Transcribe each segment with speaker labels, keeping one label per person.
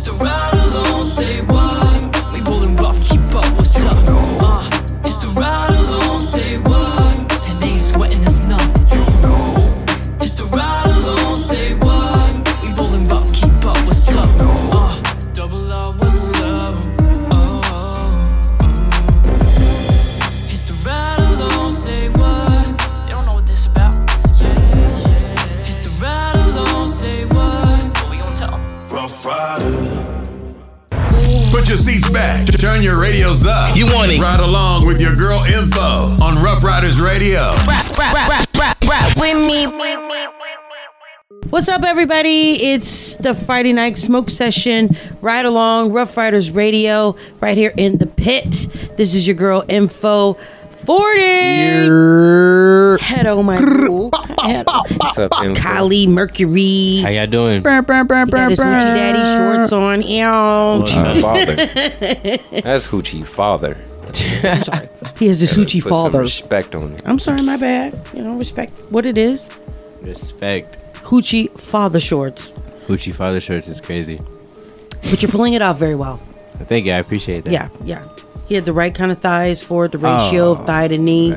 Speaker 1: It's the ride
Speaker 2: info on Rough Riders Radio.
Speaker 3: Rap, rap, rap, rap, rap, rap with me.
Speaker 4: What's up, everybody? It's the Friday night smoke session. Ride along, Rough Riders Radio, right here in the pit. This is your girl Info 40. Hello, my cool.
Speaker 5: What's up, info?
Speaker 4: Kylie Mercury.
Speaker 6: How y'all doing?
Speaker 4: Got his Hoochie Daddy shorts on. Ew.
Speaker 5: Hoochie father. That's Hoochie father.
Speaker 4: He has this Hoochie
Speaker 5: Put some
Speaker 4: father.
Speaker 5: respect on it.
Speaker 4: I'm sorry, my bad. You know, respect what it is.
Speaker 6: Respect.
Speaker 4: Hoochie father shorts.
Speaker 6: Hoochie father shirts is crazy.
Speaker 4: But you're pulling it off very well.
Speaker 6: Thank you. I appreciate that.
Speaker 4: Yeah, yeah. He had the right kind of thighs for it, the ratio of oh, thigh to knee,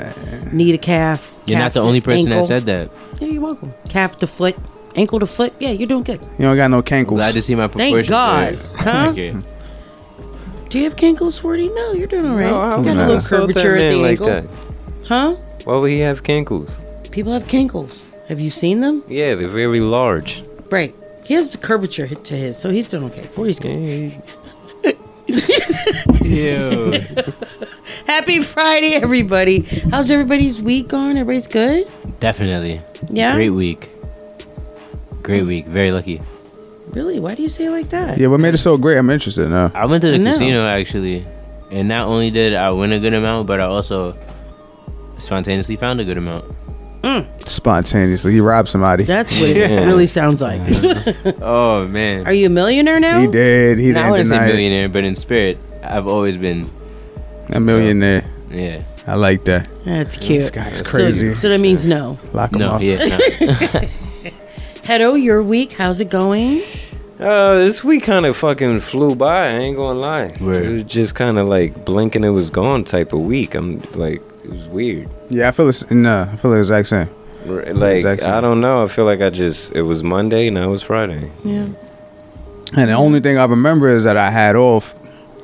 Speaker 4: knee to calf.
Speaker 6: You're
Speaker 4: calf
Speaker 6: not the
Speaker 4: to
Speaker 6: only person
Speaker 4: ankle.
Speaker 6: that said that.
Speaker 4: Yeah, you're welcome. Calf to foot, ankle to foot. Yeah, you're doing good.
Speaker 7: You don't got no cankles.
Speaker 6: Glad to see my proportions. Thank.
Speaker 4: God.
Speaker 6: right.
Speaker 4: Huh?
Speaker 6: Okay.
Speaker 4: Do you have cankles, Forty? No, you're doing all right.
Speaker 5: No, I
Speaker 4: you got a
Speaker 5: would
Speaker 4: little
Speaker 5: that
Speaker 4: curvature at
Speaker 5: man
Speaker 4: the
Speaker 5: like
Speaker 4: ankle.
Speaker 5: that.
Speaker 4: Huh?
Speaker 5: Why would he have cankles?
Speaker 4: People have cankles. Have you seen them?
Speaker 5: Yeah, they're very large.
Speaker 4: Right. He has the curvature to his, so he's doing okay. 40's good.
Speaker 6: Ew.
Speaker 4: Happy Friday, everybody. How's everybody's week going? Everybody's good?
Speaker 6: Definitely.
Speaker 4: Yeah?
Speaker 6: Great week. Great week. Very lucky.
Speaker 4: Really? Why do you say it like that?
Speaker 7: Yeah, what made it so great? I'm interested now.
Speaker 6: I went to the
Speaker 4: I know.
Speaker 6: casino actually, and not only did I win a good amount, but I also spontaneously found a good amount. Mm.
Speaker 7: Spontaneously, he robbed somebody.
Speaker 4: That's what it really sounds like.
Speaker 6: Oh man.
Speaker 4: Are you a millionaire now?
Speaker 7: He did. He
Speaker 6: No, I
Speaker 7: didn't
Speaker 6: wouldn't say
Speaker 7: deny it.
Speaker 6: millionaire, but in spirit, I've always been.
Speaker 7: A millionaire.
Speaker 6: Yeah.
Speaker 7: I like that.
Speaker 4: That's cute.
Speaker 7: This guy's
Speaker 4: So-
Speaker 7: crazy.
Speaker 4: So, that means no.
Speaker 7: Lock him
Speaker 6: No.
Speaker 7: up.
Speaker 6: Yeah. no.
Speaker 4: Hedo, your week, how's it going?
Speaker 5: Uh, this week kind of fucking flew by. I ain't gonna lie.
Speaker 6: Word.
Speaker 5: It was just kind of like blinking, it was gone type of week. I'm like, it was weird.
Speaker 7: Yeah, I feel it's nah, I feel the exact same.
Speaker 5: R- Like
Speaker 7: Exactly.
Speaker 5: I don't know. I feel like I just it was Monday, now it's Friday.
Speaker 4: Yeah.
Speaker 7: And the only thing I remember is that I had off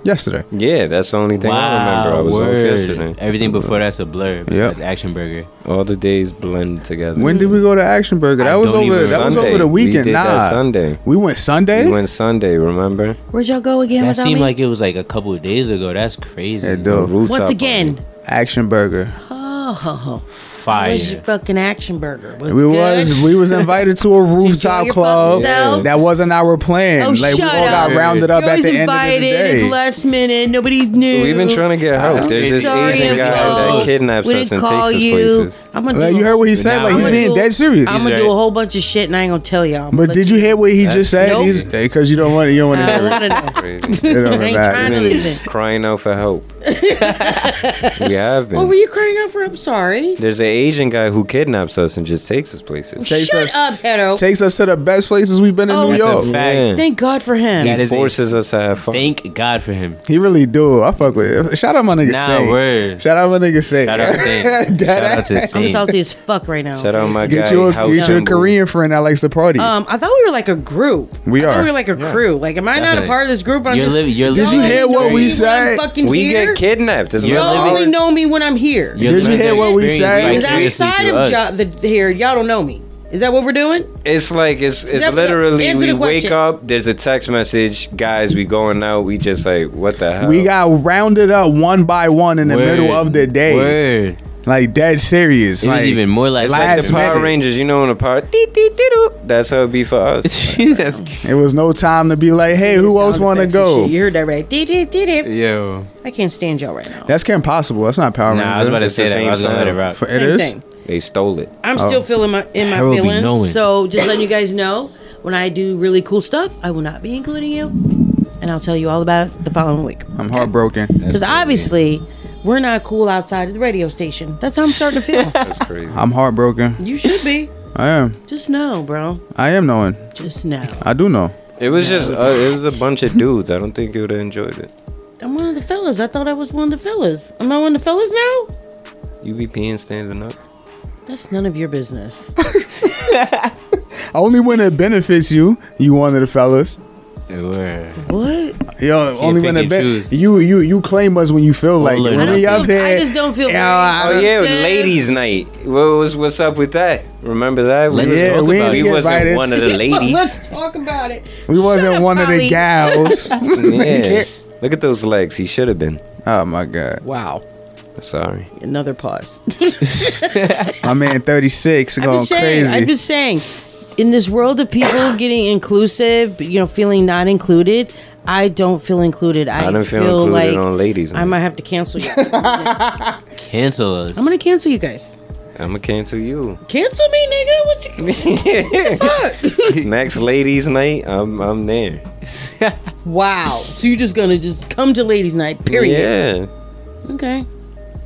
Speaker 7: yesterday.
Speaker 5: Yeah, that's the only thing I remember. I was off yesterday.
Speaker 6: Everything before that's a blur. Besides Action Burger.
Speaker 5: All the days blend together.
Speaker 7: When did we go to Action Burger? That
Speaker 6: I
Speaker 7: was over.
Speaker 6: even-
Speaker 7: That was over the
Speaker 5: We
Speaker 7: weekend.
Speaker 5: did
Speaker 7: nah,
Speaker 5: that Sunday.
Speaker 7: We went Sunday.
Speaker 5: We went Sunday. Remember?
Speaker 4: Where'd y'all go again
Speaker 6: That
Speaker 4: without
Speaker 6: seemed
Speaker 4: me?
Speaker 6: like it was like a couple of days ago. That's crazy.
Speaker 7: Yeah,
Speaker 5: The
Speaker 4: Once again.
Speaker 7: Action Burger.
Speaker 4: Oh,
Speaker 6: Fire.
Speaker 4: where's your fucking action burger? Was
Speaker 7: We
Speaker 4: it
Speaker 7: was we was invited to a rooftop club.
Speaker 4: fucking self?
Speaker 7: That wasn't our plan.
Speaker 4: Oh,
Speaker 7: like we
Speaker 4: shut
Speaker 7: all got rounded up
Speaker 4: You're
Speaker 7: at
Speaker 4: always
Speaker 7: the end of the
Speaker 4: invited at the
Speaker 7: day.
Speaker 4: last minute. Nobody knew.
Speaker 5: We've been trying to get help. There's this
Speaker 4: Sorry,
Speaker 5: Asian guy that kidnaps
Speaker 4: we
Speaker 5: us
Speaker 4: didn't
Speaker 5: and
Speaker 4: call
Speaker 5: takes us
Speaker 4: you.
Speaker 5: places.
Speaker 4: I'm gonna
Speaker 7: Like,
Speaker 4: do
Speaker 7: you heard what he said?
Speaker 6: Now
Speaker 7: Like he's
Speaker 4: I'ma
Speaker 7: being
Speaker 4: do-
Speaker 7: dead serious.
Speaker 4: I'm gonna do a whole bunch of shit and I ain't gonna tell y'all.
Speaker 7: But did you hear what he just said?
Speaker 4: Nope.
Speaker 7: Because you don't want you don't want to
Speaker 4: I
Speaker 7: hear
Speaker 4: don't
Speaker 7: it.
Speaker 4: wanna know.
Speaker 7: It don't
Speaker 4: ain't
Speaker 7: matter.
Speaker 4: trying to listen.
Speaker 5: crying out for help. we have oh, been.
Speaker 4: What were you crying out for? I'm sorry.
Speaker 5: There's an Asian guy who kidnaps us and just takes us places.
Speaker 7: Takes
Speaker 4: Shut
Speaker 7: us-
Speaker 4: up, pedo.
Speaker 7: Takes us to the best places we've been in
Speaker 4: Oh,
Speaker 7: New
Speaker 4: That's
Speaker 6: a
Speaker 7: York.
Speaker 6: fact.
Speaker 5: Yeah.
Speaker 4: Thank God for him.
Speaker 6: That
Speaker 5: He
Speaker 6: is a-
Speaker 5: forces us to have fun.
Speaker 6: Thank God for him.
Speaker 7: He really do. I fuck with it. Shout out my nigga
Speaker 6: Nah,
Speaker 7: Saint.
Speaker 6: word.
Speaker 7: Shout out my nigga Saint.
Speaker 6: Shout out Saint.
Speaker 7: Dead
Speaker 6: Shout out
Speaker 7: ass.
Speaker 6: to
Speaker 4: I'm
Speaker 6: Saint.
Speaker 4: salty as fuck right now.
Speaker 5: Shout out my
Speaker 7: Get
Speaker 5: guy.
Speaker 7: you a,
Speaker 5: House
Speaker 7: get you a
Speaker 5: Symbol.
Speaker 7: Korean friend that likes to party.
Speaker 4: Um, I thought we were like a group.
Speaker 7: We
Speaker 4: I thought
Speaker 7: are.
Speaker 4: we were like a crew. Like, am I not a
Speaker 6: Definitely.
Speaker 4: part of this group? I'm
Speaker 6: You're
Speaker 4: just-
Speaker 6: living. You're
Speaker 4: Y'all
Speaker 7: Did you hear
Speaker 4: only
Speaker 7: what
Speaker 4: know
Speaker 7: we
Speaker 4: me when I'm
Speaker 7: said?
Speaker 4: Fucking
Speaker 5: We
Speaker 4: here.
Speaker 5: get kidnapped. It's
Speaker 6: You're
Speaker 4: Y'all
Speaker 5: not
Speaker 6: living-
Speaker 4: only know me when I'm here.
Speaker 6: You're
Speaker 7: Did you
Speaker 6: living
Speaker 7: hear
Speaker 6: the
Speaker 7: what we
Speaker 6: experience
Speaker 7: said?
Speaker 4: Because
Speaker 6: vicariously
Speaker 4: outside of
Speaker 6: us.
Speaker 4: jo- the here, y'all don't know me. Is that what we're doing?
Speaker 5: It's like it's it's
Speaker 4: that-
Speaker 5: literally we wake up. There's a text message, guys. We going out. We just like what the hell?
Speaker 7: we got rounded up one by one in the
Speaker 6: Word.
Speaker 7: middle of the day.
Speaker 6: Word.
Speaker 7: Like dead serious.
Speaker 6: It
Speaker 7: like,
Speaker 6: was even more like
Speaker 5: It's like
Speaker 7: last
Speaker 5: the Power
Speaker 7: minute.
Speaker 5: Rangers. You know in the power. dee, dee, dee. That's how it be for us.
Speaker 6: Jesus.
Speaker 7: It was no time to be like, hey, who else want to go?
Speaker 4: You heard that right?
Speaker 6: Yo.
Speaker 4: I can't stand y'all right now.
Speaker 7: That's Kim Possible. That's not Power Rangers.
Speaker 6: Nah, I was about to
Speaker 5: It's
Speaker 6: say
Speaker 5: the
Speaker 6: that. I was
Speaker 5: same
Speaker 6: gonna let it
Speaker 5: sound.
Speaker 6: rock.
Speaker 7: For, it
Speaker 4: Same
Speaker 7: is?
Speaker 4: thing.
Speaker 5: They stole it.
Speaker 4: I'm
Speaker 7: Oh.
Speaker 4: still feeling my in my
Speaker 6: Harold
Speaker 4: feelings. So just letting you guys know, when I do really cool stuff, I will not be including you, and I'll tell you all about it the following week.
Speaker 7: I'm heartbroken.
Speaker 4: Because obviously, we're not cool outside of the radio station. That's how I'm starting to feel.
Speaker 5: That's crazy.
Speaker 7: I'm heartbroken.
Speaker 4: you should be.
Speaker 7: I am.
Speaker 4: Just know, bro.
Speaker 7: I am knowing.
Speaker 4: Just know.
Speaker 7: I do know.
Speaker 5: It was just uh, it was a bunch of dudes. I don't think you would have enjoyed it.
Speaker 4: I'm one of the fellas. I thought I was one of the fellas. Am I one of the fellas now?
Speaker 5: You be peeing standing up.
Speaker 4: That's none of your business.
Speaker 7: Only when it benefits you, you one of the fellas.
Speaker 6: Word.
Speaker 4: what?
Speaker 7: Yo, only when
Speaker 6: pick
Speaker 7: it
Speaker 6: and
Speaker 7: ben-
Speaker 6: choose.
Speaker 7: you you you claim us when you feel like
Speaker 6: or
Speaker 7: it. When
Speaker 6: nothing.
Speaker 7: we
Speaker 6: I
Speaker 7: up
Speaker 6: don't
Speaker 4: feel-
Speaker 7: here,
Speaker 4: I just don't feel
Speaker 7: yo,
Speaker 4: very-
Speaker 7: I
Speaker 5: Oh
Speaker 7: don't-
Speaker 5: yeah, it was
Speaker 4: Yeah.
Speaker 5: ladies' night. What was what's up with that? Remember that?
Speaker 6: Let's
Speaker 7: Yeah,
Speaker 6: talk
Speaker 7: we
Speaker 6: about
Speaker 7: ain't
Speaker 6: it.
Speaker 5: we wasn't
Speaker 7: invited.
Speaker 5: one of the ladies.
Speaker 4: Let's talk about it.
Speaker 7: we wasn't
Speaker 4: up,
Speaker 7: one of the gals.
Speaker 5: yeah. Look at those legs. He should have been.
Speaker 7: oh my god,
Speaker 4: Wow.
Speaker 5: Sorry.
Speaker 4: Another pause.
Speaker 7: my man, thirty six,
Speaker 4: I'm
Speaker 7: going
Speaker 4: just saying.
Speaker 7: crazy.
Speaker 4: I'm just saying. In this world of people getting inclusive, you know, feeling not included, I don't feel included. I,
Speaker 5: I don't feel,
Speaker 4: feel
Speaker 5: included
Speaker 4: like
Speaker 5: on ladies.
Speaker 4: I might have to cancel you.
Speaker 6: Cancel us.
Speaker 4: I'm gonna cancel you guys.
Speaker 5: I'm gonna cancel you.
Speaker 4: Cancel me, nigga. What you?
Speaker 5: Next ladies' night, I'm I'm there.
Speaker 4: Wow. So you're just gonna just come to ladies' night? Period.
Speaker 5: Yeah.
Speaker 4: Okay.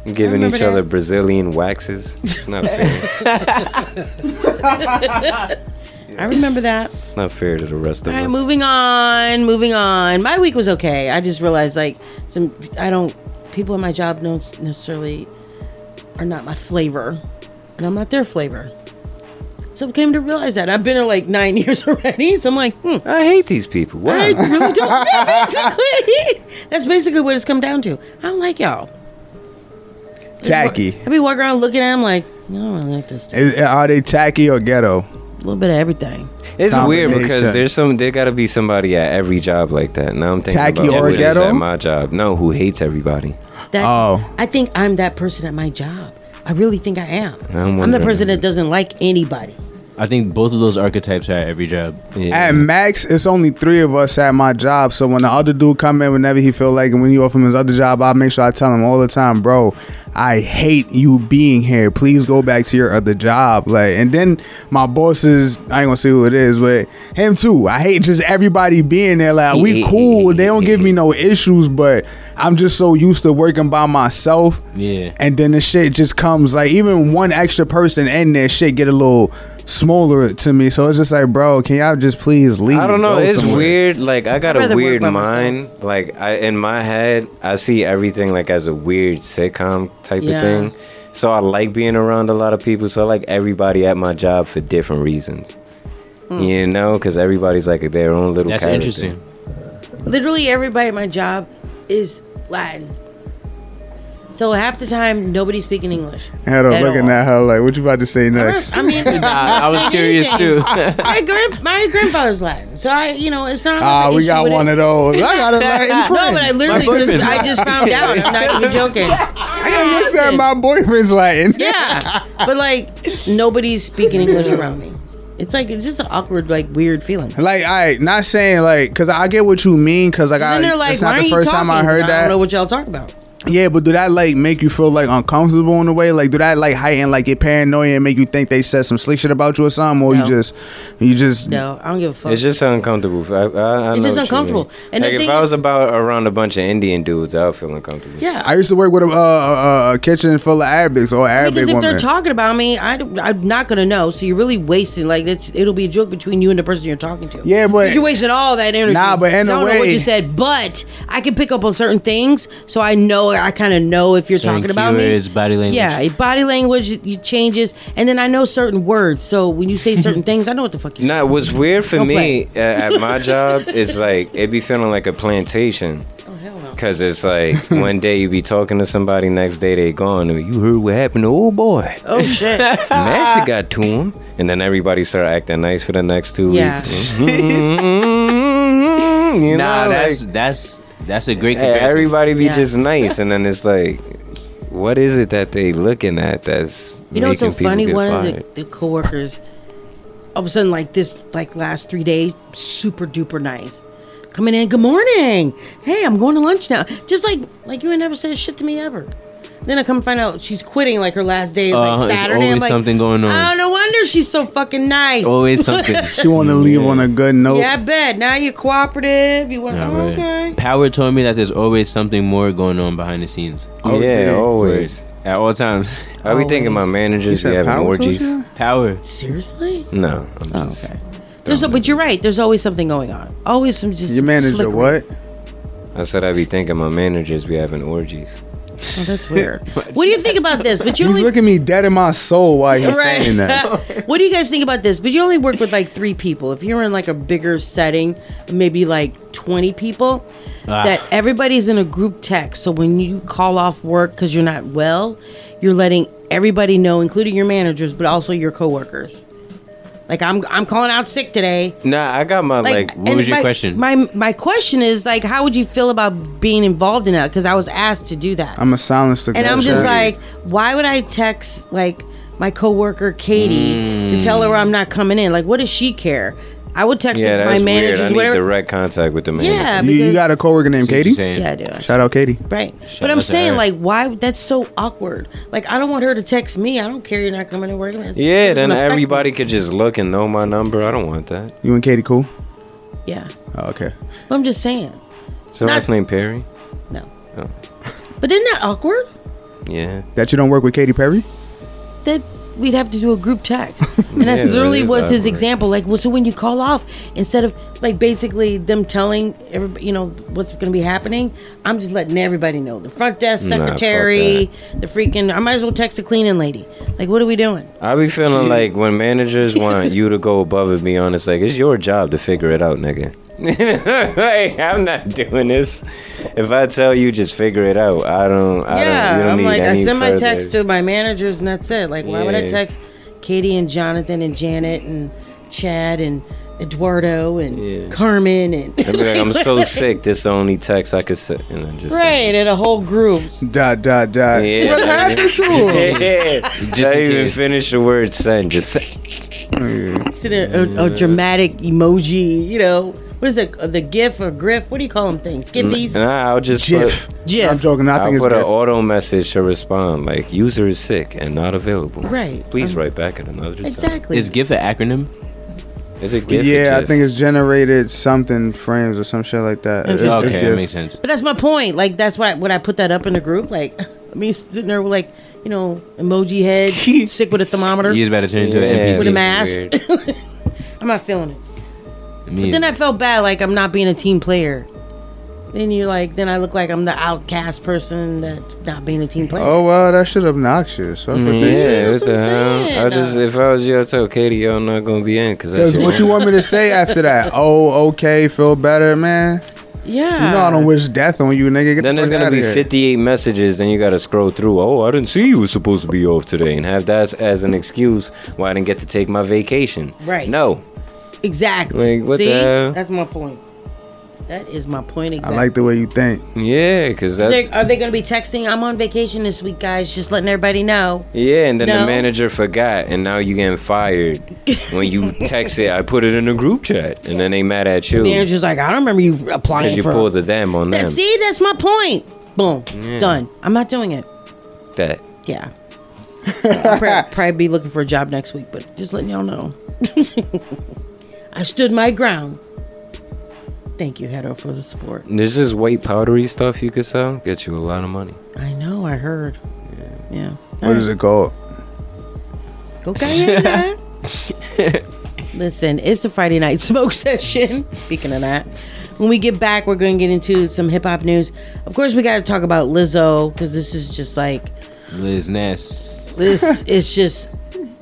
Speaker 5: Giving
Speaker 4: remember
Speaker 5: each other. Brazilian waxes. It's not fair.
Speaker 4: I remember that.
Speaker 5: it's not fair to the rest of us.
Speaker 4: All right,
Speaker 5: us.
Speaker 4: moving on. Moving on. My week was okay. I just realized like some I don't people at my job don't necessarily are not my flavor, and I'm not their flavor. So I came to realize that I've been here like nine years already. So I'm like, hmm,
Speaker 5: I hate these people. Wow.
Speaker 4: I really don't. Yeah, basically, that's basically what it's come down to. I don't like y'all.
Speaker 7: tacky.
Speaker 4: I be walking around looking at them like, I don't really like this. dude.
Speaker 7: Is, are they tacky or ghetto?
Speaker 4: A little bit of everything.
Speaker 5: It's weird because there's some there got to be somebody at every job like that. Now I'm thinking
Speaker 7: Tacky
Speaker 5: about
Speaker 7: or
Speaker 5: what it is
Speaker 7: ghetto?
Speaker 5: at my job. No, who hates everybody.
Speaker 4: That,
Speaker 7: Oh.
Speaker 4: I think I'm that person at my job. I really think I am.
Speaker 5: I'm
Speaker 4: I'm, the
Speaker 5: wondering.
Speaker 4: person that doesn't like anybody.
Speaker 6: I think both of those archetypes are at every job.
Speaker 5: Yeah.
Speaker 7: At max, it's only three of us at my job. So when the other dude come in, whenever he feel like, and when he offer him his other job, I make sure I tell him all the time, bro. I hate you being here. Please go back to your other job. Like, and then my bosses, I ain't gonna say who it is, but him too. I hate just everybody being there. Like, we cool. They don't give me no issues, but I'm just so used to working by myself.
Speaker 6: Yeah.
Speaker 7: And then the shit just comes like even one extra person in there, shit get a little smaller to me. So it's just like, bro, can y'all just please leave?
Speaker 5: I don't know. It's
Speaker 7: somewhere?
Speaker 5: weird. Like I got
Speaker 4: I'd
Speaker 5: a weird
Speaker 4: by myself.
Speaker 5: mind. Like I in my head, I see everything like as a weird sitcom type
Speaker 4: Yeah.
Speaker 5: of thing. So I like being around a lot of people. So I like everybody at my job for different reasons.
Speaker 4: Hmm.
Speaker 5: You know, because everybody's like their own little.
Speaker 6: That's
Speaker 5: character.
Speaker 6: interesting.
Speaker 4: Literally everybody at my job is Latin. So half the time nobody's speaking English.
Speaker 7: Head up
Speaker 4: At
Speaker 7: looking
Speaker 4: all.
Speaker 7: at her like, what you about to say next?
Speaker 4: I mean,
Speaker 6: I was curious
Speaker 4: anything.
Speaker 6: too.
Speaker 4: my grand my grandfather's Latin, so I, you know, it's not.
Speaker 7: Ah,
Speaker 4: an
Speaker 7: we got one
Speaker 4: it.
Speaker 7: of those. I got a Latin friend.
Speaker 4: No, but I literally just, I just found out. I'm not even joking. I got
Speaker 7: I said my boyfriend's Latin.
Speaker 4: Yeah, but like nobody's speaking English around me. It's like it's just an awkward, like weird feeling.
Speaker 7: Like, I not saying like, cause I get what you mean, cause like I,
Speaker 4: then they're like,
Speaker 7: it's not the first time I heard that.
Speaker 4: I don't know what y'all talk about.
Speaker 7: Yeah, but do that like make you feel like uncomfortable in a way? Like, do that like heighten like your paranoia and make you think they said some slick shit about you or something, or
Speaker 4: No.
Speaker 7: you just, you just
Speaker 4: No, I don't give a fuck.
Speaker 5: It's just uncomfortable. I, I, I
Speaker 4: It's
Speaker 5: know
Speaker 4: just
Speaker 5: what you
Speaker 4: uncomfortable.
Speaker 5: mean.
Speaker 4: And the
Speaker 5: like if
Speaker 4: thing
Speaker 5: I
Speaker 4: is-
Speaker 5: was about around a bunch of Indian dudes, I would feel uncomfortable.
Speaker 4: yeah.
Speaker 7: I used to work with a, uh, a, a kitchen full of Arabics or Arabic
Speaker 4: because if
Speaker 7: women.
Speaker 4: they're talking about me, I, am not gonna know. So you're really wasting. Like it's, it'll be a joke between you and the person you're talking to.
Speaker 7: Yeah, but-
Speaker 4: you're wasting all that energy.
Speaker 7: Nah, but in
Speaker 4: I
Speaker 7: a
Speaker 4: don't know what you said, but I can pick up on certain things, so I know. I kind of know if you're
Speaker 6: Certain
Speaker 4: talking about me.
Speaker 6: keywords, body language.
Speaker 4: Yeah, body language it changes, and then I know certain words. So when you say certain things, I know what the fuck you.
Speaker 5: Nah, what's weird for
Speaker 4: Don't
Speaker 5: me uh, at my job is like it be feeling like a plantation.
Speaker 4: Oh hell no.
Speaker 5: Cause it's like one day you be talking to somebody, next day they gone. and You heard what happened to old boy?
Speaker 4: Oh shit.
Speaker 5: Master got to him, and then everybody start acting nice for the next two
Speaker 4: Yeah.
Speaker 5: weeks. Mhm. you
Speaker 6: Nah,
Speaker 5: know,
Speaker 6: that's
Speaker 5: like,
Speaker 6: that's that's a great
Speaker 5: hey,
Speaker 6: comparison.
Speaker 5: everybody be
Speaker 4: Yeah.
Speaker 5: just nice, and then it's like, what is it that they looking at that's
Speaker 4: You know what's so funny? One
Speaker 5: fired?
Speaker 4: of the, the coworkers, all of a sudden, like this, like last three days, super duper nice. Coming in, good morning. Hey, I'm going to lunch now. Just like like you ain't never said shit to me ever. Then I come find out she's quitting. Like her last day is like
Speaker 6: Uh, it's
Speaker 4: Saturday. I'm
Speaker 6: always
Speaker 4: like,
Speaker 6: something going on.
Speaker 4: Oh, no wonder she's so fucking nice.
Speaker 6: Always something.
Speaker 7: she want to leave on a good note.
Speaker 4: Yeah, I bet. Now you're cooperative. You want?
Speaker 6: Nah,
Speaker 4: oh,
Speaker 6: right.
Speaker 4: okay.
Speaker 6: Power told me that there's always something more going on behind the scenes.
Speaker 7: Oh,
Speaker 5: yeah,
Speaker 7: yeah.
Speaker 5: always.
Speaker 6: At all times.
Speaker 5: I be thinking my
Speaker 7: You
Speaker 5: managers be
Speaker 7: said
Speaker 5: having
Speaker 7: power told
Speaker 5: orgies.
Speaker 7: you?
Speaker 6: Power.
Speaker 4: Seriously?
Speaker 5: No, I'm
Speaker 4: Oh,
Speaker 5: just.
Speaker 4: okay. There's a, but you're right. There's always something going on. Always some just.
Speaker 7: Your manager,
Speaker 4: slick-
Speaker 7: what?
Speaker 5: I said I be thinking my managers be having orgies.
Speaker 4: Oh, that's weird. what do you think about this? But you
Speaker 7: He's
Speaker 4: only
Speaker 7: looking me dead in my soul while he's
Speaker 4: Right.
Speaker 7: saying that.
Speaker 4: what do you guys think about this? But you only work with like three people. If you're in like a bigger setting, maybe like 20 people,
Speaker 6: Ah.
Speaker 4: that everybody's in a group text. So when you call off work because you're not well, you're letting everybody know, including your managers, but also your coworkers. Like I'm, I'm calling out sick today.
Speaker 5: Nah, I got my like.
Speaker 4: Like,
Speaker 6: what was your
Speaker 4: my-
Speaker 6: question?
Speaker 4: My my question is like, how would you feel about being involved in that? Because I was asked to do that.
Speaker 7: I'm a silence
Speaker 4: And I'm just
Speaker 7: chat.
Speaker 4: like, why would I text like my coworker Katie to tell her I'm not coming in? Like, what does she care? I would text
Speaker 5: yeah,
Speaker 4: my
Speaker 5: that's weird.
Speaker 4: managers,
Speaker 5: I need
Speaker 4: whatever.
Speaker 5: direct contact with the manager.
Speaker 4: yeah,
Speaker 7: you,
Speaker 4: because,
Speaker 7: you got a coworker named Katie.
Speaker 4: yeah, I do.
Speaker 7: Shout out Katie.
Speaker 4: Right,
Speaker 6: Shout
Speaker 4: but I'm saying like, why? That's so awkward. Like, I don't want her to text me. I don't care you're not coming to work. It's- it
Speaker 5: Yeah, then everybody could just look and know my number. I don't want that.
Speaker 7: You and Katie cool?
Speaker 4: Yeah,
Speaker 7: Oh, okay.
Speaker 4: but I'm just saying,
Speaker 5: So
Speaker 4: Not-
Speaker 5: last name Perry.
Speaker 4: no.
Speaker 5: Oh.
Speaker 4: But isn't that awkward?
Speaker 5: Yeah.
Speaker 7: That you don't work with Katy Perry?
Speaker 4: that we'd have to do a group text. And that's
Speaker 5: Yeah, that
Speaker 4: literally
Speaker 5: is
Speaker 4: was his example. Like, well, so when you call off, instead of like basically them telling everybody, you know, what's going to be happening, I'm just letting everybody know. The front desk
Speaker 5: Nah,
Speaker 4: secretary, the freaking, I might as well text the cleaning lady. Like, what are we doing?
Speaker 5: I be feeling like when managers want you to go above and beyond, it's like it's your job to figure it out, nigga. Like, I'm not doing this. If I tell you, just figure it out. I don't. I
Speaker 4: yeah,
Speaker 5: don't, you don't
Speaker 4: I'm
Speaker 5: need
Speaker 4: like, I
Speaker 5: any
Speaker 4: send my text to my managers and that's it. Like, why would I text Katie and Jonathan and Janet and Chad and Eduardo and
Speaker 5: Yeah.
Speaker 4: Carmen and.
Speaker 5: I'd be like, I'm so sick. This is the only text I could send, and then just
Speaker 4: Right, and a whole group.
Speaker 7: Dot dot dot.
Speaker 5: Yeah,
Speaker 7: what happened to him?
Speaker 5: Yeah,
Speaker 6: Just
Speaker 5: not even finish the word send. Just say.
Speaker 4: It's a, a, a dramatic emoji, you know. What is it? uh, The GIF or GRIF? What do you call them things? Giffies?
Speaker 5: Nah, I'll just
Speaker 7: GIF.
Speaker 5: put.
Speaker 4: GIF.
Speaker 7: I'm joking. I
Speaker 5: I'll
Speaker 7: think it's
Speaker 5: put an auto message to respond like user is sick and not available.
Speaker 4: Right.
Speaker 5: Please
Speaker 4: Um,
Speaker 5: write back at another time.
Speaker 4: Exactly.
Speaker 6: Is GIF an acronym?
Speaker 5: Is it GIF or
Speaker 7: Yeah, I think it's generated something frames or some shit like that. It's- it's
Speaker 6: okay, that makes sense.
Speaker 4: but that's my point. Like, that's why when I put that up in the group, like, me sitting there with, like, you know, emoji head, sick with a thermometer,
Speaker 6: He's about to turn into
Speaker 5: Yeah,
Speaker 6: an NPC.
Speaker 4: with a mask. I'm not feeling it.
Speaker 6: Me
Speaker 4: Then
Speaker 6: either.
Speaker 4: I felt bad, like I'm not being a team player. Then you're like, then I look like I'm the outcast person that's not being a team player.
Speaker 7: Oh well, that shit obnoxious. What's the mm, thing?
Speaker 5: Yeah,
Speaker 4: that's
Speaker 5: what
Speaker 4: what
Speaker 5: the
Speaker 4: I'm
Speaker 5: hell?
Speaker 4: saying.
Speaker 5: I just, if I was you, I'd tell Katie, yo, I'm not gonna be in because
Speaker 7: Because what you want me to say after that? Oh, okay, feel better, man.
Speaker 4: yeah.
Speaker 7: You know I don't wish death on you, nigga. Get
Speaker 5: Then
Speaker 7: the
Speaker 5: there's
Speaker 7: fuck
Speaker 5: gonna
Speaker 7: outta
Speaker 5: be
Speaker 7: here.
Speaker 5: 58 messages, then you gotta scroll through. Oh, I didn't see you was supposed to be off today, and have that as an excuse why I didn't get to take my vacation.
Speaker 4: Right.
Speaker 5: No.
Speaker 4: Exactly.
Speaker 5: Like, what
Speaker 4: See,
Speaker 5: the hell?
Speaker 4: that's my point. That is my point exactly.
Speaker 7: I like the way you think.
Speaker 5: Yeah, because that.
Speaker 4: there- are they going to be texting? I'm on vacation this week, guys. Just letting everybody know.
Speaker 5: Yeah, and then
Speaker 4: No.
Speaker 5: the manager forgot, and now you getting fired when you text it. I put it in a group chat, and then they mad at you
Speaker 4: Manager's like, I don't remember you applying
Speaker 5: because you
Speaker 4: for.
Speaker 5: pulled the them on
Speaker 4: That-
Speaker 5: them.
Speaker 4: see, that's my point. Boom, done. I'm not doing it.
Speaker 5: That.
Speaker 4: Yeah. I'll prob- probably be looking for a job next week, but just letting y'all know. I stood my ground. Thank you, Hedo, for the support.
Speaker 5: This is white powdery stuff you could sell. Get you a lot of money.
Speaker 4: I know, I heard. Yeah.
Speaker 7: What is it called?
Speaker 4: Go Listen, it's the Friday night smoke session. Speaking of that, when we get back, we're going to get into some hip hop news. Of course, we got to talk about Lizzo because this is just like
Speaker 6: Liz Ness.
Speaker 4: this is just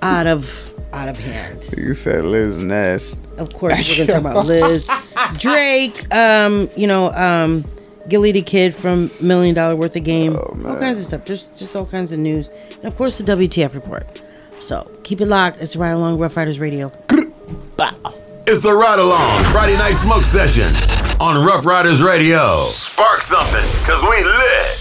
Speaker 4: out of out of hand.
Speaker 7: You said Liz Ness.
Speaker 4: Of course, we're going to talk about Liz, Drake, um, you know, um, Gillie the Kid from Million Dollaz Worth of Game, all kinds of stuff. There's just all kinds of news, and of course, the WTF report. So keep it locked. It's Ride Along Rough Riders Radio.
Speaker 2: It's the Ride Along Friday Night Smoke Session on Rough Riders Radio. Spark something, cause we lit.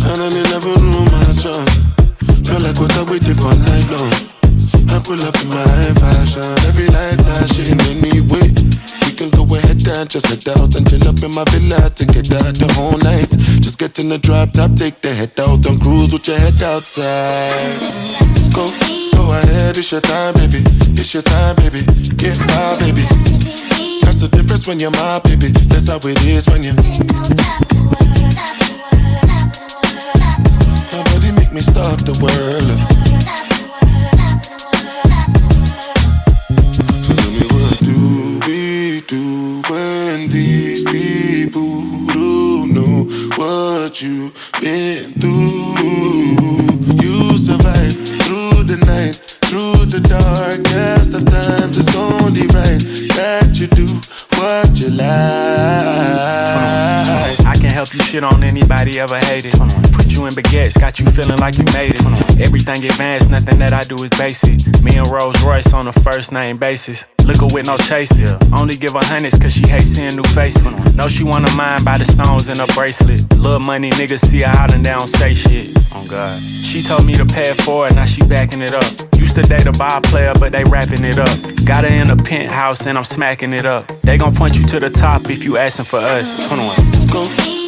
Speaker 8: And I never knew my chance. Feel like what I waited for night long. I pull up in my fashion, every life flashing way. We can go ahead and just head out and chill up in my villa to get out the whole night. Just get in the drop top, take the head out and cruise with your head outside. Go, go ahead, it's your time, baby. It's your time, baby. Get my baby. That's the difference when you're my baby. That's how it is when you. Make me stop the world. Tell me what do we do when these people don't know what you've been through? You survive through the night, through the darkest of times. It's only right that you do what you like.
Speaker 9: Shit on anybody ever hated. Put you in baguettes, got you feeling like you made it. Everything advanced, nothing that I do is basic. Me and Rolls Royce on a first name basis. Liquor with no chases. Only give her hundreds cause she hates seeing new faces. Know she wanna mind by the stones in her bracelet. Little money niggas see her out and they don't say shit. Oh God. She told me to pay for it forward, now she backing it up. Used to date a bar player, but they wrapping it up. Got her in a penthouse and I'm smacking it up. They gon' point you to the top if you asking for us. 21.
Speaker 8: Go,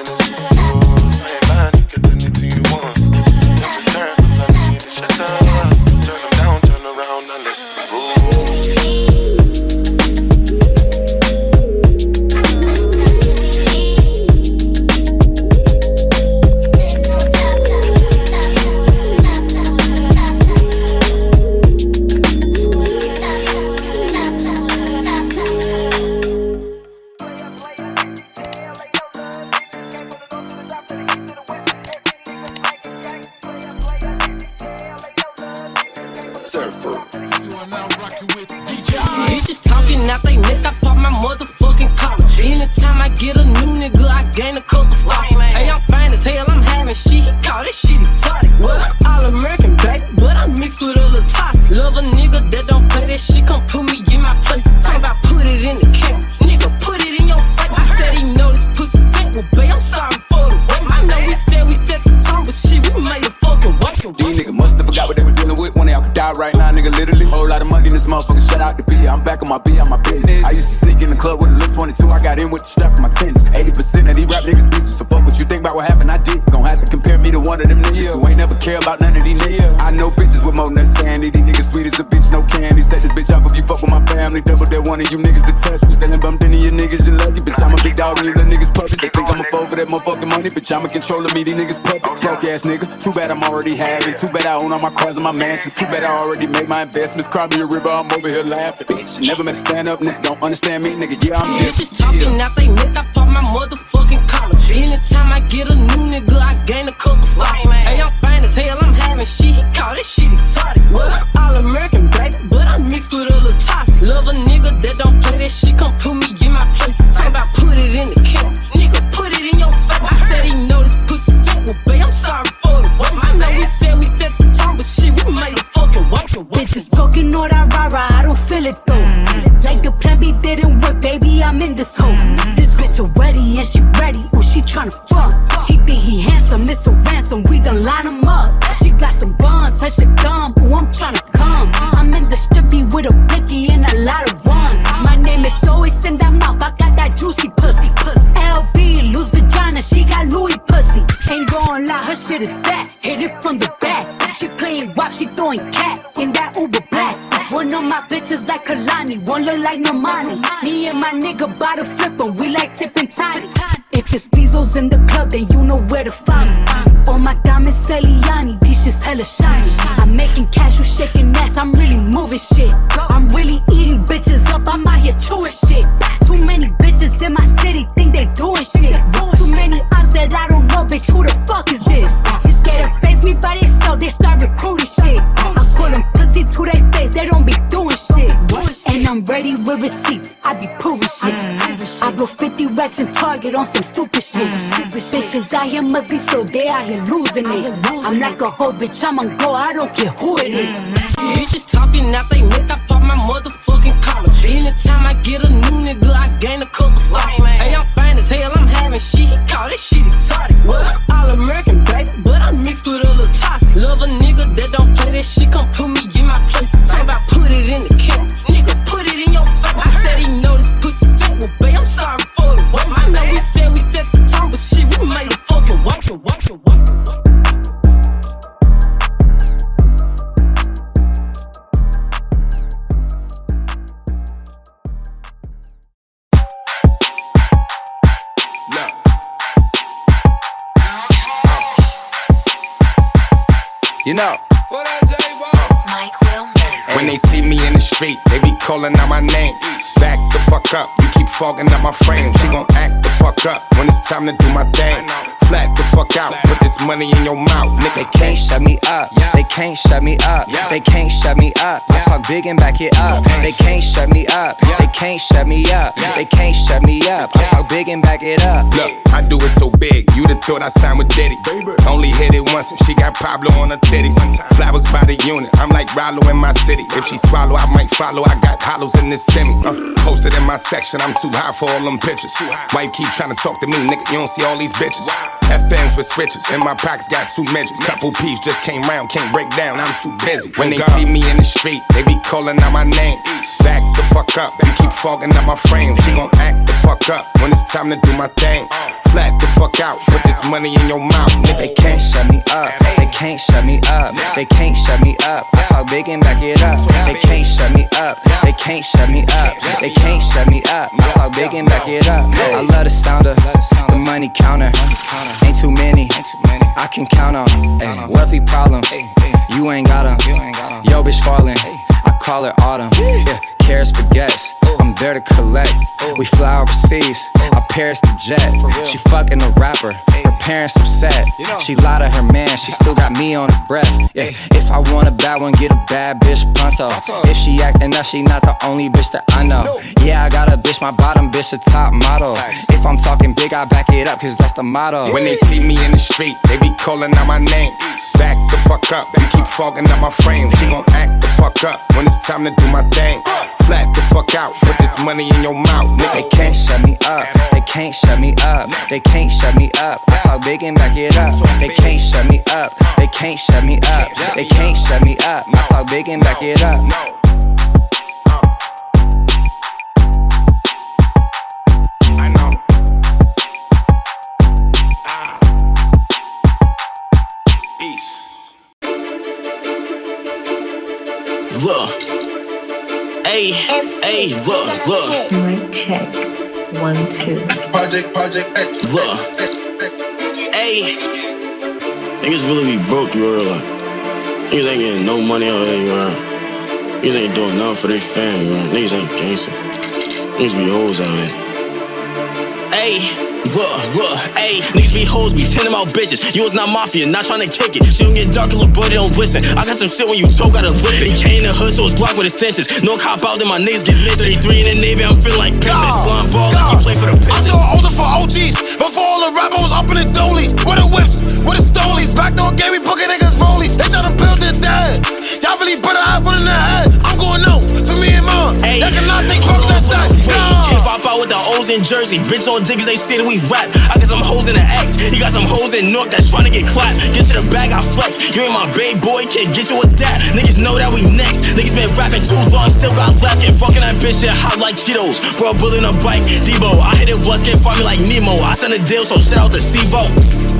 Speaker 8: It's
Speaker 10: Bitch, I'm a controller, me, these niggas puppets. Oh, Broke ass nigga. Too bad I'm already having. Too bad I own all my cars and my mansions. Too bad I already made my investments. Cry me a river, I'm over here laughing. Bitch, never met a stand up nigga. Don't understand me, nigga. Yeah, I'm different.
Speaker 1: Bitches talking out they neck, I pop my motherfucking collar. Anytime I get a new nigga, I gain a couple spots. Hey, I'm fine as hell, I'm having shit. He call this shit exotic. What? All American, baby, but I'm mixed with a little toxic. Love a nigga that don't play that shit, come put me in my place. It
Speaker 11: though. Like the plan B didn't work, baby, I'm in this hole. This bitch already and she ready, ooh, she tryna fuck. He think he handsome, it's a ransom, we done line him up. She got some buns, touch the gum, ooh, I'm tryna come. I'm in the strippy with a blicky and a lot of runs. My name is always in that mouth, I got that juicy pussy. LB, loose vagina, she got Louis pussy. Ain't gon' lie, her shit is fat, hit it from the back. She playing WAP, she throwing cat in. My bitches like Kalani, one look like Normani. Me and my nigga by the flip 'em, we like tipping tiny. If it's Bezos in the club, then you know where to find me. All my diamonds Celiani, these shit's hella shiny. I'm making cash, you shaking ass, I'm really moving shit. I'm really eating bitches up, I'm out here chewing shit. Too many bitches in my city think they doing shit. Too many ops that I don't know, bitch, who the fuck I'm ready with receipts, I be proving shit. I blow 50 racks in Target on some stupid shit. Bitches out here must be so they out here losing it. I'm like a whole bitch, I'm on go, I don't care who it is. Mm-hmm.
Speaker 12: Bitches talking out they neck, I pop my motherfucking collar. Anytime I get a new nigga, I gain a couple stars. Hey, I'm fine as hell, I'm having shit. He call this shit exotic. Well, I'm all American, baby, but I'm mixed with a little toxic. Love a nigga that don't play that shit, come put me in my place. Talk about put it in
Speaker 13: You know. Mike When they see me in the street, they be calling out my name. Back the fuck up, you fogging up my frame. She gon' act the fuck up when it's time to do my thing. Flat the fuck out, put this money in your mouth, nigga.
Speaker 14: They can't shut me up. They can't shut me up. They can't shut me up. I talk big and back it up. They can't shut me up. They can't shut me up. They can't shut me up. I talk big and back it up.
Speaker 13: Look, I do it so big, you'd have thought I signed with Diddy. Only hit it once if she got Pablo on her titties. Flowers by the unit, I'm like Rollo in my city. If she swallow, I might follow. I got hollows in this semi. Uh, posted in my section, I'm too high for all them pictures. Wife keep trying to talk to me, nigga, you don't see all these bitches. FMs with switches, in my pockets got two midgets. Couple peeps just came round, can't break down, I'm too busy. When they see me in the street, they be calling out my name. Back the fuck up, you keep fogging up my frame. She gon' act the fuck up when it's time to do my thing. Flat the fuck out, put this money in your mouth, nigga.
Speaker 14: They can't shut me up. They can't shut me up. They can't shut me up. I talk big and back it up. They can't shut me up. They can't shut me up. They can't shut me up. I talk big and back it up. I love the sound of the money counter. Ain't too many. I can count on. Wealthy problems. You ain't got got 'em. Yo, bitch falling. Call it autumn. Yeah, carrots, baguettes. I'm there to collect. We fly overseas. I Paris the jet. She fucking a rapper. Her parents upset. She lied to her man. She still got me on the breath. Yeah, if I want a bad one, get a bad bitch pronto. If she acting up, she not the only bitch that I know. Yeah, I got a bitch, my bottom bitch a top model. If I'm talking big, I back it up, cause that's the motto.
Speaker 13: When they see me in the street, they be calling out my name. Back the fuck up, you keep fogging up my frame. She gon' act the fuck up when it's time to do my thing. Flat the fuck out, put this money in your mouth, nigga.
Speaker 14: They can't shut me up. They can't shut me up. They can't shut me up. I talk big and back it up. They can't shut me up. They can't shut me up. They can't shut me up. I talk big and back it up.
Speaker 15: Look. Hey, hey, look, look.
Speaker 16: Mic check. One, two.
Speaker 15: Project, Project X. Look. Hey. Niggas really be broke, you heard like. Niggas ain't getting no money out of here, you heard. Niggas ain't doing nothing for their family, you heard. Niggas ain't gangster. Niggas be hoes out here. Hey, look, look, ayy, niggas be hoes, be tending out bitches. You was not mafia, not trying to kick it. She don't get dark, little boy, they don't listen. I got some shit when you talk, gotta lip it. He came in the hood, so it's blocked with extensions. No cop out, then my niggas get listed. 33 in the Navy, I'm feeling like pimpin'. Slum ball like you play for the Pistons.
Speaker 17: I still older for OGs. Before all the rappers up in the dolly. With the whips, with the stolies. Backdoor gave me booking niggas rollies. They tryna build their dad. Y'all really put a eye for in the head. I'm going out for me and mom.
Speaker 15: Hey,
Speaker 17: Y'all cannot take fucks that side.
Speaker 15: Can't pop out with the O's in Jersey. Bitch on diggers, they say that we rap. I got some hoes in the X. You got some hoes in North that's trying to get clapped. Get to the bag, I flex. You ain't my babe boy, can't get you with that. Niggas know that we next. Niggas been rapping too long, still got left. And fucking that bitch shit hot like Cheetos. Bro, bullying a bike, Debo. I hit it once, can't find me like Nemo. I send a deal, so shout out to Steve O.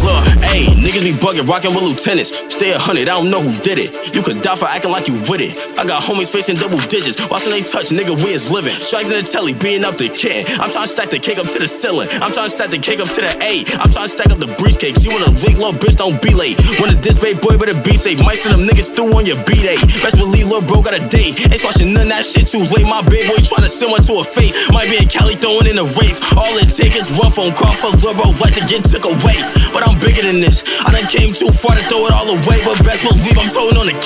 Speaker 15: Look, ayy, niggas be bugging, rocking with lieutenants. Stay a hundred, I don't know who did it. You could die for acting like you with it. I got homies facing double digits, watching they touch, nigga, we is living. Strikes in the telly, being up the kid. I'm trying to stack the cake up to the ceiling. I'm trying to stack the cake up to the A. I'm trying to stack up the briefcase. You wanna link, little bitch, don't be late. Wanna this bait boy, better be safe. Might send them niggas through on your B day. Best believe little bro got a date. Ain't watching none of that shit too late. My big boy trying to send one to a face. Might be in Cali throwing in a rape. All it take is one phone call for little bro, like to get took away. But I'm bigger than this. I done came too far to throw it all away. But best believe I'm throwing on the.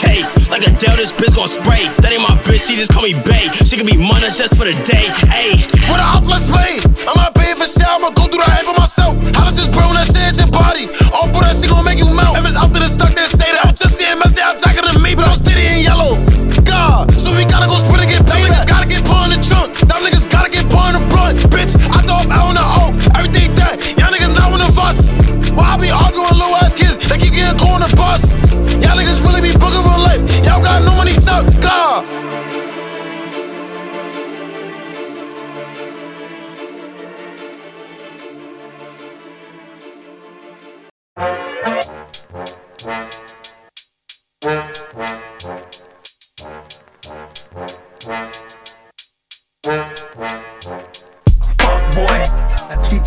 Speaker 15: Like a Dell, this bitch gon' spray. That ain't my bitch, she just call me Bay. She can be mine just for the day. Ayy.
Speaker 8: What a let's play. I'm not paying for shit, I'ma go through the hype by myself. How to just bro that shit in your body. All but that shit gon' make you melt. If it's up to the stuck, then say that. I'm just seeing mess, they attacking me, but I'm steady in yellow. Be arguing little ass kids? They keep getting caught on the bus. Y'all niggas really be booking for life. Y'all got no money tuck. God.
Speaker 18: Fuck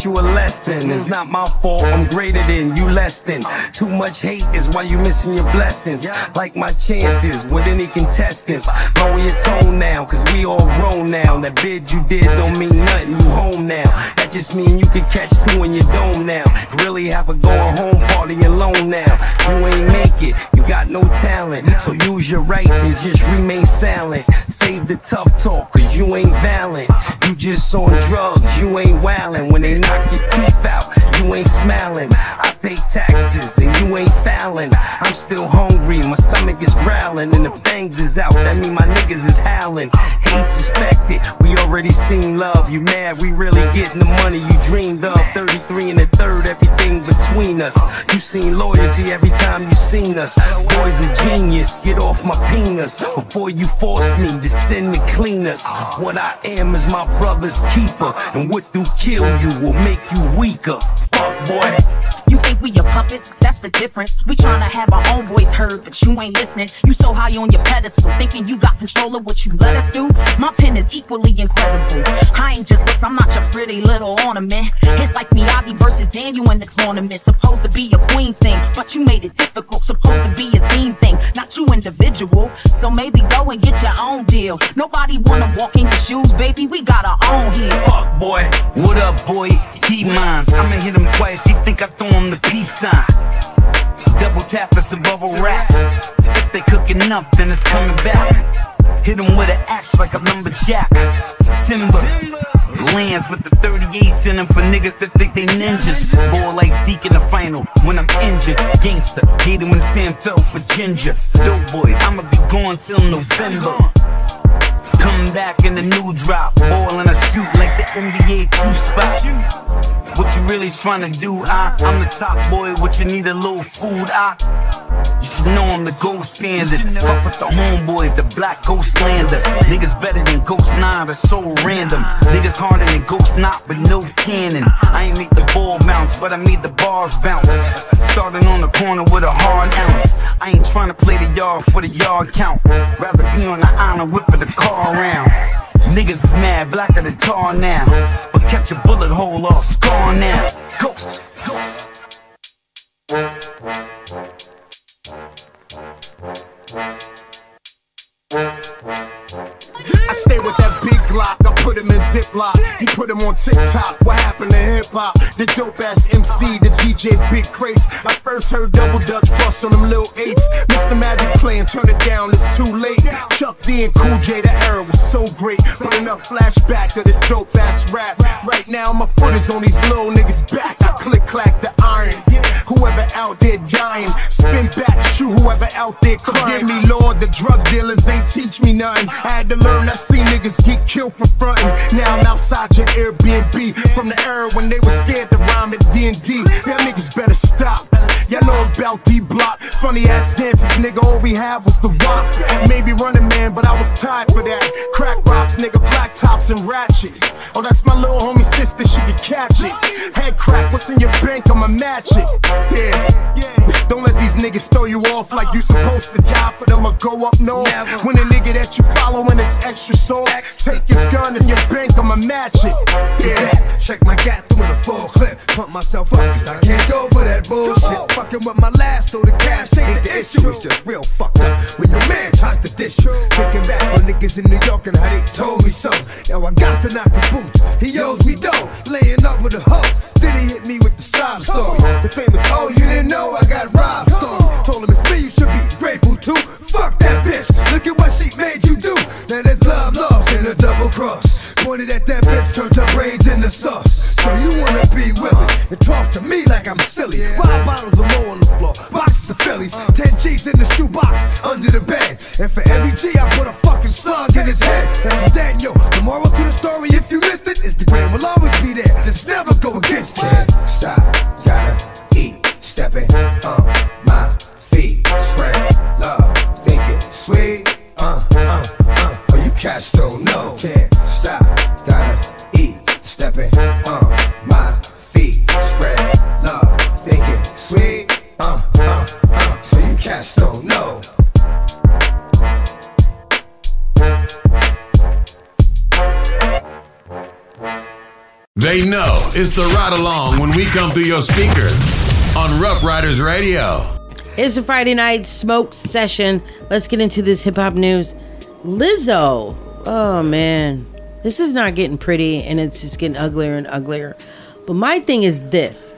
Speaker 18: you a lesson. It's not my fault, I'm greater than you less than. Too much hate is why you missing your blessings. Like my chances with any contestants. Lower your tone now, cause we all grown now. That bid you did don't mean nothing, you home now. That just mean you could catch two in your dome now. Really have a going home party alone now. You ain't make it, you got no talent. So use your rights and just remain silent. Save the tough talk, cause you ain't valid. You just on drugs, you ain't wildin'. When they knock your teeth out, you ain't smiling. I pay taxes and you ain't fouling. I'm still hungry, my stomach is growling, and the fangs is out. That mean my niggas is howling. Hate suspected, we already seen love. You mad, we really getting the money you dreamed of. 33 and a third, everything between us. You seen loyalty every time you seen us. Boy's a genius, get off my penis before you force me to send the cleaners. What I am is my brother's keeper, and what do kill you will make you weaker. Fuck boy.
Speaker 19: We your puppets? That's the difference. We tryna have our own voice heard, but you ain't listening. You so high on your pedestal, thinking you got control of what you let us do. My pen is equally incredible. I ain't just looks, I'm not your pretty little ornament. It's like Miyagi versus Daniel in the tournament. Supposed to be a queen's thing, but you made it difficult. Supposed to be a team thing, not you individual. So maybe go and get your own deal. Nobody wanna walk in your shoes, baby. We got our own here.
Speaker 18: Fuck boy.
Speaker 20: What up, boy? Key mines. I'ma hit him twice. He think I throw him the peace sign. Double tap us above a rap. If they cooking up, then it's coming back. Hit them with an axe like a lumberjack. Timber. Lands with the 38s in them for niggas that think they ninjas. Ball like Zeke in the final when I'm injured. Gangster. Hate it when Sam fell for ginger. Dope boy, I'ma be gone till November. Come back in the new drop. Ball and I shoot like the NBA two spot. What you really tryna do? I, I'm the top boy. What you need a little food? I, you should know I'm the gold standard. Fuck with the homeboys, the black ghost lander. Niggas better than Ghost 9, that's so random. Niggas harder than Ghost Knot, but no cannon. I ain't make the ball bounce, but I made the bars bounce. Starting on the corner with a hard ounce. I ain't tryna play the yard for the yard count. Rather be on the island whipping the car around. Niggas is mad, blacker than tar now. But catch a bullet hole off scar now. Ghost, ghost.
Speaker 21: I stay with that big Glock, put him in Ziploc. He put him on TikTok. What happened to hip hop? The dope ass MC, the DJ Big Crates. I first heard Double Dutch Bus on them little eights. Mr. Magic playing, turn it down, it's too late. Chuck D and Cool J, the era was so great. But enough flashback to this dope ass rap. Right now, my foot is on these little niggas' back. I click clack the iron. Whoever out there dying, spin back, shoot whoever out there crying. Forgive me, Lord, the drug dealers ain't teach me nothing. I had to learn, I see niggas get killed for Now I'm outside your Airbnb from the era when they was scared to rhyme at D&D. Y'all niggas better stop. Y'all know about D-Block. Funny ass dances, nigga, all we have was the rock. And maybe running man, but I was tired for that. Crack rocks, nigga, black tops and ratchet. Oh, that's my little homie sister, she can catch it. Head crack, what's in your bank, I'ma match it. Yeah, yeah. Don't
Speaker 22: let these niggas throw you off like you supposed to job for them or go up north. When a nigga that you following is extra soft, take his gun and your bank, I'ma match it.
Speaker 23: Yeah, check my gap through in a full clip. Pump myself up, It's a
Speaker 4: Friday night smoke session. Let's get into this hip hop news. Lizzo. Oh man. This is not getting pretty and it's just getting uglier and uglier. But my thing is this.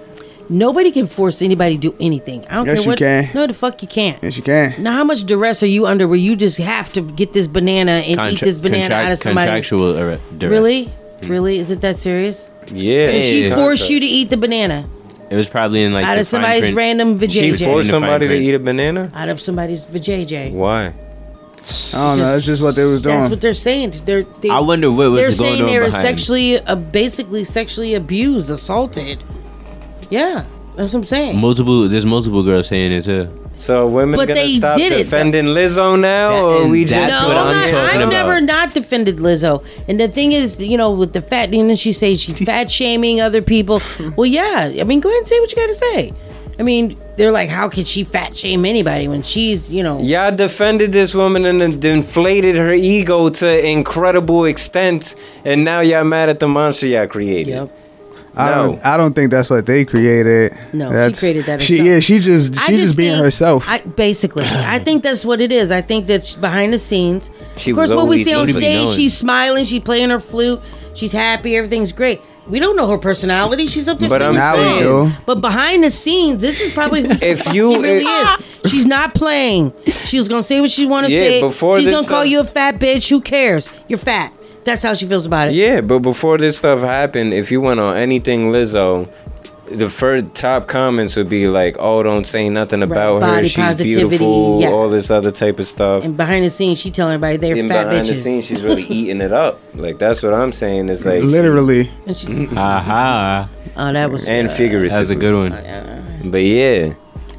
Speaker 4: Nobody can force anybody to do anything. I don't
Speaker 7: Yes,
Speaker 4: care
Speaker 7: you
Speaker 4: what.
Speaker 7: can.
Speaker 4: No, the fuck you can't.
Speaker 7: Yes, you can.
Speaker 4: Now, how much duress are you under where you just have to get this banana and eat this banana
Speaker 6: contract-
Speaker 4: out of somebody's?
Speaker 6: contractual duress.
Speaker 4: Really? Hmm. Really? Is it that serious?
Speaker 5: Yeah.
Speaker 4: So she forced you to eat the banana
Speaker 6: It was probably in like
Speaker 4: out
Speaker 6: the
Speaker 4: of
Speaker 6: fine
Speaker 4: somebody's
Speaker 6: print.
Speaker 4: random
Speaker 5: She
Speaker 4: vajayjay.
Speaker 5: forced
Speaker 6: In the fine
Speaker 5: somebody to eat a banana?
Speaker 4: Out of somebody's vajayjay.
Speaker 5: Why?
Speaker 7: I don't know. That's just what they was doing.
Speaker 4: That's what they're saying. They're, they,
Speaker 6: I wonder what was
Speaker 4: they're
Speaker 6: going
Speaker 4: saying
Speaker 6: on
Speaker 4: they were sexually, uh, basically sexually abused, assaulted. Yeah, that's what I'm saying.
Speaker 6: Multiple. There's multiple girls saying it too.
Speaker 5: So women
Speaker 4: But
Speaker 5: gonna
Speaker 4: they
Speaker 5: stop
Speaker 4: did it,
Speaker 5: defending Lizzo now,
Speaker 6: That-
Speaker 5: or
Speaker 6: and
Speaker 5: we just
Speaker 6: that's
Speaker 4: no,
Speaker 6: what I'm
Speaker 4: I'm not,
Speaker 6: talking
Speaker 4: I've
Speaker 6: about.
Speaker 4: never not defended Lizzo. And the thing is, you know, with the fat, and then she says she's fat shaming other people. Well, yeah. I mean, go ahead and say what you got to say. I mean, they're like, how could she fat shame anybody when she's, you know,
Speaker 5: Y'all defended this woman and then inflated her ego to incredible extent, and now y'all mad at the monster y'all created.
Speaker 4: Yep.
Speaker 7: I
Speaker 5: No.
Speaker 7: don't. I don't think that's what they created.
Speaker 4: No, she
Speaker 7: that's,
Speaker 4: created that
Speaker 7: She
Speaker 4: herself.
Speaker 7: is. She just.
Speaker 4: I
Speaker 7: She just, being
Speaker 4: think-
Speaker 7: herself.
Speaker 4: I, basically, I think that's what it is. I think that sh- behind the scenes,
Speaker 5: She
Speaker 4: of course, what we see on stage,
Speaker 5: knowing.
Speaker 4: she's smiling, she's playing her flute, she's happy, everything's great. We don't know her personality. She's up there
Speaker 5: But I'm
Speaker 7: Now we
Speaker 4: songs.
Speaker 7: do.
Speaker 4: But behind the scenes, this is probably who
Speaker 5: If
Speaker 4: she
Speaker 5: you-
Speaker 4: really is. Ah. She's not playing. She was gonna say what she want to
Speaker 5: Yeah,
Speaker 4: say.
Speaker 5: before
Speaker 4: she's gonna call you a fat bitch. Who cares? You're fat. That's how she feels about it.
Speaker 5: Yeah, but before this stuff happened, if you went on anything Lizzo, the first top comments would be like, "Oh, don't say nothing about her.
Speaker 4: body
Speaker 5: She's beautiful."
Speaker 4: yeah.
Speaker 5: All this other type of stuff.
Speaker 4: And behind the scenes, she telling everybody they're
Speaker 5: And
Speaker 4: fat
Speaker 5: behind the
Speaker 4: bitches.
Speaker 5: scenes, she's really eating it up. Like that's what I'm saying. It's like
Speaker 7: Literally.
Speaker 4: And she-
Speaker 6: Aha.
Speaker 4: oh, that was
Speaker 5: and
Speaker 4: uh,
Speaker 5: figuratively.
Speaker 6: That was a good one.
Speaker 5: But yeah,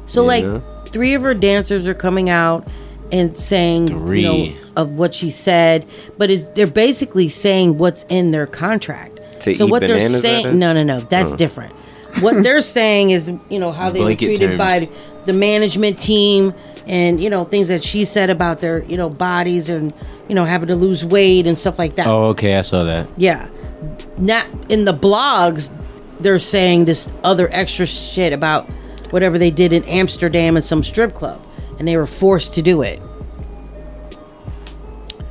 Speaker 4: So like
Speaker 5: know?
Speaker 4: three of her dancers are coming out and saying you know of what she said, but it's, they're basically saying what's in their contract.
Speaker 5: To
Speaker 4: so
Speaker 5: eat
Speaker 4: what they're saying, no, no, no, that's
Speaker 5: Oh.
Speaker 4: different. What they're saying is, you know, how they were
Speaker 6: Blanket
Speaker 4: treated by the management team, and you know things that she said about their, you know, bodies and you know having to lose weight and stuff like that.
Speaker 6: Oh, okay. I saw that.
Speaker 4: Yeah. Not in the blogs, they're saying this other extra shit about whatever they did in Amsterdam in some strip club. And they were forced to do it.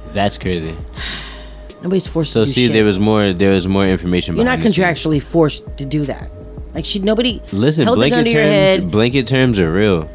Speaker 6: That's crazy.
Speaker 4: Nobody's forced
Speaker 6: So
Speaker 4: to do
Speaker 6: see,
Speaker 4: shit.
Speaker 6: there was more. There was more information.
Speaker 4: You're not
Speaker 6: behind scenes.
Speaker 4: contractually forced to do that. Like she nobody
Speaker 6: Listen,
Speaker 4: held the gun
Speaker 6: blanket
Speaker 4: your
Speaker 6: terms.
Speaker 4: head.
Speaker 6: Blanket terms are real.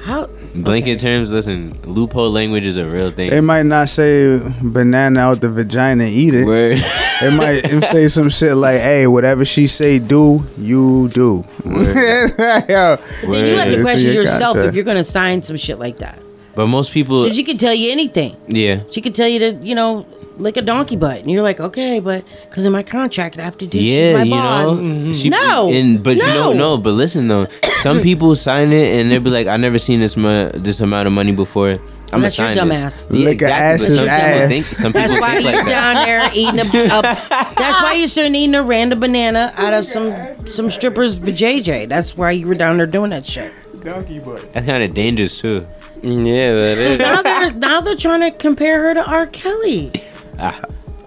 Speaker 4: How
Speaker 6: Blanket terms. Listen, loophole language is a real thing.
Speaker 7: They might not say banana out the vagina, eat it.
Speaker 6: Word.
Speaker 7: They might say some shit like, "Hey, whatever she say, do you do?" Yo,
Speaker 4: then you have to question
Speaker 7: your
Speaker 4: yourself
Speaker 7: contract.
Speaker 4: if you're gonna sign some shit like that.
Speaker 6: But most people.
Speaker 4: So she could tell you anything.
Speaker 6: yeah.
Speaker 4: She could tell you to, you know, lick a donkey butt, and you're like, okay, but because in my contract I have to do.
Speaker 6: Yeah,
Speaker 4: she's my
Speaker 6: you
Speaker 4: boss.
Speaker 6: know. She-
Speaker 4: no,
Speaker 6: and but you don't know. But listen though, some people sign it and they'll be like, "I never seen this mu- this amount of money before." I'm gonna
Speaker 4: That's your dumbass.
Speaker 6: this.
Speaker 7: Lick a
Speaker 6: some
Speaker 7: ass.
Speaker 6: think some
Speaker 4: That's why you're
Speaker 6: like that.
Speaker 4: down there eating a, a. That's why you're sitting eating a random banana out of some some strippers vajayjay. That's why you were down there doing that shit.
Speaker 7: Donkey butt.
Speaker 6: That's kind of dangerous too.
Speaker 5: Yeah, that is.
Speaker 4: So now they're now they're trying to compare her to R. Kelly.
Speaker 6: Ah.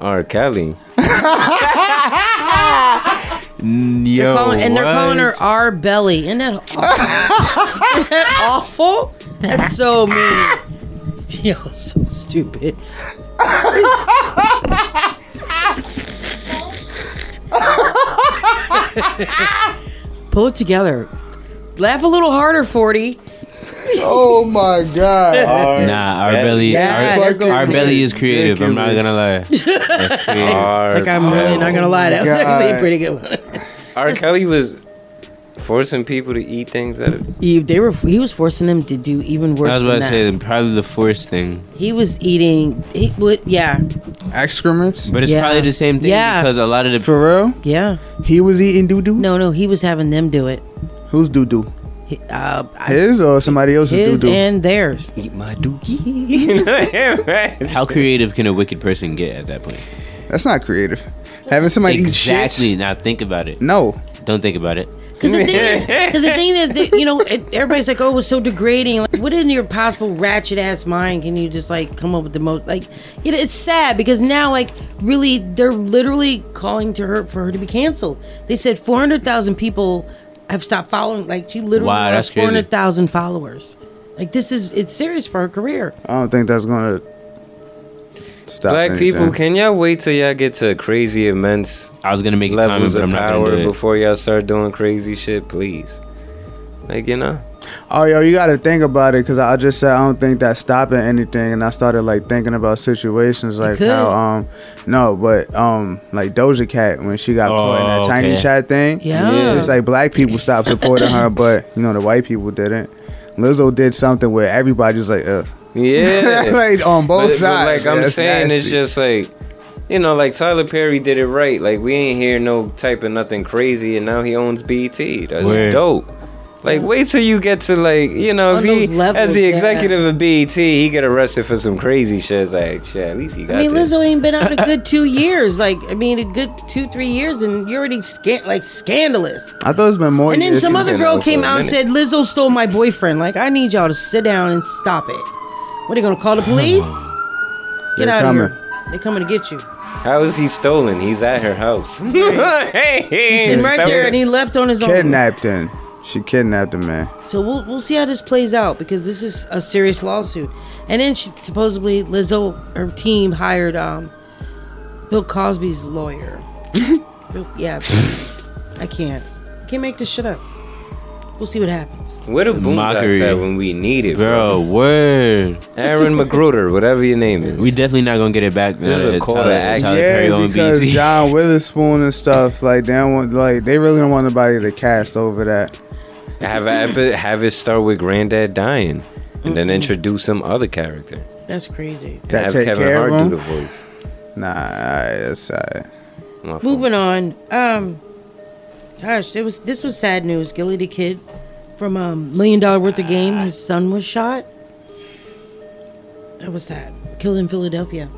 Speaker 5: R. Kelly.
Speaker 6: Yo,
Speaker 4: They're calling, and they're calling her? R. Belly. Isn't that awful? Isn't that awful? That's so mean. Yo, so stupid. Pull it together. Laugh a little harder, 40.
Speaker 7: Oh my god.
Speaker 6: Nah, our
Speaker 5: Yeah,
Speaker 6: belly, our, our belly is creative. I'm not gonna lie. That's creative.
Speaker 4: Like, I'm really not going to lie. That was
Speaker 7: God.
Speaker 4: actually a pretty good one.
Speaker 5: R. Kelly was forcing people to eat things that. Are,
Speaker 4: He, they were, he was forcing them to do even worse
Speaker 6: I was
Speaker 4: than
Speaker 6: about to
Speaker 4: that.
Speaker 6: say probably the force thing,
Speaker 4: He was eating, he would, yeah,
Speaker 7: Excrements?
Speaker 6: but it's
Speaker 4: Yeah.
Speaker 6: probably the same thing
Speaker 4: Yeah.
Speaker 6: because a lot of the
Speaker 7: For real?
Speaker 4: yeah.
Speaker 7: He was eating doo doo?
Speaker 4: No, no, he was having them do it.
Speaker 7: Who's doo doo?
Speaker 4: He- Uh, I-
Speaker 7: His or somebody else's doo
Speaker 4: his
Speaker 7: doo?
Speaker 4: and theirs.
Speaker 5: eat my dookie.
Speaker 6: how creative can a wicked person get at that point?
Speaker 7: That's not creative. Having somebody
Speaker 6: exactly.
Speaker 7: eat shit? Exactly.
Speaker 6: Now think about it.
Speaker 7: No.
Speaker 6: Don't think about it.
Speaker 4: Because the thing is, because the thing is, that, you know, it, everybody's like, "Oh, it was so degrading." Like, what in your possible ratchet ass mind can you just like come up with the most? Like, you know, it's sad because now, like, really, they're literally calling to her for her to be canceled. They said four hundred thousand people have stopped following. Like, she literally
Speaker 6: Wow,
Speaker 4: lost
Speaker 6: that's
Speaker 4: four
Speaker 6: crazy.
Speaker 4: hundred thousand followers. Like, this is it's serious for her career.
Speaker 7: I don't think that's gonna stop.
Speaker 5: Black
Speaker 7: anything.
Speaker 5: people, can y'all wait till y'all get to crazy immense
Speaker 6: I was gonna make a comment,
Speaker 5: levels
Speaker 6: but
Speaker 5: of
Speaker 6: I'm not gonna
Speaker 5: power
Speaker 6: do it.
Speaker 5: before y'all start doing crazy shit, please? Like you know,
Speaker 7: Oh, yo, you got to think about it because I just said I don't think that's stopping anything, and I started like thinking about situations like
Speaker 4: could.
Speaker 7: how um no, but um like Doja Cat when she got caught in that
Speaker 6: Oh,
Speaker 7: tiny
Speaker 6: okay.
Speaker 7: chat thing.
Speaker 4: Yeah. Yeah.
Speaker 7: just like black people stopped supporting her, but you know the white people didn't. Lizzo did something where everybody was like, Ugh.
Speaker 5: Yeah.
Speaker 7: like on both
Speaker 5: But- but
Speaker 7: sides.
Speaker 5: like I'm
Speaker 7: That's
Speaker 5: saying, it's just like, you know, like Tyler Perry did it right. Like we ain't hear no type of nothing crazy, and now he owns BT. That's
Speaker 6: Word.
Speaker 5: dope. Like wait till you get to like, you know,
Speaker 4: On
Speaker 5: if he
Speaker 4: levels,
Speaker 5: as the
Speaker 4: yeah.
Speaker 5: executive of BET, he get arrested for some crazy shit. It's like, shit, at least he got
Speaker 4: I mean,
Speaker 5: this.
Speaker 4: Lizzo ain't been out a good two years. Like, I mean, a good two, three years, and you're already sca- like scandalous.
Speaker 7: I thought it's been more.
Speaker 4: And then some other girl came out and said. Lizzo stole my boyfriend. Like, I need y'all to sit down and stop it. What are you gonna call the police? Get
Speaker 7: They're
Speaker 4: out of here. They coming to get you.
Speaker 5: How is he stolen? He's at her house. hey,
Speaker 4: He's sitting right there, and he left on his own.
Speaker 7: kidnapped him. She kidnapped him, man.
Speaker 4: So we'll we'll see how this plays out because this is a serious lawsuit. And then she, supposedly Lizzo, her team hired um, Bill Cosby's lawyer. Bill- yeah, I can't. I Can't make this shit up. We'll see what happens.
Speaker 5: Where the boondocks at when we need it,
Speaker 6: Bro,
Speaker 5: bro?
Speaker 6: word.
Speaker 5: Aaron McGruder, whatever your name is.
Speaker 6: We definitely not gonna get it back.
Speaker 5: This is a
Speaker 6: that
Speaker 5: call to action.
Speaker 6: Tyler Perry
Speaker 7: Yeah,
Speaker 6: on
Speaker 7: because
Speaker 6: BET.
Speaker 7: John Witherspoon and stuff like they don't want like they really don't want nobody to cast over that.
Speaker 5: have have, have it start with Granddad dying, and then introduce some other character.
Speaker 4: That's crazy.
Speaker 5: And
Speaker 7: That
Speaker 5: have
Speaker 7: take
Speaker 5: Kevin
Speaker 7: care
Speaker 5: Hart
Speaker 7: of
Speaker 5: do
Speaker 7: him?
Speaker 5: the voice.
Speaker 7: Nah, alright, that's alright.
Speaker 5: My fault.
Speaker 4: Moving on. Um, gosh, it was this was sad news. Gillie the kid from um, Million Dollaz Worth of Game. His son was shot. That was sad. Killed in Philadelphia.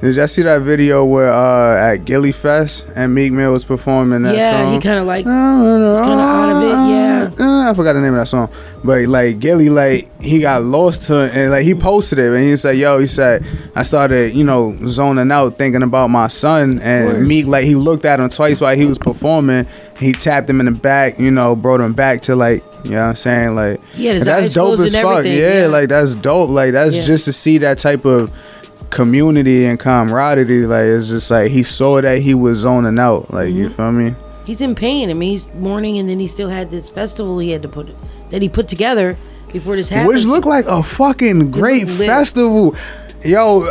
Speaker 7: Did y'all see that video where uh at Gillie Fest and Meek Mill was performing that
Speaker 4: yeah,
Speaker 7: song?
Speaker 4: he kind of like
Speaker 7: was
Speaker 4: kind of out of it. Yeah.
Speaker 7: I forgot the name of that song, but like Gillie, like he got lost to it, and like he posted it, and he said, "Yo," he said, "I started, you know, zoning out, thinking about my son." And
Speaker 4: Word.
Speaker 7: Meek, like he looked at him twice while he was performing. He tapped him in the back, you know, brought him back to like, you know, what I'm saying like,
Speaker 4: He had his
Speaker 7: and that's dope as fuck. Yeah,
Speaker 4: yeah.
Speaker 7: like that's dope. Like that's
Speaker 4: Yeah.
Speaker 7: just to see that type of community and camaraderie. Like it's just like he saw that he was zoning out. Like you
Speaker 4: Mm-hmm.
Speaker 7: feel me?
Speaker 4: He's in pain. I mean, he's mourning, and then he still had this festival he had to put that he put together before this happened.
Speaker 7: Which looked like a fucking great festival. Yo,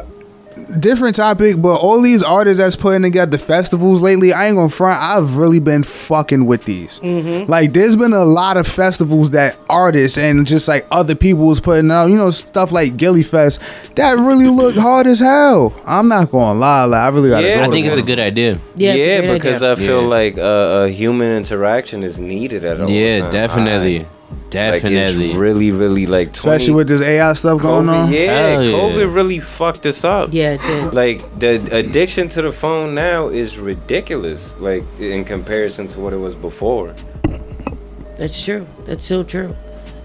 Speaker 7: different topic, but all these artists that's putting together festivals lately, I ain't gonna front. I've really been fucking with these.
Speaker 4: Mm-hmm.
Speaker 7: Like, there's been a lot of festivals that artists and just like other people was putting out, you know, stuff like Gillie Fest that really looked hard as hell. I'm not gonna lie, like, I really gotta
Speaker 5: Yeah,
Speaker 7: go
Speaker 6: I think it's a good idea.
Speaker 4: Yeah,
Speaker 5: yeah, because
Speaker 4: idea.
Speaker 5: I feel
Speaker 6: Yeah.
Speaker 5: like uh, a human interaction is needed at all.
Speaker 6: Yeah,
Speaker 5: time.
Speaker 6: definitely,
Speaker 5: Like,
Speaker 6: definitely.
Speaker 5: it's really, really like 20,
Speaker 7: Especially with this AI stuff going
Speaker 5: COVID,
Speaker 7: on.
Speaker 5: Yeah,
Speaker 6: yeah.
Speaker 5: COVID really fucked us up.
Speaker 4: Yeah, it did.
Speaker 5: Like the addiction to the phone now is ridiculous. Like in comparison to what it was before.
Speaker 4: That's true. That's so true.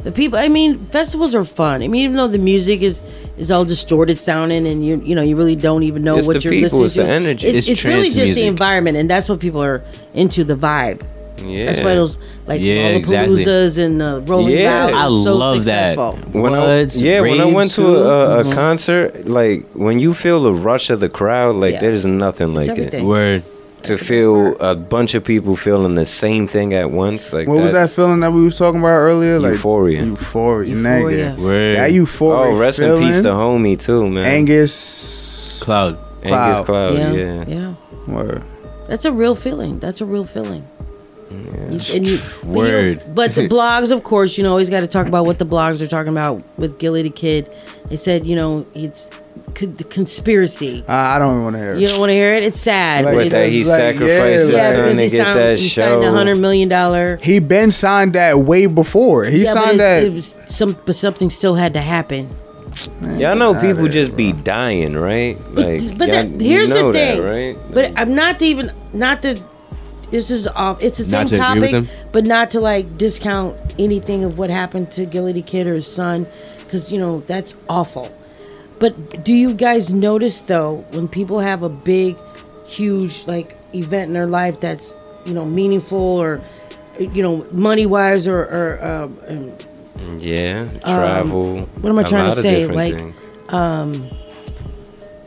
Speaker 4: the people. I mean, festivals are fun. I mean, even though the music is is all distorted sounding, and you you know you really don't even know
Speaker 5: It's
Speaker 4: what
Speaker 5: the
Speaker 4: you're
Speaker 5: people,
Speaker 4: listening
Speaker 5: it's
Speaker 4: to.
Speaker 5: the energy.
Speaker 4: It's,
Speaker 5: It's
Speaker 4: it's really
Speaker 5: trance
Speaker 4: just the environment, and that's what people are into the vibe.
Speaker 5: Yeah.
Speaker 4: That's why those like
Speaker 6: Yeah,
Speaker 4: all the
Speaker 6: exactly.
Speaker 4: Palooza's and the Rolling
Speaker 5: Yeah.
Speaker 4: Loud
Speaker 5: I
Speaker 4: are so
Speaker 6: love that.
Speaker 5: When
Speaker 6: Woods,
Speaker 5: I, yeah, when I went to
Speaker 6: too.
Speaker 5: a, a
Speaker 6: Mhm.
Speaker 5: concert, like when you feel the rush of the crowd, like
Speaker 4: Yeah.
Speaker 5: there's nothing like it.
Speaker 4: everything.
Speaker 6: Word.
Speaker 5: To feel a bunch of people feeling the same thing at once, like
Speaker 7: What was that feeling that we was talking about earlier? Like
Speaker 5: Euphoria.
Speaker 7: euphoria,
Speaker 4: Euphoria.
Speaker 7: nigga.
Speaker 6: Word.
Speaker 7: That euphoria.
Speaker 5: Oh, rest
Speaker 7: feeling,
Speaker 5: in peace to homie too, man.
Speaker 7: Angus.
Speaker 6: Cloud.
Speaker 5: Angus
Speaker 7: Cloud.
Speaker 5: Cloud,
Speaker 4: yeah,
Speaker 5: yeah.
Speaker 4: yeah.
Speaker 7: Word.
Speaker 4: That's a real feeling. That's a real feeling. You- and you- but you know-
Speaker 6: Word.
Speaker 4: But, the blogs, of course, you know, always got to talk about what the blogs are talking about with Gillie the Kid. They said, you know, it's the conspiracy.
Speaker 7: I, I don't even want to hear it.
Speaker 4: You don't want to hear it? It's sad.
Speaker 7: Like,
Speaker 5: What that he
Speaker 7: like, yeah,
Speaker 5: his
Speaker 7: like-
Speaker 5: son to
Speaker 4: he
Speaker 5: get
Speaker 4: signed,
Speaker 5: that
Speaker 4: he signed a hundred million dollar.
Speaker 7: He been signed that way before. He
Speaker 4: yeah, but
Speaker 7: signed
Speaker 4: it,
Speaker 7: that.
Speaker 4: It was some, but something still had to happen.
Speaker 5: Y'all know people
Speaker 7: here,
Speaker 5: just be dying, right? Like,
Speaker 4: but
Speaker 5: y'all-
Speaker 4: that, here's the thing.
Speaker 5: that, right?
Speaker 4: But I'm not to even not to. This is off. It's the same
Speaker 6: Not to agree with
Speaker 4: topic,
Speaker 6: them?
Speaker 4: but not to like discount anything of what happened to Gillie Kid or his son, because you know that's awful. But do you guys notice though when people have a big, huge like event in their life that's you know meaningful or you know money wise or, or um, um,
Speaker 5: yeah, travel.
Speaker 4: what am I
Speaker 5: a
Speaker 4: trying to
Speaker 5: of
Speaker 4: say?
Speaker 5: different
Speaker 4: Like,
Speaker 5: things.
Speaker 4: um,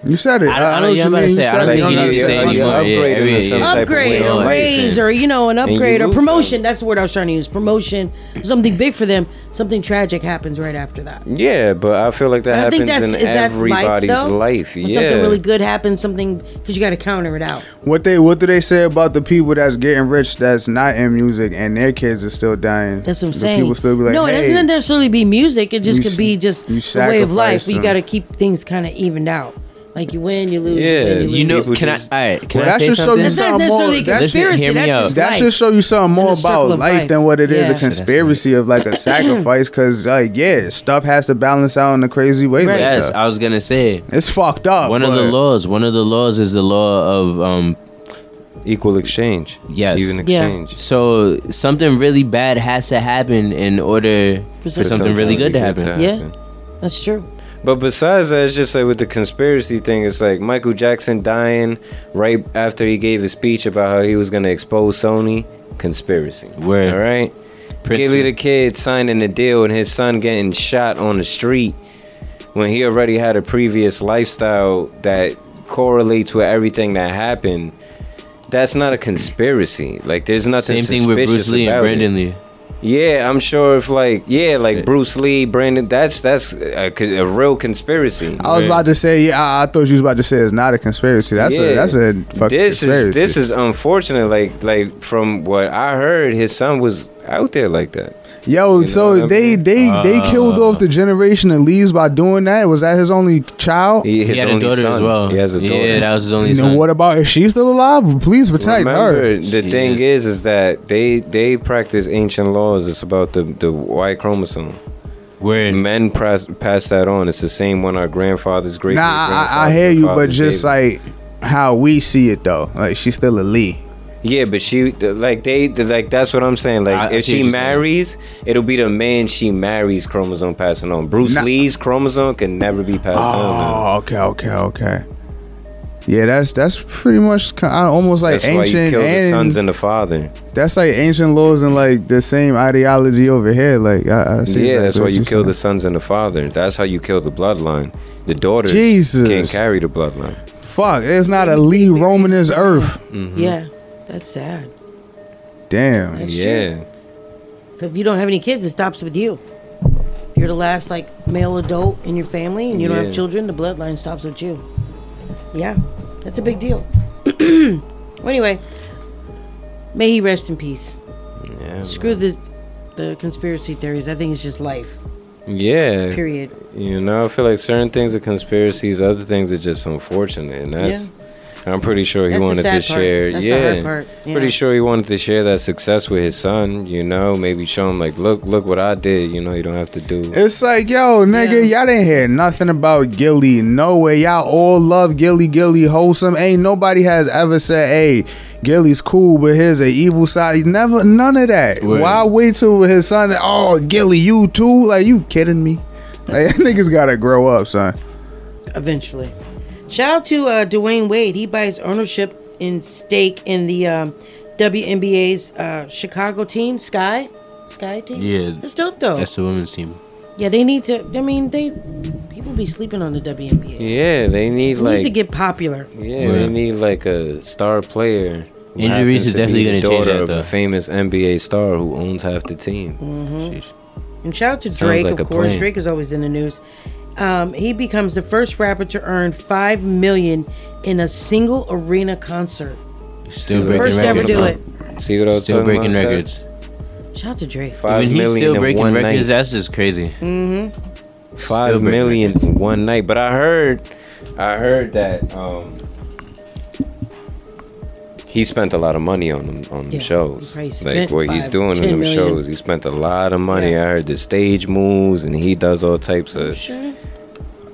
Speaker 7: You said it.
Speaker 6: I- I
Speaker 7: I,
Speaker 6: know
Speaker 7: know what
Speaker 6: you're
Speaker 7: you
Speaker 6: about to
Speaker 7: mean. You
Speaker 6: say, I
Speaker 7: said
Speaker 6: don't
Speaker 7: it.
Speaker 6: think
Speaker 7: You
Speaker 6: you need to say
Speaker 7: say it.
Speaker 6: anymore.
Speaker 5: upgrade
Speaker 6: Yeah,
Speaker 5: them
Speaker 6: every-
Speaker 5: to some
Speaker 6: yeah.
Speaker 4: upgrade or
Speaker 5: of
Speaker 4: raise
Speaker 5: life.
Speaker 4: or you know an upgrade or promotion. That's the word I was trying to use. Promotion, something big for them. Something tragic happens right after that.
Speaker 5: Yeah, but I feel like that
Speaker 4: And I think
Speaker 5: happens
Speaker 4: that's
Speaker 5: in
Speaker 4: is that
Speaker 5: everybody's
Speaker 4: life, though?
Speaker 5: life.
Speaker 4: When
Speaker 5: Yeah,
Speaker 4: something really good happens, something because you got to counter it out.
Speaker 7: What they what do they say about the people that's getting rich that's not in music and their kids are still dying?
Speaker 4: That's what I'm
Speaker 7: Do
Speaker 4: saying.
Speaker 7: People still be like,
Speaker 4: no,
Speaker 7: hey,
Speaker 4: it doesn't necessarily be music. It just
Speaker 7: you
Speaker 4: could be just
Speaker 7: you
Speaker 4: the way of life.
Speaker 7: sacrificed
Speaker 4: But you got to keep things kind of evened out. Like you win, you lose.
Speaker 5: Yeah,
Speaker 4: you, win, you,
Speaker 6: You know,
Speaker 5: People
Speaker 6: can
Speaker 5: just-
Speaker 6: I? All right, can
Speaker 7: Well,
Speaker 6: I
Speaker 7: that
Speaker 6: say
Speaker 7: should show
Speaker 6: something?
Speaker 7: you
Speaker 4: That's not
Speaker 7: something more.
Speaker 4: necessarily a
Speaker 7: That's,
Speaker 4: conspiracy.
Speaker 6: hear me
Speaker 4: That's
Speaker 6: out.
Speaker 7: that should show you something more about life
Speaker 4: life.
Speaker 7: than what it is
Speaker 4: Yeah.
Speaker 7: a conspiracy of like a sacrifice. Because like yeah, stuff has to balance out in a crazy way. Like
Speaker 6: Yes,
Speaker 7: that.
Speaker 6: I was gonna say
Speaker 7: It's fucked up.
Speaker 6: one of the laws. One of the laws is the law of um.
Speaker 5: equal exchange.
Speaker 6: Yes.
Speaker 5: even
Speaker 4: Yeah.
Speaker 5: exchange.
Speaker 6: So something really bad has to happen in order for something really good to happen.
Speaker 4: Yeah, that's true.
Speaker 5: But besides that, it's just like with the conspiracy thing, it's like Michael Jackson dying right after he gave a speech about how he was gonna expose Sony. Conspiracy.
Speaker 6: Word.
Speaker 5: All right. Gillie the kid signing the deal and his son getting shot on the street when he already had a previous lifestyle that correlates with everything that happened. That's not a conspiracy. Like there's nothing.
Speaker 6: Same thing with Bruce Lee and
Speaker 5: about it.
Speaker 6: Brandon Lee.
Speaker 5: Yeah, I'm sure if like yeah, like Bruce Lee, Brandon, that's that's a, a real conspiracy.
Speaker 7: I was about to say, yeah, I, I thought you was about to say it's not a conspiracy. That's a that's a fucking
Speaker 5: this
Speaker 7: conspiracy.
Speaker 5: is this is unfortunate. Like like from what I heard, his son was out there like that.
Speaker 7: Yo,
Speaker 5: know
Speaker 7: so
Speaker 5: what I
Speaker 7: they
Speaker 5: mean?
Speaker 7: they they killed
Speaker 6: Uh.
Speaker 7: off the generation of Lees by doing that. Was that his only child?
Speaker 5: He,
Speaker 6: He had a daughter
Speaker 5: son.
Speaker 6: as well.
Speaker 5: He has a daughter.
Speaker 6: Yeah, that was his only
Speaker 7: You know
Speaker 6: son.
Speaker 7: what about if she's still alive? Please protect
Speaker 5: Remember,
Speaker 7: her.
Speaker 5: the
Speaker 6: She
Speaker 5: thing
Speaker 6: is.
Speaker 5: is, is that they they practice ancient laws. It's about the the Y chromosome.
Speaker 6: Word.
Speaker 5: Men pass pass that on. It's the same one our grandfathers, great.
Speaker 7: Nah, I, I hear you, but just like how we see it though, like she's still a Lee.
Speaker 5: Yeah, but she like they like that's what I'm saying. Like
Speaker 6: I- I
Speaker 5: if she
Speaker 6: you're saying.
Speaker 5: marries, it'll be the man she marries chromosome passing on. Bruce
Speaker 7: Nah.
Speaker 5: Lee's chromosome can never be passed on.
Speaker 7: Oh, okay, okay, okay. Yeah, that's that's pretty much ki- I- almost like
Speaker 5: That's why you
Speaker 7: ancient
Speaker 5: kill the sons and the father.
Speaker 7: that's like ancient laws and like the same ideology over here. Like I, I see
Speaker 5: Yeah, that's why you kill
Speaker 7: saying.
Speaker 5: the sons and the father. That's how you kill the bloodline. The daughters
Speaker 7: Jesus.
Speaker 5: can't carry the bloodline.
Speaker 7: Fuck, it's not a Lee roaming this earth.
Speaker 5: Mhm.
Speaker 4: Yeah, that's sad.
Speaker 7: Damn.
Speaker 4: That's
Speaker 5: yeah.
Speaker 4: So if you don't have any kids, it stops with you. If you're the last like male adult in your family and you don't
Speaker 5: Yeah.
Speaker 4: have children, the bloodline stops with you. Yeah, that's a big deal. well, anyway, may he rest in peace.
Speaker 5: Yeah.
Speaker 4: Screw the the conspiracy theories. I think it's just life.
Speaker 5: Yeah.
Speaker 4: Period.
Speaker 5: You know, I feel like certain things are conspiracies, other things are just unfortunate, and that's I'm pretty sure he
Speaker 4: That's the
Speaker 5: wanted to
Speaker 4: sad part.
Speaker 5: share.
Speaker 4: That's the
Speaker 5: yeah,
Speaker 4: hard part. Yeah.
Speaker 5: pretty sure he wanted to share that success with his son. You know, maybe show him like, look, look what I did. You know, you don't have to do.
Speaker 7: It's like, yo, nigga, y'all didn't hear nothing about Gillie. No way. Y'all all love Gillie, Gillie, wholesome. Ain't nobody has ever said, hey, Gillie's cool, but here's a evil side. He never, none of that.
Speaker 6: Word.
Speaker 7: Why wait till his son, oh, Gillie, you too? Like, you kidding me? Like, niggas gotta grow up, son.
Speaker 4: eventually. Shout out to uh, Dwyane Wade. He buys ownership in stake in the um, WNBA's uh, Chicago team, Sky. Sky team.
Speaker 6: Yeah,
Speaker 4: that's dope though.
Speaker 6: That's the women's team.
Speaker 4: yeah, they need to. I mean, they people be sleeping on the WNBA.
Speaker 5: Yeah, they need
Speaker 4: It
Speaker 5: like.
Speaker 4: needs to get popular.
Speaker 5: Yeah, they need like a star player. who
Speaker 6: Angel
Speaker 5: happens
Speaker 6: Reese is definitely gonna change
Speaker 5: daughter
Speaker 6: that,
Speaker 5: of. A famous NBA star who owns half the team.
Speaker 4: hmm And shout out to
Speaker 5: Sounds
Speaker 4: Drake,
Speaker 5: like
Speaker 4: of course.
Speaker 5: plan.
Speaker 4: Drake is always in the news. Um, he becomes the first rapper to earn five million in a single arena concert.
Speaker 6: Still
Speaker 5: See
Speaker 6: breaking
Speaker 5: what
Speaker 4: First
Speaker 5: I'm
Speaker 4: to ever do
Speaker 5: it. See what I was
Speaker 6: Still breaking
Speaker 5: about,
Speaker 6: records.
Speaker 5: Steph?
Speaker 4: Shout out to Drake.
Speaker 5: Five
Speaker 6: Even he's still
Speaker 5: in
Speaker 6: breaking
Speaker 5: one
Speaker 6: records.
Speaker 5: night.
Speaker 6: That's just crazy.
Speaker 4: Mm-hmm.
Speaker 5: Five
Speaker 6: breaking
Speaker 5: in one night. But I heard, I heard that um, he spent a lot of money on them on them
Speaker 4: Yeah,
Speaker 5: shows. Like
Speaker 4: spent
Speaker 5: what he's doing in
Speaker 4: 10
Speaker 5: them
Speaker 4: million.
Speaker 5: shows, he spent a lot of money. I heard the stage moves, and he does all types of
Speaker 4: Sure.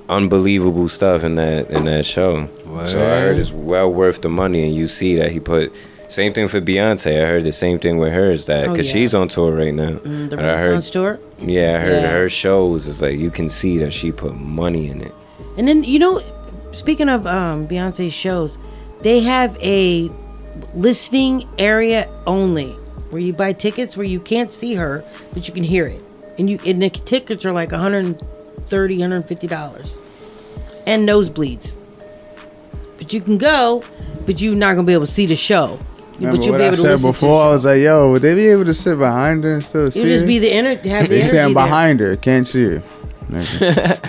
Speaker 5: Unbelievable stuff in that in that show. So I heard it's well worth the money, and you see that he put. Same thing for Beyonce. I heard the same thing with hers that
Speaker 4: Oh,
Speaker 5: because
Speaker 4: yeah.
Speaker 5: she's on tour right now.
Speaker 4: Mm, the
Speaker 5: I heard,
Speaker 4: tour.
Speaker 5: yeah, I heard
Speaker 4: Yeah.
Speaker 5: her shows. It's like you can see that she put money in it.
Speaker 4: And then you know, speaking of um, Beyonce's shows, they have a listing area only where you buy tickets where you can't see her, but you can hear it, and you and the tickets are like 130 150 dollars, and nosebleeds. But you can go, but you're not gonna be able to see the show.
Speaker 7: Remember
Speaker 4: but you'll
Speaker 7: what
Speaker 4: be
Speaker 7: I
Speaker 4: to
Speaker 7: said
Speaker 4: listen
Speaker 7: before? I was like, yo, would they be able to sit behind her and still see
Speaker 4: to. You just
Speaker 7: her?
Speaker 4: be the ener- have the
Speaker 7: They
Speaker 4: energy
Speaker 7: stand
Speaker 4: there.
Speaker 7: behind her, can't see her.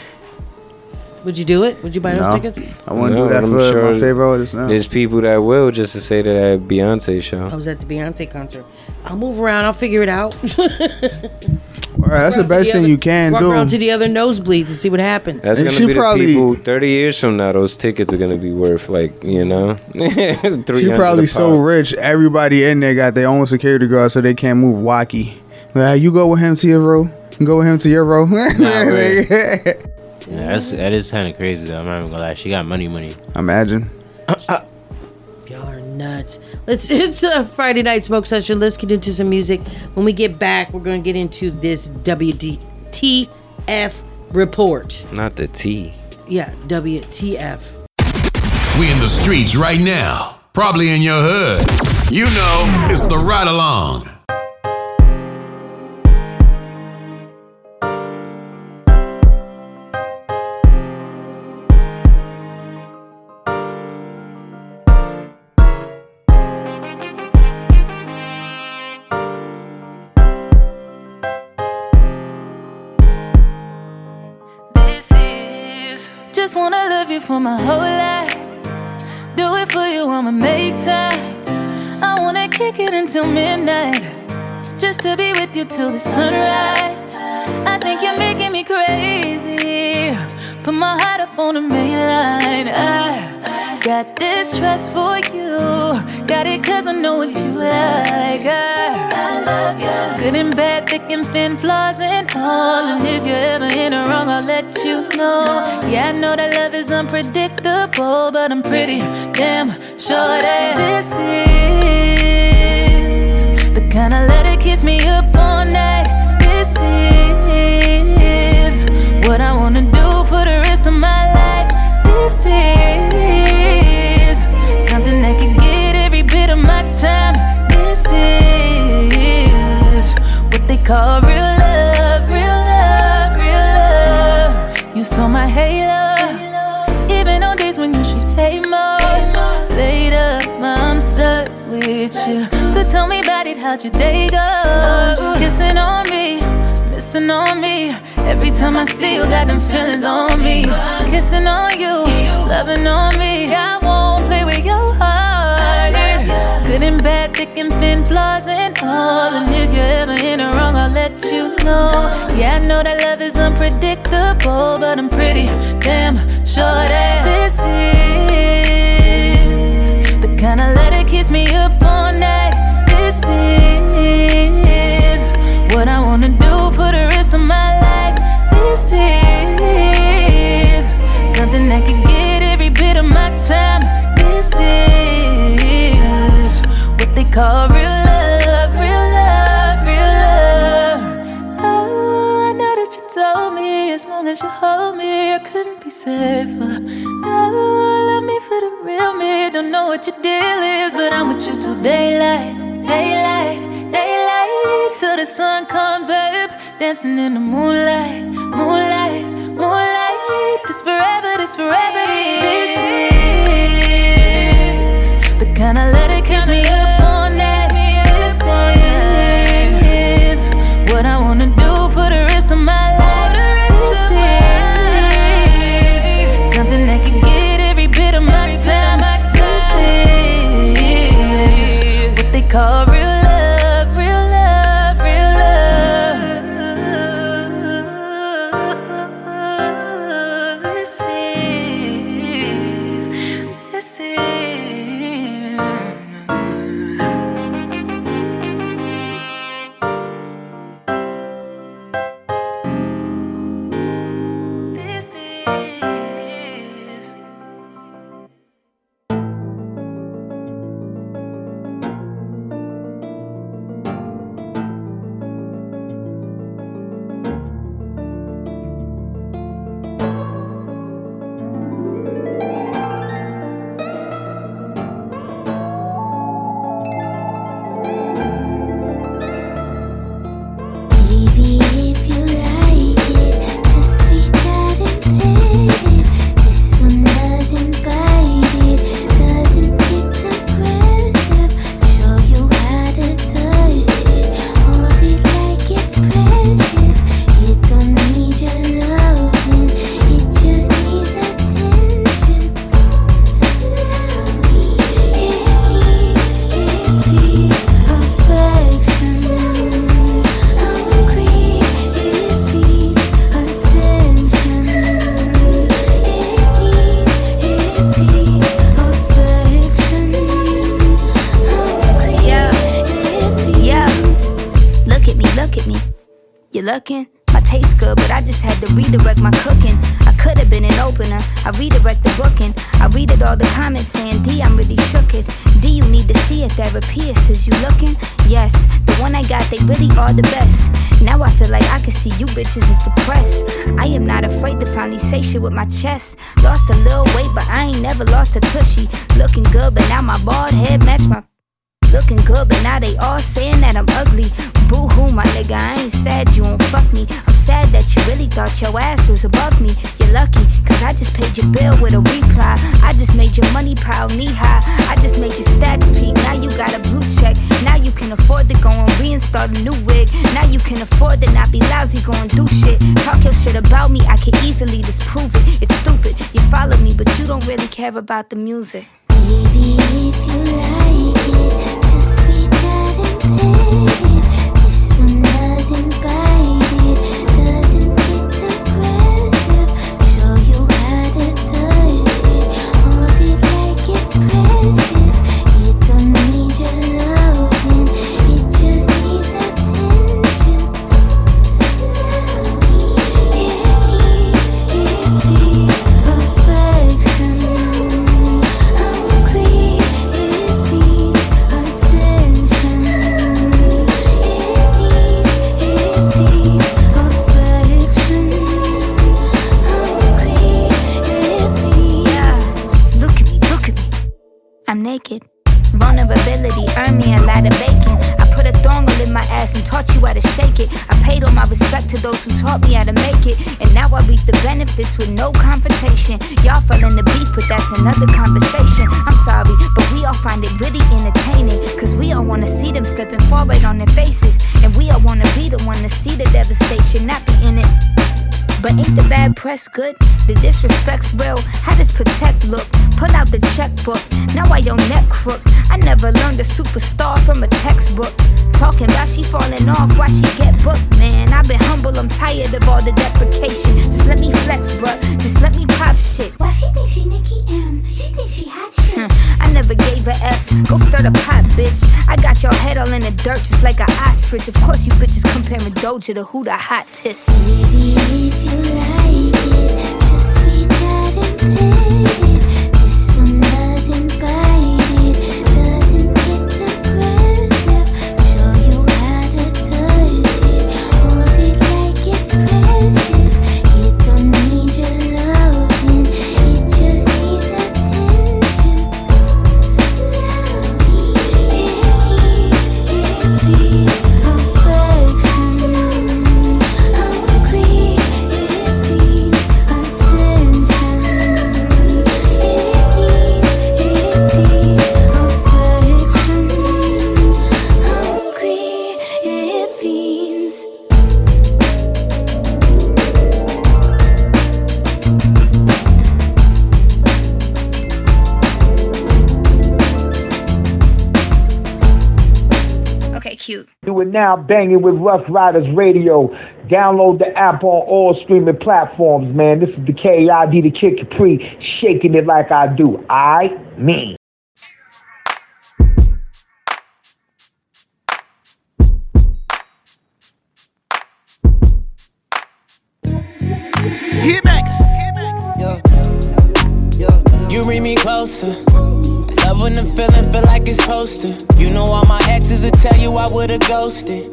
Speaker 4: Would you do it? Would you buy those tickets?
Speaker 7: I wouldn't
Speaker 5: No,
Speaker 7: do that
Speaker 5: I'm
Speaker 7: for
Speaker 5: sure
Speaker 7: my favorite artist now.
Speaker 5: There's people that will just to say that at Beyonce show.
Speaker 4: I was at the Beyonce concert. I'll move around. I'll figure it out.
Speaker 7: All right, that's the
Speaker 4: Walk around
Speaker 7: best thing
Speaker 4: other-
Speaker 7: you can
Speaker 4: walk
Speaker 7: do.
Speaker 4: around to the other nosebleeds and see what happens.
Speaker 5: That's
Speaker 7: And
Speaker 5: gonna
Speaker 7: she
Speaker 5: be the
Speaker 7: probably-
Speaker 5: people. Thirty years from now, those tickets are gonna be worth like you know, three.
Speaker 7: She probably so rich. Everybody in there got their own security guard, so they can't move wacky. Like, you go with him to your row. Go with him to your row.
Speaker 6: right. Yeah, that's that is kind of crazy though. I'm not even gonna lie. She got money, money.
Speaker 7: Imagine.
Speaker 4: Y'all are nuts. Let's. It's a Friday night smoke session. Let's get into some music. When we get back, we're going to get into this WTF report.
Speaker 5: Not the T.
Speaker 4: Yeah, WTF.
Speaker 2: We in the streets right now. Probably in your hood. You know, it's the ride along.
Speaker 24: Love you for my whole life. Do it for you, I'ma make time. I wanna kick it until midnight. Just to be with you till the sunrise. I think you're making me crazy. Put my heart up on the main line. I got this trust for you. Got it cause I know what you like. I, love you. Good and bad, thick and thin, flaws and all. And if you're ever in the wrong, I'll let you know. Yeah, I know that love is unpredictable, but I'm pretty damn sure that this is the kind of letter kiss me up all night. This is what I wanna do how'd your day go? Kissing on me, missing on me. Every time I see you, got them feelings on me. Kissing on you, loving on me. I won't play with your heart. Good and bad, thick and thin, flaws and all. And if you're ever in the wrong, I'll let you know. Yeah, I know that love is unpredictable, but I'm pretty damn sure that this is the kind of that keeps me up all night. This is what I wanna do for the rest of my life. This is something that get every bit of my time. This is what they call real love, real love, real love. Oh, I know that you told me as long as you hold me, I couldn't be safer. Dancing in the moonlight, I
Speaker 25: am not afraid to finally say shit with my chest. Lost a little weight, but I ain't never lost a tushy. Looking good, but now my bald head match my Looking good, but now they all saying that I'm ugly. Boo hoo, my nigga, I ain't sad you won't fuck me. I'm sad that you really thought your ass was above me. You're lucky, cause I just paid your bill with a reply. I just made your money pile knee high. I just made your stacks peak. Now you got a blue check. Now you can afford to go and reinstall a new wig. Now you can afford to not be lousy, go and do shit. Talk your shit about me, I can easily disprove it. It's stupid. You follow me, but you don't really care about the music.
Speaker 26: Baby, if you like it, just reach out and pet
Speaker 25: those who taught me how to make it. And now I reap the benefits with no confrontation. Y'all fell in the beef, but that's another conversation. I'm sorry, but we all find it really entertaining. Cause we all wanna see them slipping forward on their faces. And we all wanna be the one to see the devastation, not be in it. But ain't the bad press good? The disrespect's real. How does protect look? Pull out the checkbook. Now I your neck crook. I never learned a superstar from a textbook. Talking about she falling off, why she get booked, man? I've been humble, I'm tired of all the deprecation. Just let me flex, bruh. Just let me pop shit. Why she think she Nicki M? She think she hot shit. I never gave a F. Go stir the pot, bitch. I got your head all in the dirt, just like an ostrich. Of course, you bitches comparing Doja to who the hottest.
Speaker 26: Baby, if you like it, just reach out and pay
Speaker 27: now banging with Rough Riders Radio. Download the app on all streaming platforms, man. This is the KID, the Kid Capri, shaking it like I do. I mean.
Speaker 28: Hit back. Yeah. Yeah. You bring me closer. I love when the feeling feel like it's hosted. You know all my exes will tell you I would've ghosted.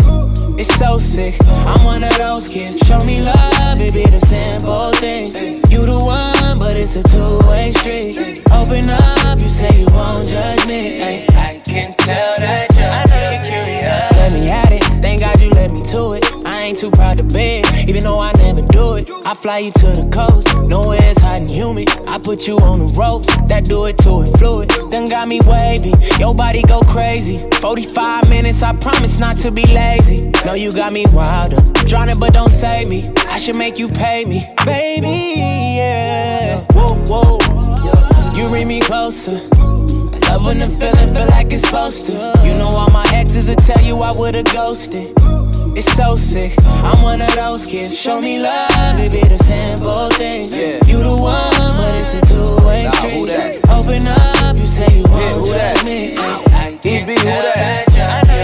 Speaker 28: It's so sick. I'm one of those kids. Show me love, it be the simple things. You the one, but it's a two-way street. Open up, you say you won't judge me. Ay, I can tell that you're, I know you're curious. Let me at it. Thank God you let me to it. I ain't too proud to beg, even though I never. I fly you to the coast, nowhere it's hot and humid. I put you on the ropes, that do it to it fluid. Then got me wavy, your body go crazy. 45 minutes, I promise not to be lazy. No, you got me wilder, drowning but don't save me. I should make you pay me, baby. Yeah, whoa, whoa. You bring me closer. Love when the feeling feel like it's supposed to. You know all my exes will tell you I would've ghosted. It's so sick. I'm one of those kids. Show me love, it be the simple things. You the one, but it's a two-way
Speaker 29: Nah,
Speaker 28: street. Open up, you say you won't
Speaker 29: who that?
Speaker 28: me. Ay, I can
Speaker 29: who that?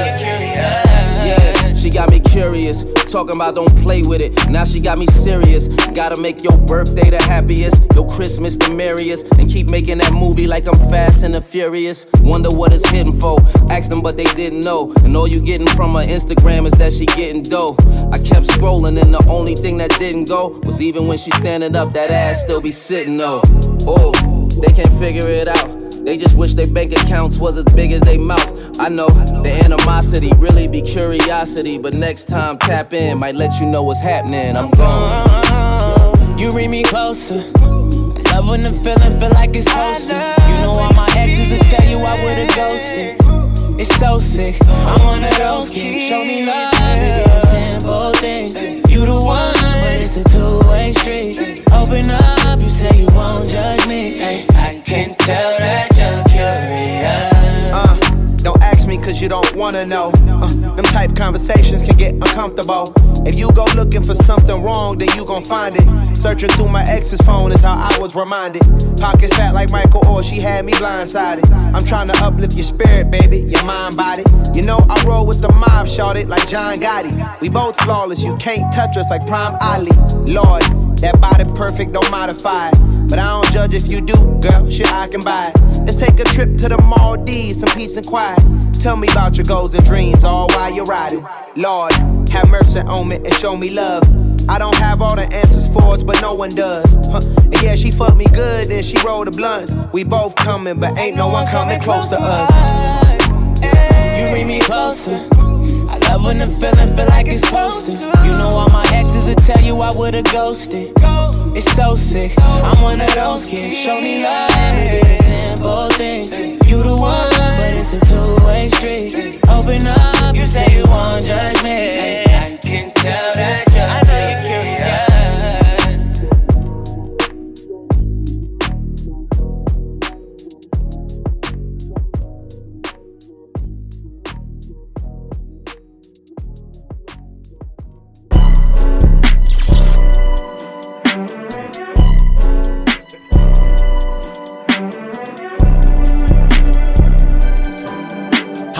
Speaker 29: Got me curious. Talking about don't play with it. Now she got me serious. Gotta make your birthday the happiest, your Christmas the merriest, and keep making that movie like I'm fast and the furious. Wonder what it's hitting for. Asked them, but they didn't know. And all you getting from her Instagram is that she getting dough. I kept scrolling, and the only thing that didn't go was even when she standing up, that ass still be sitting though. Oh, they can't figure it out. They just wish their bank accounts was as big as they mouth. I know the animosity really be curiosity, but next time tap in, might let you know what's happening. I'm gone.
Speaker 28: You read me closer. Love when the feeling feel like it's hosted. You know all my exes will tell you I would've ghosted. It's so sick. I'm one of those kids. Show me love, simple things. You the one, it's a two-way street. Open up, you say you won't judge me. Ay, I can tell that you're curious.
Speaker 29: Me cause you don't wanna know. Uh, them type conversations can get uncomfortable. If you go looking for something wrong, then you gon' find it. Searching through my ex's phone is how I was reminded. Pockets fat like Michael Orr, she had me blindsided. I'm trying to uplift your spirit, baby, your mind, body. You know I roll with the mob, shot it like John Gotti. We both flawless, you can't touch us like Prime Ali. Lord, that body perfect, don't modify it. But I don't judge if you do, girl. Shit, I can buy it. Let's take a trip to the Maldives, some peace and quiet. Tell me about your goals and dreams, all while you're riding. Lord, have mercy on me and show me love. I don't have all the answers for us, but no one does. Huh. And yeah, she fucked me good, then she rolled the blunts. We both coming, but ain't no one coming close to us.
Speaker 28: You bring me closer. I love when the feeling feel like it's to. You know all my exes will tell you I would've ghosted. It's so sick. I'm one of those kids. Show me love, simple things. You the one, but it's a two-way street. Open up, you say you won't judge me. I can tell that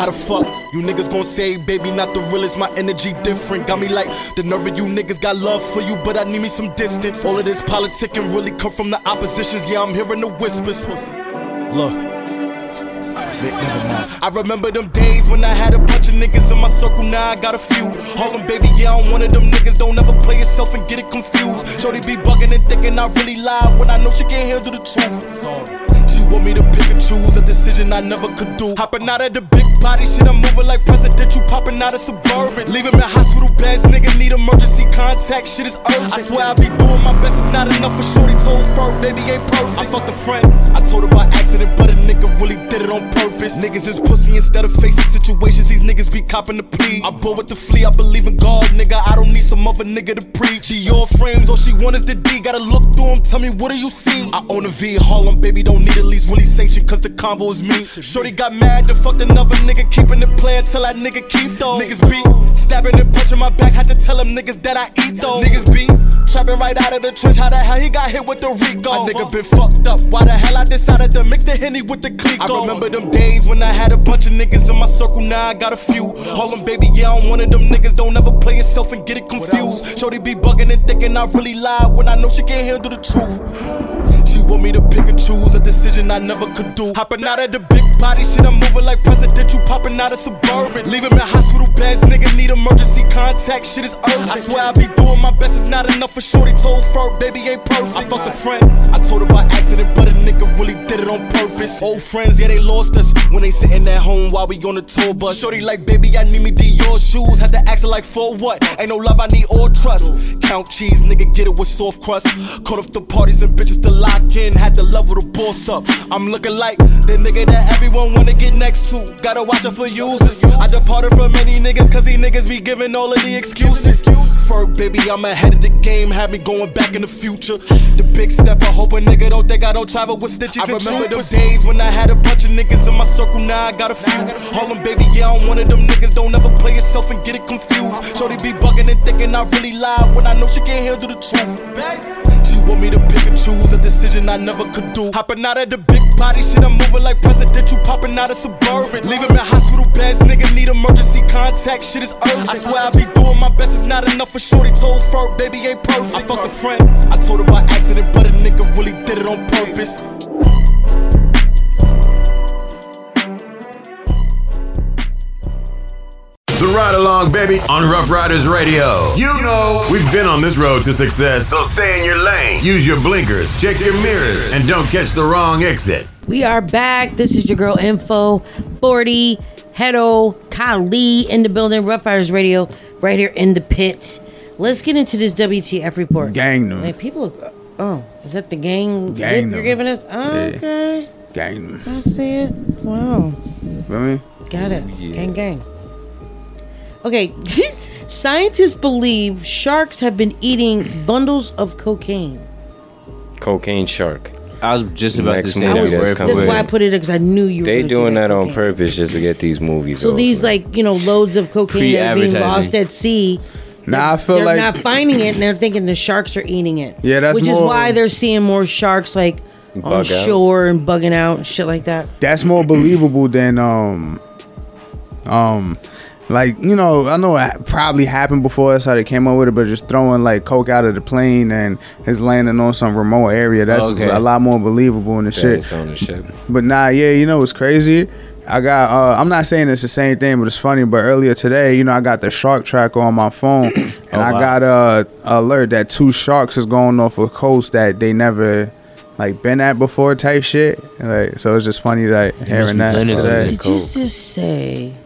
Speaker 22: How the fuck you niggas gon' say, baby, not the realest? My energy different. Got me like the nerve of you niggas got love for you, but I need me some distance. All of this politicking really come from the oppositions. Yeah, I'm hearing the whispers. Look. I remember them days when I had a bunch of niggas in my circle, now I got a few. Them baby, yeah, I'm one of them niggas. Don't ever play yourself and get it confused. Shorty be bugging and thinking I really lie when I know she can't handle the truth. She want me to pick and choose a decision I never could do. Hopping out of the big body shit, I'm moving like presidential, popping out of suburban. Leaving my hospital beds, nigga need emergency contact. Shit is urgent. I swear I be doing my best, it's not enough for shorty told fur, baby ain't perfect. I fucked a friend, I told her by accident, but a nigga really did it on purpose. Niggas is pussy instead of facing situations, these niggas be copping the plea. I bore with the flea, I believe in God, nigga. I don't need some other nigga to preach. She all frames, all she want is the D. Gotta look through 'em, tell me what do you see? I own a V Harlem, baby, don't need at least really sanction, cause the convo is me. Shorty got mad and fucked another nigga, keeping the playing till that nigga keep though. Niggas be stabbing and punching my back, had to tell them niggas that I eat though. Niggas be trapping right out of the trench, how the hell he got hit with the Rico? A nigga been fucked up, why the hell I decided to mix the Henny with the Clico? I remember them days when I had a bunch of niggas in my circle, now I got a few. Them baby, yeah, I'm one of them niggas, don't ever play yourself and get it confused. Shorty be bugging and thinking I really lie when I know she can't handle the truth. She want me to pick and choose a decision I never could do. Hopping out of the big body shit, I'm moving like presidential, popping out of suburban. Leaving my hospital beds, nigga need emergency contact. Shit is urgent. I swear I be doing my best, it's not enough for shorty told fur, baby ain't perfect. I fucked a friend, I told her by accident, but a nigga really did it on purpose. Old friends, yeah, they lost us when they sitting at home while we on the tour bus. Shorty like, baby, I need me Dior shoes. Had to ask her like, for what? Ain't no love, I need all trust. Count cheese, nigga, get it with soft crust. Caught up the parties and bitches to lock in. Had to level the boss up. I'm looking like the nigga that everyone wanna get next to. Gotta watch out for users. I departed from many niggas, cause these niggas be giving all of the excuses. Ferg, baby, I'm ahead of the game. Had me going back in the future. The big step, I hope a nigga don't think I don't travel with stitches. I remember those days when I had a bunch of niggas in my circle, now I got a few. All them baby, yeah, I'm one of them niggas. Don't ever play yourself and get it confused. Shorty be bugging and thinking I really lie when I know she can't handle the truth. She want me to pick and choose a decision I never could do. Hopping out of the big body shit, I'm moving like presidential, popping out of suburban. Leaving my hospital beds, nigga need emergency contact. Shit is urgent. I swear I be doing my best, it's not enough for shorty told fur, baby ain't perfect. I fucked a friend, I told her by accident, but a nigga really did it on purpose.
Speaker 2: The Ride Along, baby, on Rough Riders Radio. You know, we've been on this road to success, so stay in your lane. Use your blinkers, check your mirrors, and don't catch the wrong exit.
Speaker 4: We are back. This is your girl Info 40 Hedo Kali in the building. Rough Riders Radio right here in the pit. Let's get into this WTF report.
Speaker 7: Gang them.
Speaker 4: Like people, oh, is that the gang,
Speaker 7: gang
Speaker 4: you're giving us? Oh,
Speaker 7: Yeah.
Speaker 4: Okay,
Speaker 7: Gang.
Speaker 4: I see it. Wow,
Speaker 7: Feel me?
Speaker 4: got it. Gang, gang. Okay, scientists believe sharks have been eating bundles of cocaine.
Speaker 5: Cocaine shark.
Speaker 6: I was just about
Speaker 5: Next
Speaker 6: to say
Speaker 5: movie
Speaker 6: that
Speaker 5: that's
Speaker 6: word for
Speaker 5: coming.
Speaker 4: That's why I put it because I knew you. Were
Speaker 5: They
Speaker 4: gonna do
Speaker 5: doing
Speaker 4: that.
Speaker 5: that on purpose just to get these movies.
Speaker 4: So
Speaker 5: over.
Speaker 4: these like you know loads of cocaine that are being lost at sea.
Speaker 7: Nah, I feel like
Speaker 4: they're
Speaker 7: like
Speaker 4: not finding it, and they're thinking the sharks are eating it.
Speaker 7: Yeah, that's
Speaker 4: which is why they're seeing more sharks like on
Speaker 7: Bug out.
Speaker 4: shore and bugging out and shit like that.
Speaker 7: that's more believable than um um like you know I know it probably happened before that's how they came up with it but just throwing like coke out of the plane and it's landing on some remote area that's
Speaker 5: Okay.
Speaker 7: a lot more believable in the
Speaker 5: That
Speaker 7: shit
Speaker 5: the ship.
Speaker 7: but nah yeah you know what's crazy I got uh I'm not saying it's the same thing but it's funny but earlier today you know I got the shark tracker on my phone and
Speaker 6: Oh,
Speaker 7: I
Speaker 6: wow.
Speaker 7: got a alert that two sharks is going off a coast that they never like been at before type shit like so it's just funny like hearing that
Speaker 6: blending
Speaker 7: today.
Speaker 4: Did you just say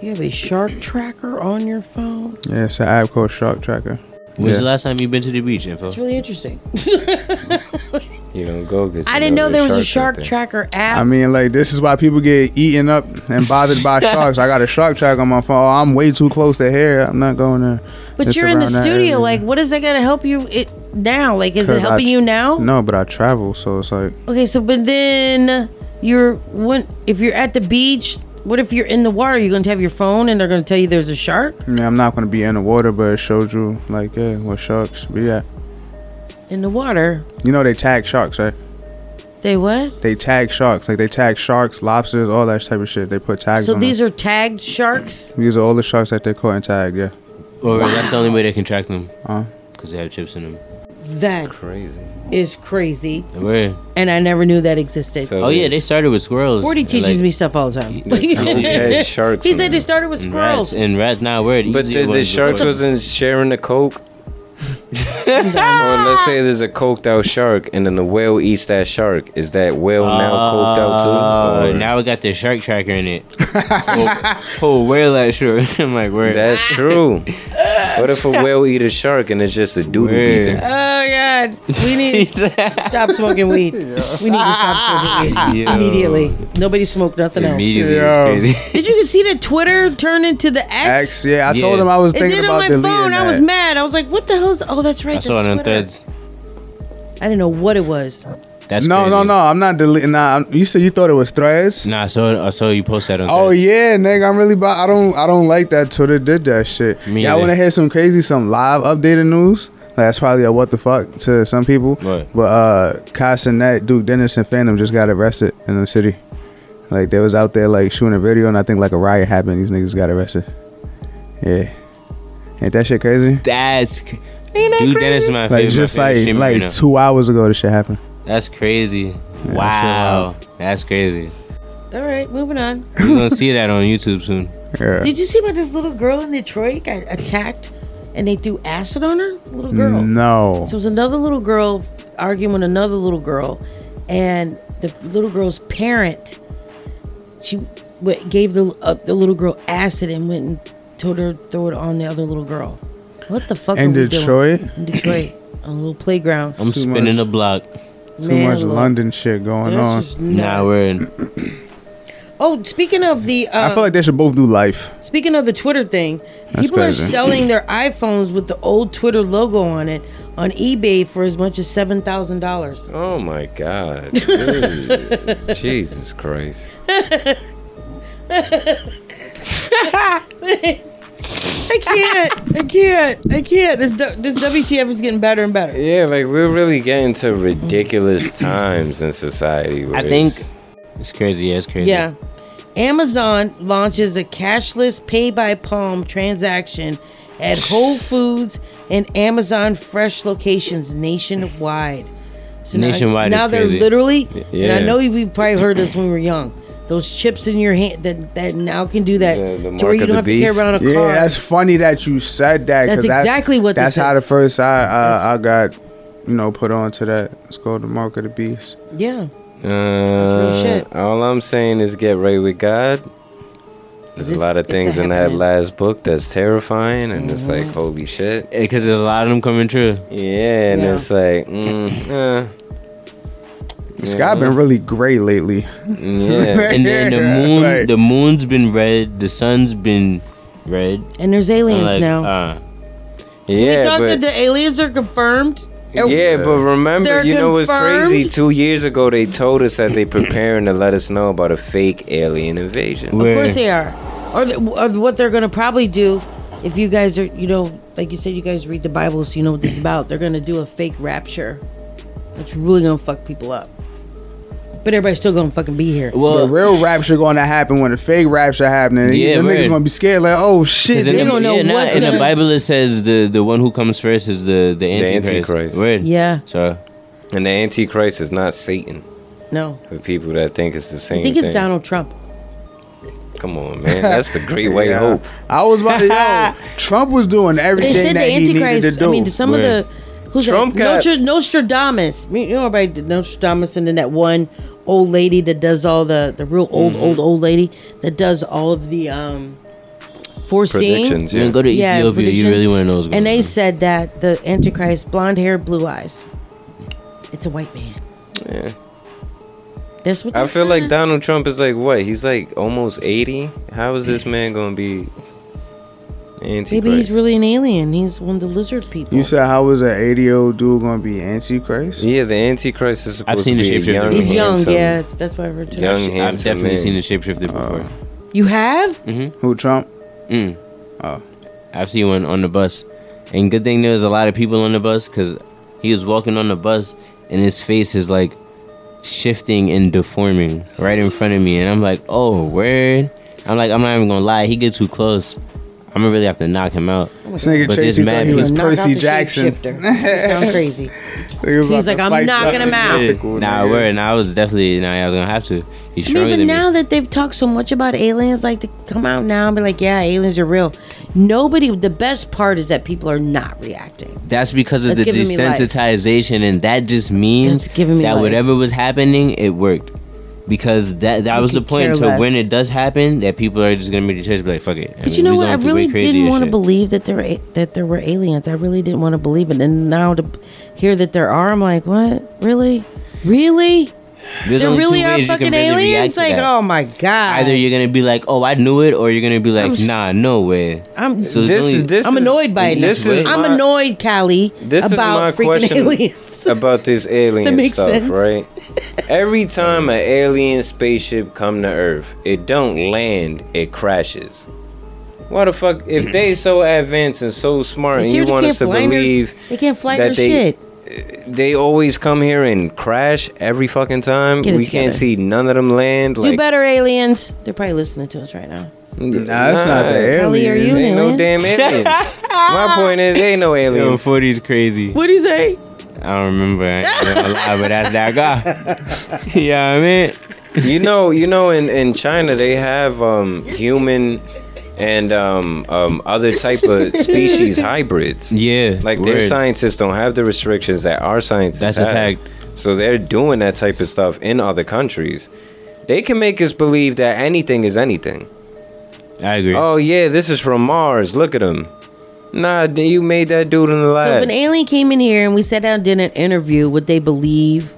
Speaker 4: you have a shark tracker on your phone?
Speaker 7: Yeah, it's an app called Shark Tracker.
Speaker 6: When's
Speaker 7: yeah.
Speaker 6: the last time you've been to the beach, info?
Speaker 4: It's really interesting.
Speaker 5: You don't go because
Speaker 4: I didn't know there was a shark tracker app.
Speaker 7: I mean, like this is why people get eaten up and bothered by sharks. I got a shark track on my phone. Oh, I'm way too close to here. I'm not going there.
Speaker 4: but
Speaker 7: It's
Speaker 4: you're in the studio.
Speaker 7: area.
Speaker 4: Like, what is that gonna help you it now? Like, is it helping
Speaker 7: tr-
Speaker 4: you now?
Speaker 7: No, but I travel, so it's like
Speaker 4: Okay, so but then you're when if you're at the beach, what if you're in the water? You're gonna have your phone and they're gonna tell you there's a shark
Speaker 7: I mean, I'm not gonna be in the water, but it showed you like yeah, what sharks be at.
Speaker 4: in the water.
Speaker 7: You know they tag sharks, right?
Speaker 4: They what?
Speaker 7: They tag sharks. Like they tag sharks, lobsters, all that type of shit. They put tags
Speaker 4: So
Speaker 7: on
Speaker 4: these
Speaker 7: them.
Speaker 4: are tagged sharks.
Speaker 7: These are all the sharks that they caught and tagged. Yeah.
Speaker 6: Or that's the only way they can track them.
Speaker 7: Uh.
Speaker 6: Because they have chips in them.
Speaker 4: That
Speaker 5: crazy.
Speaker 4: Is crazy,
Speaker 6: Where?
Speaker 4: and I never knew that existed.
Speaker 6: oh yeah, they started with squirrels.
Speaker 4: Forty
Speaker 6: and,
Speaker 4: teaches
Speaker 6: like,
Speaker 4: me stuff all the time.
Speaker 5: had sharks
Speaker 4: He said they started with squirrels.
Speaker 6: rats and rats. Now where?
Speaker 5: But the, the sharks wasn't sharing the coke. or let's say there's a coked out shark and then the whale eats that shark. Is that whale now coked out too?
Speaker 6: Uh,
Speaker 5: Or-
Speaker 6: now we got the shark tracker in it. oh, oh, whale that shark. I'm like, where?
Speaker 5: That's true. What if a whale eat a shark and it's just a doodle
Speaker 6: Where?
Speaker 5: eating?
Speaker 4: Oh God, we need to stop smoking weed. We need to stop smoking weed
Speaker 5: Yo.
Speaker 4: immediately. Nobody smoked nothing else.
Speaker 6: Immediately,
Speaker 7: Yo.
Speaker 6: it's crazy.
Speaker 4: Did you see that Twitter turned into the X?
Speaker 7: X. Yeah, I told him I was
Speaker 4: It
Speaker 7: thinking
Speaker 4: did
Speaker 7: about
Speaker 4: on my
Speaker 7: deleting
Speaker 4: phone. I was
Speaker 7: that.
Speaker 4: mad. I was like, "What the hell is? Oh, that's right.
Speaker 6: I saw it
Speaker 4: that's
Speaker 6: on
Speaker 4: Twitter.
Speaker 6: threads.
Speaker 4: I didn't know what it was.
Speaker 6: That's
Speaker 7: no,
Speaker 6: crazy.
Speaker 7: no, no. I'm not deleting. Nah, I'm- you said you thought it was threads.
Speaker 6: Nah, I saw I saw you post that on.
Speaker 7: Oh
Speaker 6: Threads.
Speaker 7: yeah, nigga, I'm really. About, I don't. I don't like that Twitter did that shit.
Speaker 6: Me
Speaker 7: Y'all want to hear some crazy, some live updated news? Like, that's probably a what the fuck to some people.
Speaker 6: What?
Speaker 7: But uh, Kai Cenat, Duke Dennis, and Fanum just got arrested in the city. Like they was out there like shooting a video, and I think like a riot happened. These niggas got arrested. Yeah, ain't that shit crazy?
Speaker 6: That's. cr- Duke Dennis is my favorite.
Speaker 7: Like just
Speaker 6: favorite
Speaker 7: like
Speaker 6: streamer right
Speaker 7: like two hours ago, this shit happened.
Speaker 6: That's crazy.
Speaker 7: that
Speaker 6: wow, that's crazy.
Speaker 4: All right, moving on.
Speaker 6: We're gonna see that on YouTube soon.
Speaker 7: Yeah.
Speaker 4: Did you see about this little girl in Detroit got attacked and they threw acid on her? Little girl.
Speaker 7: No.
Speaker 4: So it was another little girl arguing with another little girl, and the little girl's parent, she gave the uh, the little girl acid and went and told her to throw it on the other little girl. What the fuck?
Speaker 7: In
Speaker 4: are we doing?
Speaker 7: Detroit?
Speaker 4: In Detroit, on a little playground.
Speaker 6: I'm
Speaker 7: Too
Speaker 6: spinning
Speaker 7: much.
Speaker 6: the block.
Speaker 7: Too
Speaker 4: Man,
Speaker 7: much
Speaker 4: look.
Speaker 7: London shit going
Speaker 4: That's
Speaker 7: on.
Speaker 4: just
Speaker 6: Nah, we're in.
Speaker 4: Oh, speaking of the, uh,
Speaker 7: I feel like they should both do life.
Speaker 4: Speaking of the Twitter thing,
Speaker 7: That's
Speaker 4: people are selling their iPhones with the old Twitter logo on it on eBay for as much as seven thousand dollars.
Speaker 5: Oh my God. Jesus Christ.
Speaker 4: I can't. I can't. I can't. This this WTF is getting better and better.
Speaker 5: Yeah, like we're really getting to ridiculous times in society.
Speaker 6: I think
Speaker 5: it's-
Speaker 6: it's crazy. Yeah, it's crazy.
Speaker 4: Yeah. Amazon launches a cashless pay by palm transaction at Whole Foods and Amazon Fresh locations nationwide. now-
Speaker 6: Nationwide
Speaker 4: Now,
Speaker 6: is
Speaker 4: they're
Speaker 6: crazy.
Speaker 4: literally, and I know we probably heard this when we were young. Those chips in your hand that, that now can do that
Speaker 5: The- the
Speaker 4: to where you don't
Speaker 5: the
Speaker 4: have to carry
Speaker 5: beast.
Speaker 4: around a
Speaker 7: Yeah,
Speaker 4: car.
Speaker 7: that's funny that you said that. 'cause
Speaker 4: That's exactly what
Speaker 7: That's
Speaker 4: this
Speaker 7: how
Speaker 4: is.
Speaker 7: the first I I, I got, you know, put on to that. It's called the mark of the beast.
Speaker 4: yeah.
Speaker 5: Uh,
Speaker 4: shit.
Speaker 5: All I'm saying is get right with God. There's a lot of things in that last book that's terrifying, and it's like, holy shit.
Speaker 6: Because there's a lot of them coming true.
Speaker 5: Yeah, and
Speaker 4: Yeah.
Speaker 5: it's like, mm, uh,
Speaker 7: The sky been really gray lately.
Speaker 5: yeah.
Speaker 6: And then the moon,
Speaker 7: Like-
Speaker 6: the moon's been red. The sun's been red.
Speaker 4: And there's aliens
Speaker 6: like,
Speaker 4: now.
Speaker 6: Uh,
Speaker 4: we
Speaker 5: yeah,
Speaker 4: thought
Speaker 5: but
Speaker 4: that the aliens are confirmed.
Speaker 5: yeah, but remember,
Speaker 4: They're
Speaker 5: you know what's crazy? Two years ago, they told us that they're preparing to let us know about a fake alien invasion.
Speaker 4: Of course they are. Or, the, or what they're going to probably do, if you guys are, you know, like you said, you guys read the Bible, so you know what this is about. They're going to do a fake rapture. It's really going to fuck people up. But everybody's still going to fucking be here.
Speaker 6: well,
Speaker 7: the real rapture gonna happen when the fake rapture happening.
Speaker 6: Yeah,
Speaker 7: the niggas gonna be scared like, oh shit, they
Speaker 6: the,
Speaker 7: don't know
Speaker 6: yeah, nah,
Speaker 7: what's
Speaker 6: in the
Speaker 7: gonna-
Speaker 6: Bible it says the the one who comes first is the the antichrist.
Speaker 5: Antichrist.
Speaker 6: Word.
Speaker 4: Yeah.
Speaker 6: So
Speaker 5: And the Antichrist is not Satan.
Speaker 4: No.
Speaker 5: For people that think it's the same
Speaker 4: I think it's
Speaker 5: thing.
Speaker 4: Donald Trump.
Speaker 5: Come on, man. That's the great white
Speaker 7: Yeah.
Speaker 5: hope.
Speaker 7: I was about to yo, Trump was doing
Speaker 4: They
Speaker 7: everything
Speaker 4: said the
Speaker 7: that he needed to do.
Speaker 4: I mean, some of the. Who's
Speaker 5: Trump
Speaker 4: that?
Speaker 5: got-
Speaker 4: Nostradamus. You know, everybody did Nostradamus and then that one old lady that does all the, the real old,
Speaker 5: Mm-hmm.
Speaker 4: old, old lady that does all of the um foreseeing.
Speaker 5: Predictions,
Speaker 6: you
Speaker 5: yeah.
Speaker 6: can go to
Speaker 4: Yeah,
Speaker 6: Ethiopia.
Speaker 4: prediction.
Speaker 6: You really want to know what's going
Speaker 4: And they
Speaker 6: on.
Speaker 4: said that the Antichrist, blonde hair, blue eyes. It's a white man.
Speaker 5: Yeah.
Speaker 4: That's what
Speaker 5: I
Speaker 4: they
Speaker 5: feel like. Donald Trump is like what? He's like almost 80. How is this man going to be Antichrist?
Speaker 4: Maybe he's really an alien. He's one of the lizard people.
Speaker 7: You said how was an 80 year old dude gonna be Antichrist?
Speaker 5: yeah, the Antichrist is supposed
Speaker 6: I've seen
Speaker 5: to
Speaker 6: the
Speaker 5: be a
Speaker 6: shapeshifter
Speaker 5: young.
Speaker 4: He's young,
Speaker 5: handsome-
Speaker 4: yeah. That's what I heard too.
Speaker 5: Young,
Speaker 6: I've
Speaker 5: handsome
Speaker 6: definitely
Speaker 5: man.
Speaker 6: seen the shapeshifter before.
Speaker 4: You have?
Speaker 6: mm-hmm.
Speaker 7: Who Trump?
Speaker 6: Mm.
Speaker 7: Oh.
Speaker 6: I've seen one on the bus, and good thing there was a lot of people on the bus because he was walking on the bus, and his face is like shifting and deforming right in front of me, and I'm like, oh, word. I'm like, I'm not even gonna lie. He get too close. I'm gonna really have to knock him out.
Speaker 7: This nigga
Speaker 6: But
Speaker 7: Tracy
Speaker 6: there's
Speaker 7: thought he was Percy Jackson.
Speaker 4: Sound crazy. He's like, I'm knocking him out.
Speaker 6: Yeah. Nah, word. Nah, I was definitely. Nah, I was gonna have to. He's
Speaker 4: I mean, but now
Speaker 6: me.
Speaker 4: that they've talked so much about aliens, like to come out now and be like, yeah, aliens are real. Nobody. The best part is that people are not reacting.
Speaker 6: That's because of
Speaker 4: That's
Speaker 6: the
Speaker 4: giving me life.
Speaker 6: desensitization, and that just means
Speaker 4: me
Speaker 6: that
Speaker 4: life.
Speaker 6: whatever was happening, it worked. Because that that
Speaker 4: You
Speaker 6: was the point
Speaker 4: care
Speaker 6: to
Speaker 4: less.
Speaker 6: when it does happen, that people are just gonna be deterred, be like, "Fuck it." I
Speaker 4: But
Speaker 6: mean,
Speaker 4: you know what? I
Speaker 6: going through way
Speaker 4: really didn't want to believe that there were that there were aliens. I really didn't want to believe it, and now to hear that there are, I'm like, what? Really? Really?
Speaker 6: There's
Speaker 4: there really are
Speaker 6: ways you can
Speaker 4: fucking
Speaker 6: really
Speaker 4: aliens?
Speaker 6: to
Speaker 4: Like, oh my god!
Speaker 6: Either you're gonna be like, "Oh, I knew it," or you're gonna be like,
Speaker 4: I'm
Speaker 6: "Nah, no way."
Speaker 4: I'm
Speaker 6: So there's only-
Speaker 4: I'm annoyed by it.
Speaker 5: this is
Speaker 4: I'm
Speaker 5: my-
Speaker 4: annoyed, Callie,
Speaker 5: This is
Speaker 4: about
Speaker 5: my
Speaker 4: freaking
Speaker 5: question
Speaker 4: aliens.
Speaker 5: About this alien stuff,
Speaker 4: sense?
Speaker 5: right? Every time an alien spaceship come to Earth, it don't land, it crashes. Why the fuck? If hmm. they so advanced and so smart, and you want us to
Speaker 4: fly their-
Speaker 5: believe
Speaker 4: they can't fly
Speaker 5: that
Speaker 4: their
Speaker 5: they
Speaker 4: shit.
Speaker 5: they always come here and crash every fucking time,
Speaker 4: Get it
Speaker 5: we can't see none of them land.
Speaker 4: Do
Speaker 5: Like,
Speaker 4: better, aliens. They're probably listening to us right now.
Speaker 5: Nah,
Speaker 7: that's not the
Speaker 4: Kelly, are you
Speaker 5: Ain't no damn
Speaker 4: alien?
Speaker 5: alien. My point is, they ain't no
Speaker 6: Yo,
Speaker 5: aliens.
Speaker 6: 40's crazy.
Speaker 4: What do you say?
Speaker 6: I don't remember. I lie, but that's that guy. yeah, I mean,
Speaker 5: you know, you know, in in China they have um human and um um other type of species hybrids.
Speaker 6: Yeah,
Speaker 5: like their scientists don't have the restrictions that our scientists.
Speaker 6: That's a
Speaker 5: have.
Speaker 6: fact.
Speaker 5: So they're doing that type of stuff in other countries. They can make us believe that anything is anything.
Speaker 6: I agree.
Speaker 5: Oh yeah, this is from Mars. Look at him. Nah, you made that dude in the lab.
Speaker 4: So if an alien came in here and we sat down and did an interview, would they believe?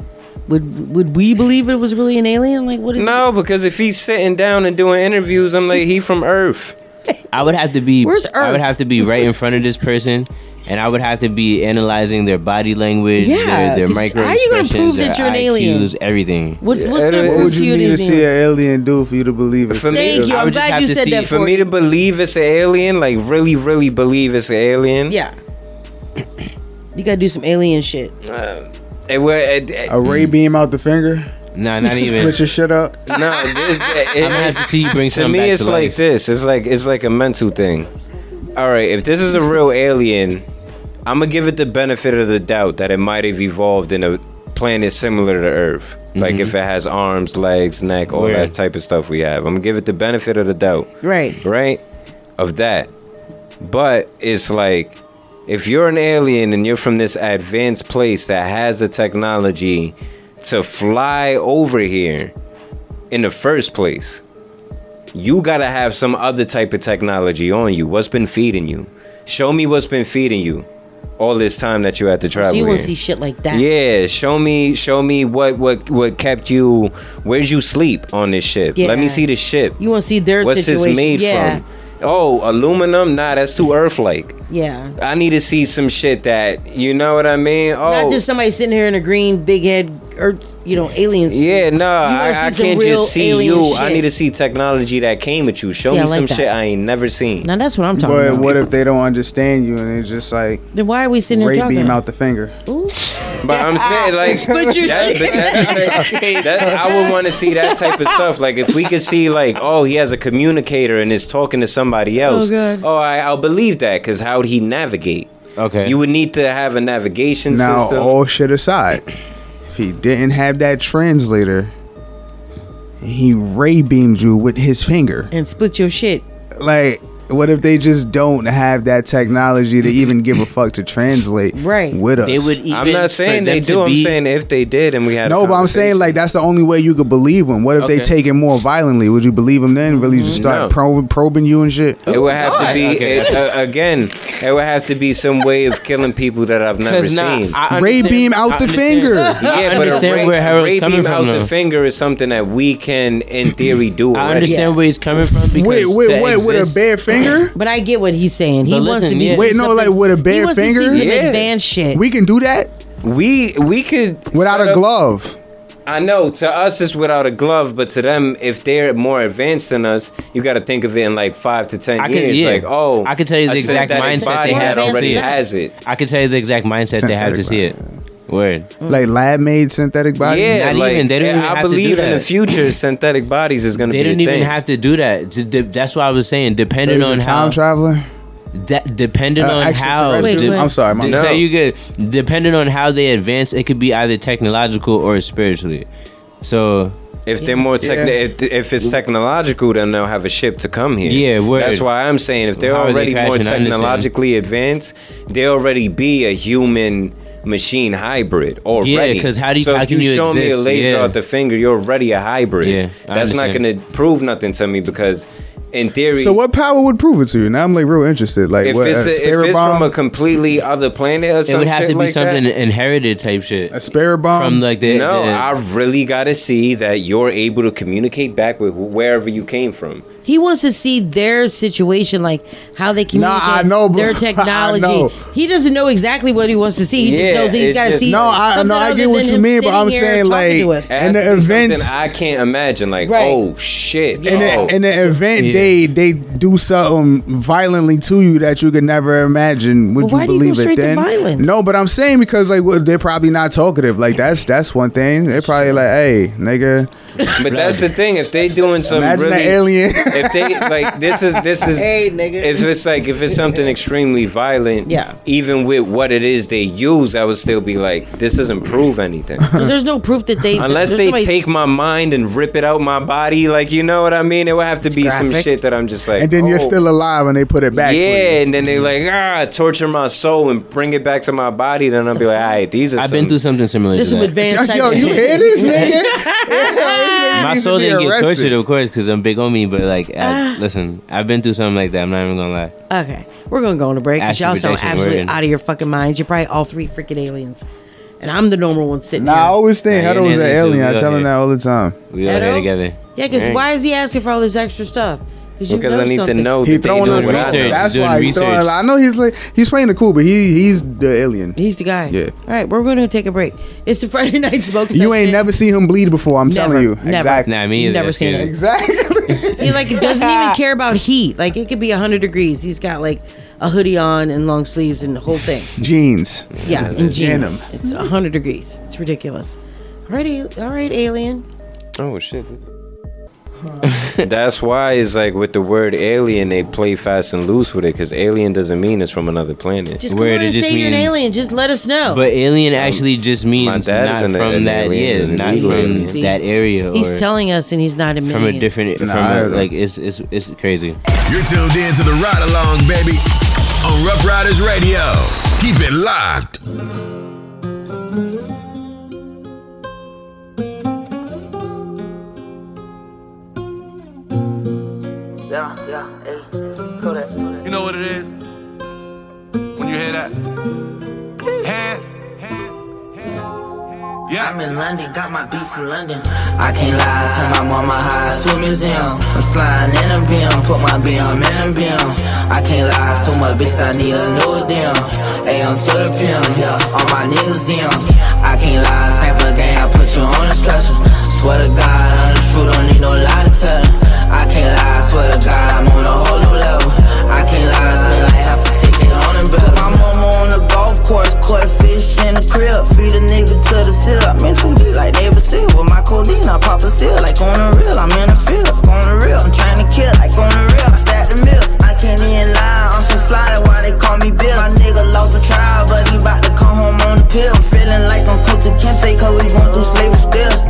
Speaker 4: Would would we believe it was really an alien? Like what is?
Speaker 5: no, because if he's sitting down and doing interviews, I'm like, he from Earth.
Speaker 6: I would have to be.
Speaker 4: Where's
Speaker 6: I would have to be right in front of this person, and I would have to be analyzing their body language,
Speaker 4: Yeah,
Speaker 6: their, their
Speaker 4: 'cause
Speaker 6: micro
Speaker 4: how you gonna prove
Speaker 6: expressions,
Speaker 4: that
Speaker 6: their
Speaker 4: you're an alien?
Speaker 6: IQs, everything.
Speaker 4: What, what's
Speaker 5: Yeah,
Speaker 4: gonna
Speaker 7: What
Speaker 4: prove
Speaker 7: would you
Speaker 4: you
Speaker 7: need to see an alien do for you to believe it?
Speaker 5: For me-
Speaker 4: Thank you.
Speaker 6: I
Speaker 4: I'm
Speaker 6: would just
Speaker 4: glad
Speaker 6: have
Speaker 4: you said
Speaker 6: see-
Speaker 4: that.
Speaker 5: For
Speaker 4: For
Speaker 5: me to believe it's an alien, like really, really believe it's an alien.
Speaker 4: yeah, you gotta do some alien shit.
Speaker 5: Uh, it, it, it,
Speaker 7: A ray beam out the finger?
Speaker 6: Nah, not even.
Speaker 7: Split your shit up?
Speaker 5: no, this, it,
Speaker 6: I'm gonna have to see you bring
Speaker 5: to
Speaker 6: something
Speaker 5: me,
Speaker 6: back
Speaker 5: it's
Speaker 6: to
Speaker 5: like
Speaker 6: life.
Speaker 5: this. It's like it's like a mental thing. All right, if this is a real alien, I'm gonna give it the benefit of the doubt that it might have evolved in a planet similar to Earth. Like if mm-hmm. it has arms, legs, neck, all
Speaker 6: Word.
Speaker 5: that type of stuff we have. I'm gonna give it the benefit of the doubt.
Speaker 4: Right.
Speaker 5: right? Of that. But it's like if you're an alien and you're from this advanced place that has the technology to fly over here in the first place, you gotta have some other type of technology on you. What's been feeding you? Show me what's been feeding you all this time that you had to travel
Speaker 4: So you to see shit like that?
Speaker 5: Yeah, show me, show me what what what kept you. Where'd you sleep on this ship? Let me see the ship.
Speaker 4: You want to see their
Speaker 5: What's
Speaker 4: situation?
Speaker 5: this made
Speaker 4: yeah.
Speaker 5: from? Oh, aluminum? Nah, that's too Earth-like.
Speaker 4: Yeah.
Speaker 5: I need to see some shit that you know what I mean. Oh,
Speaker 4: Not just oh. somebody sitting here in a green big head or you know aliens.
Speaker 5: yeah, no, I, I can't just see
Speaker 4: alien
Speaker 5: you. I need to see technology that came with you. Show
Speaker 4: See,
Speaker 5: me
Speaker 4: like
Speaker 5: some
Speaker 4: that.
Speaker 5: shit I ain't never seen.
Speaker 4: Now that's what I'm talking
Speaker 7: But
Speaker 4: about.
Speaker 7: But what if they don't understand you and it's just like
Speaker 4: then why are we sitting here
Speaker 7: ray
Speaker 4: talking?
Speaker 7: beam out the finger?
Speaker 5: But I'm saying like
Speaker 4: Split your
Speaker 5: that,
Speaker 4: shit.
Speaker 5: but that's, that, I would want to see that type of stuff. Like if we could see like, oh, he has a communicator and is talking to somebody oh, else.
Speaker 4: Oh God.
Speaker 5: Oh, I, I'll believe that because how would he navigate?
Speaker 6: Okay.
Speaker 5: You would need to have a navigation
Speaker 7: Now,
Speaker 5: system.
Speaker 7: all shit aside, if he didn't have that translator, and he ray beamed you with his finger.
Speaker 4: and split your shit.
Speaker 7: Like, what if they just don't have that technology to even give a fuck to translate
Speaker 4: Right.
Speaker 7: with us?
Speaker 6: They would even.
Speaker 5: I'm not saying they do. I'm
Speaker 6: be-
Speaker 5: saying if they did and we had. a
Speaker 7: no, but I'm saying like that's the only way you could believe them. What if they take it more violently? Would you believe them then? Really just start
Speaker 5: No.
Speaker 7: prob- probing you and shit?
Speaker 5: It would have to be
Speaker 6: Okay.
Speaker 5: it, uh, again. It would have to be some way of killing people that I've never
Speaker 6: Because nah,
Speaker 5: seen.
Speaker 7: Ray beam out
Speaker 6: I
Speaker 7: the
Speaker 6: understand-
Speaker 7: finger.
Speaker 5: Yeah, but a ray,
Speaker 6: where
Speaker 5: ray beam
Speaker 6: from.
Speaker 5: out the finger is something that we can, in theory, do.
Speaker 6: I
Speaker 5: already.
Speaker 6: understand where he's coming from because
Speaker 7: Wait, wait, wait, with a
Speaker 6: exist-
Speaker 7: bare finger?
Speaker 4: But I get what he's saying. He
Speaker 6: But
Speaker 4: wants
Speaker 6: listen,
Speaker 4: to be.
Speaker 6: yeah.
Speaker 7: Wait, no,
Speaker 4: something-
Speaker 7: like with a
Speaker 4: he
Speaker 7: bare
Speaker 4: wants to see
Speaker 7: finger?
Speaker 4: some
Speaker 5: Yeah.
Speaker 4: advanced shit.
Speaker 7: We can do that
Speaker 5: We we could
Speaker 7: without
Speaker 5: set
Speaker 7: a
Speaker 5: up-
Speaker 7: glove.
Speaker 5: I know to us it's without a glove, but to them, if they're more advanced than us, you got to think of it in like five to ten
Speaker 6: I
Speaker 5: years.
Speaker 6: could, yeah.
Speaker 5: Like, oh,
Speaker 6: I could tell you the
Speaker 5: a
Speaker 6: exact mindset
Speaker 5: body
Speaker 6: they have
Speaker 5: that
Speaker 6: to
Speaker 5: already has it.
Speaker 6: I could tell you the exact mindset they have to see it. Word.
Speaker 7: Like lab made synthetic bodies.
Speaker 5: Yeah,
Speaker 6: Not
Speaker 5: like,
Speaker 6: even. They don't even
Speaker 5: I
Speaker 6: have to do
Speaker 5: believe in the future, synthetic bodies is going to
Speaker 6: They
Speaker 5: be a
Speaker 6: don't even
Speaker 5: thing.
Speaker 6: have to do that. That's why I was saying,
Speaker 7: So
Speaker 6: depending
Speaker 7: he's a
Speaker 6: on
Speaker 7: time
Speaker 6: how
Speaker 7: traveler.
Speaker 6: that depending
Speaker 7: Uh,
Speaker 6: on how.
Speaker 7: extraterrestrial.
Speaker 6: de-
Speaker 7: I'm sorry, my
Speaker 6: de- no, you good. Depending on how they advance, it could be either technological or spiritually. So
Speaker 5: If they're more techni-
Speaker 6: Yeah.
Speaker 5: if, if it's technological, then they'll have a ship to come here.
Speaker 6: Yeah, word.
Speaker 5: That's why I'm saying if they're
Speaker 6: How are they
Speaker 5: already more
Speaker 6: crashing? I understand.
Speaker 5: technologically advanced, they already be a human machine hybrid already.
Speaker 6: Yeah, because how do you-
Speaker 5: So
Speaker 6: how
Speaker 5: if
Speaker 6: can
Speaker 5: you
Speaker 6: you
Speaker 5: show me a laser
Speaker 6: Yeah.
Speaker 5: out the finger, you're already a hybrid.
Speaker 6: Yeah, I
Speaker 5: That's not going to prove nothing to me because, in theory,
Speaker 7: So what power would prove it to you? Now I'm like real interested. Like
Speaker 5: if
Speaker 7: what?
Speaker 5: it's,
Speaker 7: a
Speaker 5: a, if it's from a completely other planet or
Speaker 6: it would have to be
Speaker 5: like
Speaker 6: something
Speaker 5: that,
Speaker 6: inherited type shit.
Speaker 7: A spirit bomb
Speaker 6: from like the
Speaker 5: no,
Speaker 6: the-
Speaker 5: I really got to see that you're able to communicate back with wherever you came from.
Speaker 4: He wants to see their situation, like how they communicate,
Speaker 7: I know, but-
Speaker 4: their
Speaker 7: I
Speaker 4: technology.
Speaker 7: know.
Speaker 4: He doesn't know exactly what he wants to see. He
Speaker 5: Yeah,
Speaker 4: just knows that he's
Speaker 5: it's
Speaker 4: got to see.
Speaker 7: No, I no, I get what you mean, but I'm saying like
Speaker 4: to us.
Speaker 5: It has
Speaker 7: in the
Speaker 5: to be something
Speaker 7: events.
Speaker 5: I can't imagine. Like,
Speaker 4: Right.
Speaker 5: oh shit!
Speaker 7: in the,
Speaker 5: oh.
Speaker 7: in the event
Speaker 5: Yeah.
Speaker 7: they they do something violently to you that you could never imagine, would
Speaker 4: Well,
Speaker 7: you
Speaker 4: why do you go
Speaker 7: believe it
Speaker 4: straight to
Speaker 7: then?
Speaker 4: violence?
Speaker 7: No, but I'm saying because like well, they're probably not talkative. Like that's that's one thing. They're probably like, hey, nigga.
Speaker 5: But that's the thing. If they doing some
Speaker 7: Imagine
Speaker 5: really,
Speaker 7: an alien.
Speaker 5: if they like this is this is
Speaker 30: Hey, nigga.
Speaker 5: If it's like if it's something extremely violent,
Speaker 4: Yeah.
Speaker 5: Even with what it is they use, I would still be like, this doesn't prove anything.
Speaker 4: 'Cause there's no proof that they
Speaker 5: Unless they
Speaker 4: nobody-
Speaker 5: take my mind and rip it out my body, like you know what I mean. It would have to be some shit that I'm just like.
Speaker 7: and then you're
Speaker 5: oh.
Speaker 7: still alive and they put it back. for you.
Speaker 5: Yeah, and then they like ah torture my soul and bring it back to my body. Then I'll be like, all right, these are.
Speaker 6: I've been through something similar
Speaker 4: This
Speaker 6: is
Speaker 4: advanced.
Speaker 7: Yo, you hear this nigga?
Speaker 6: My soul didn't get tortured, of course, because I'm big on me. But like,
Speaker 4: Ah.
Speaker 6: I, listen, I've been through something like that. I'm not even gonna lie.
Speaker 4: Okay, we're gonna go on a break because
Speaker 6: Astral
Speaker 4: y'all sound
Speaker 6: projection,
Speaker 4: absolutely
Speaker 6: word.
Speaker 4: out of your fucking minds. You're probably all three freaking aliens, and I'm the normal one sitting
Speaker 7: Nah, I
Speaker 4: here.
Speaker 7: always think
Speaker 6: Nah,
Speaker 7: Hedo was an
Speaker 6: you're an alien too.
Speaker 7: alien. I
Speaker 6: We
Speaker 7: tell him
Speaker 6: here.
Speaker 7: that all the time.
Speaker 6: We all here
Speaker 4: Edo?
Speaker 6: together.
Speaker 4: Yeah, because
Speaker 5: Right.
Speaker 4: why is he asking for all this extra stuff? You
Speaker 5: because
Speaker 4: know
Speaker 5: I need
Speaker 4: something.
Speaker 5: to know
Speaker 7: He's
Speaker 5: that
Speaker 7: throwing
Speaker 5: doing
Speaker 7: us
Speaker 5: what I
Speaker 6: research.
Speaker 7: That's
Speaker 6: doing
Speaker 7: why he's throwing.
Speaker 6: research.
Speaker 7: I know he's like he's playing the cool, but he he's the alien.
Speaker 4: He's the guy.
Speaker 7: Yeah.
Speaker 4: All right, we're gonna take a break. It's the Friday night smoke.
Speaker 7: You ain't never seen him bleed before. I'm
Speaker 4: Never,
Speaker 7: telling you.
Speaker 4: never.
Speaker 7: Exactly.
Speaker 6: Nah, me either.
Speaker 4: Never
Speaker 6: That's
Speaker 4: seen
Speaker 6: crazy.
Speaker 4: it.
Speaker 7: Exactly.
Speaker 4: He like doesn't even care about heat. Like it could be hundred degrees. He's got like a hoodie on and long sleeves and the whole thing.
Speaker 7: Jeans.
Speaker 4: Yeah, in jeans.
Speaker 7: Denim.
Speaker 4: It's hundred degrees. It's ridiculous. All right, all right, alien.
Speaker 5: Oh shit. That's why it's like with the word alien, they play fast and loose with it because alien doesn't mean it's from another planet.
Speaker 4: Just come
Speaker 6: Word,
Speaker 4: on
Speaker 6: it
Speaker 4: and
Speaker 6: just
Speaker 4: say you're an
Speaker 6: means-
Speaker 4: alien. Just let us know.
Speaker 6: But alien um, actually just means
Speaker 5: dad
Speaker 6: not
Speaker 5: is an-
Speaker 6: from
Speaker 5: an
Speaker 6: that,
Speaker 5: alien,
Speaker 6: yeah,
Speaker 5: an
Speaker 6: not
Speaker 5: illegal
Speaker 6: from
Speaker 5: alien.
Speaker 6: that area.
Speaker 4: He's
Speaker 6: or
Speaker 4: telling us, and he's not admitting
Speaker 6: from a
Speaker 4: it.
Speaker 6: different, from
Speaker 7: Nah, I
Speaker 6: a,
Speaker 7: don't.
Speaker 6: like it's it's it's crazy.
Speaker 2: You're tuned in to the ride along, baby, on Rough Riders Radio. Keep it locked.
Speaker 30: I'm in London, got my beat from London. I can't lie, turn my mama high to a museum. I'm sliding in a beam, put my BM in a beam. I can't lie, so much bitch, I need a new deal. AM to the pimp, yeah, all my niggas in. I can't lie, snap a gang, I put you on a stretcher. Swear to God, I'm the truth, don't need no lie to tell. I can't lie, swear to God, I'm on a whole new level. I can't lie, spend like half a ticket on the bill. My mama on the golf course, caught fish in the crib. Feed a nigga to the seal. I'm in too deep like David. With my codeine, I pop a seal. Like on the real, I'm in the field. On the real, I'm trying to kill. Like on the real, I stack the mill. I can't even lie, I'm so fly, that's why they call me Bill. My nigga lost the trial, but he bout to come home on the pill. Feeling like I'm Kunta Kinte, cause we going through slavery
Speaker 31: still.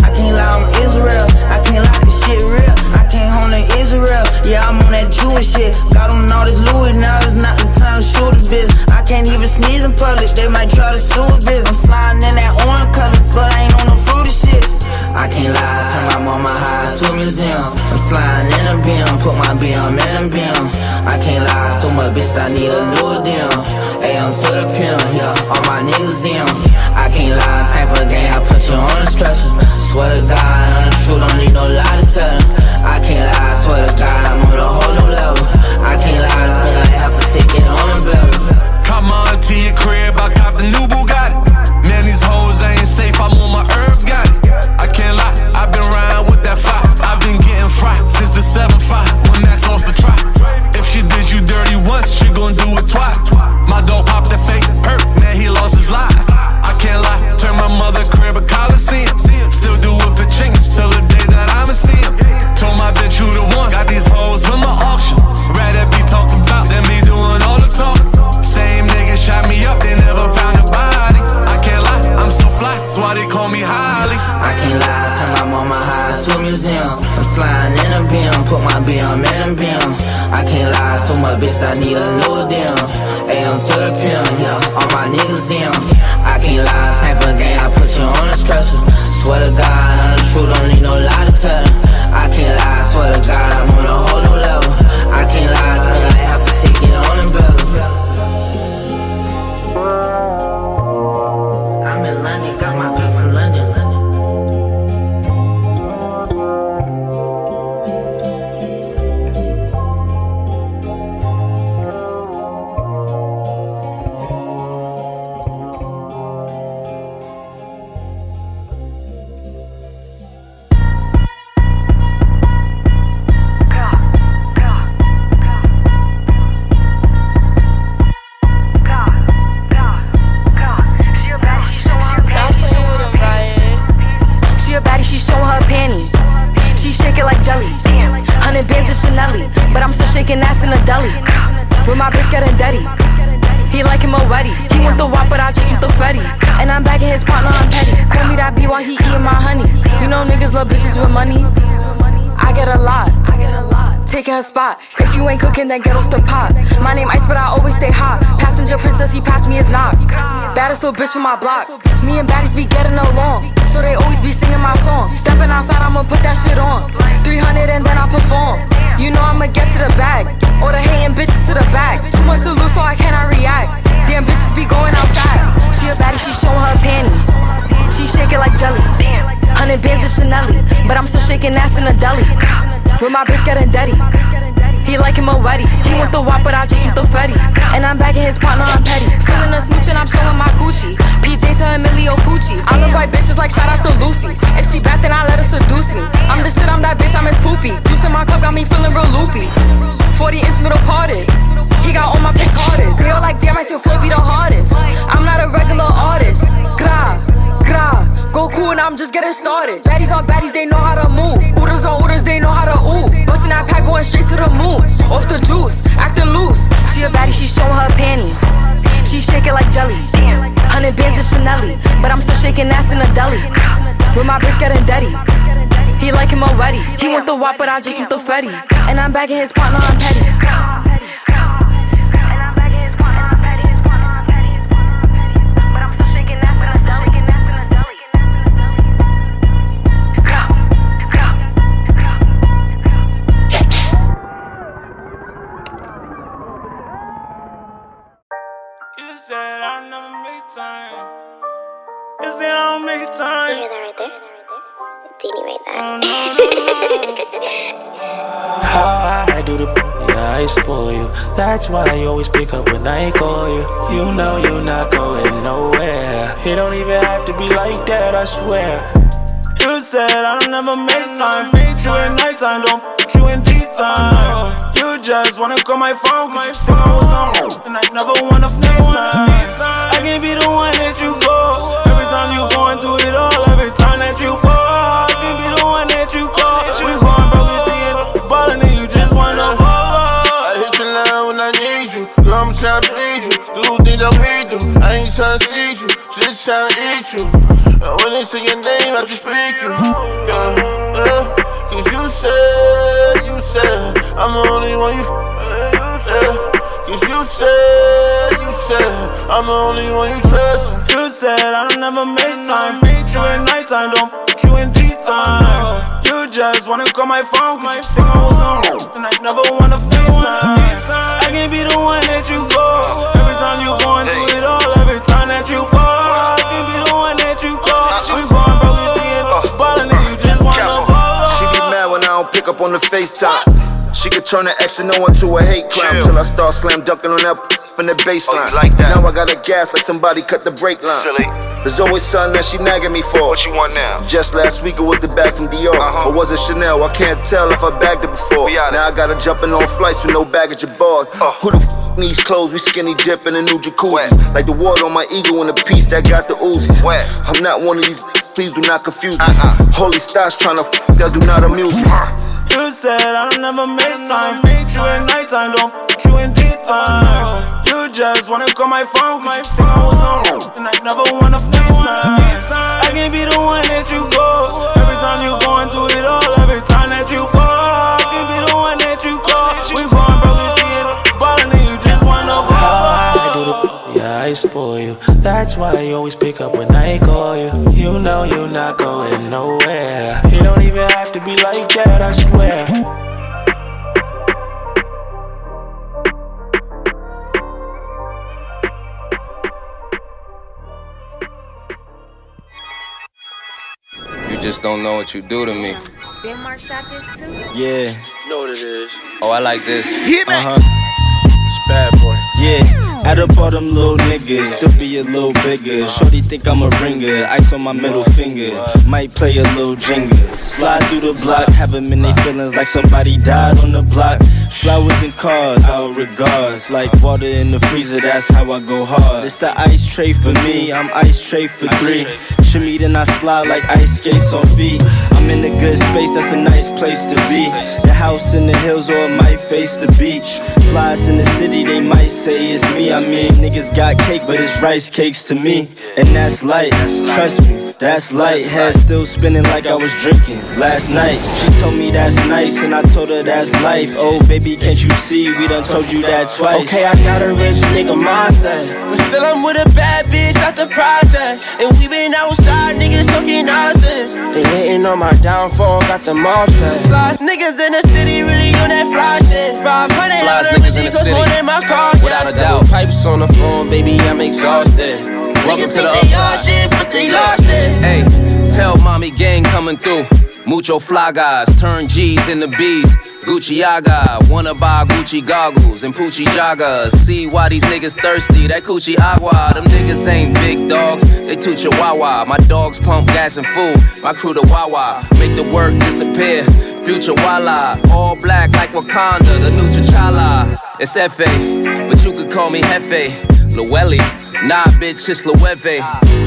Speaker 31: Bitch from my block. With my bitch getting dirty. He like him already. He want the wop, but I just want the fetty. And I'm bagging his partner, I'm petty. That? Oh, How I
Speaker 32: do the yeah, I spoil you. That's why I always pick up when I call you. You know you're not going nowhere. It don't even have to be like that, I swear.
Speaker 28: You said I'll never make time. Meet you at nighttime, don't put you in G time. You just wanna call my phone, my phone was on, and I never wanna FaceTime. I can be the one that you that we
Speaker 8: do. I ain't tryna see you, just tryna eat you. And when they say your name, I just speak you. Yeah, yeah. Cause you said, you said, I'm the only one you. F- Yeah. Cause you said, you said, I'm the only one you trust.
Speaker 28: You said I'll never make time. Meet you at nighttime, don't put you in G time. You just wanna call my phone, my phone was on, and I never wanna FaceTime. I can be the one that you call.
Speaker 33: Up on the FaceTime. She could turn the X and no into a hate crime till I start slam dunking on that in the baseline.
Speaker 8: Oh, like that?
Speaker 33: Now I got a gas like somebody cut the brake line.
Speaker 8: Silly.
Speaker 33: There's always something that she nagging me for.
Speaker 8: What you want now?
Speaker 33: Just last week it was the bag from Dior. Uh-huh. Or was it Chanel? I can't tell if I bagged it before. Now I gotta jumping on flights with no baggage aboard. Oh. Who the f needs clothes? We skinny dip in a new jacuzzi. Like the water on my ego in a piece that got the Uzis. I'm not one of these. Please do not confuse me. Uh-uh. Holy stars trying to f that do not amuse me. Uh-huh.
Speaker 28: You said I'll never make time. Meet you at nighttime, don't put you in daytime. You just wanna call my phone, my phone was on, and I never wanna FaceTime. I can be the one that you call. Every time you
Speaker 18: spoil you. That's why you always pick up when I call you. You know you're not going nowhere. It don't even have to be like that, I swear.
Speaker 34: You just don't know what you do to me.
Speaker 29: Ben Mark shot this too.
Speaker 34: Yeah.
Speaker 18: Know what it is.
Speaker 34: Oh, I like this.
Speaker 29: Hit me.
Speaker 34: Uh huh.
Speaker 18: It's bad boy.
Speaker 34: Yeah, of all them little niggas, still be a little bigger. Shorty think I'm a ringer, ice on my middle finger. Might play a little jingle. Slide through the block, have in their feelings like somebody died on the block. Flowers and cars, our regards. Like water in the freezer, that's how I go hard. It's the ice tray for me, I'm ice tray for three. Shimmy, then I slide like ice skates on feet. I'm in a good space, that's a nice place to be. The house in the hills or it might face the beach. Flies in the city, they might say it's me. I mean, niggas got cake, but it's rice cakes to me. And that's light, trust me, that's light. Head still spinning like I was drinking last night. She told me that's nice, and I told her that's life. Oh, baby, can't you see? We done told you that twice.
Speaker 28: Okay, I got a rich nigga mindset. But still, I'm with a bad bitch out the project. And we been outside, niggas talking nonsense. They hating on my downfall, got them upset. Flies niggas in the city, really on that fly shit. 500
Speaker 34: Flies
Speaker 28: on the
Speaker 34: niggas in the city.
Speaker 28: my car.
Speaker 34: Without a doubt.
Speaker 28: Pipes on the phone, baby, I'm exhausted.
Speaker 34: Welcome to the upside.
Speaker 28: shit, but they lost it.
Speaker 34: Hey, tell mommy gang coming through. Mucho fly guys, turn G's into B's. Gucci Yaga, wanna buy Gucci goggles and Poochie joggers. See why these niggas thirsty, that Coochie Agua. Them niggas ain't big dogs, they too chihuahua. My dogs pump gas and food, my crew the Wawa. Make the work disappear, future Walla. All black like Wakanda, the new T'Challa. It's F.A., but you could call me Hefe. Llewellyn, nah bitch, it's Loewe.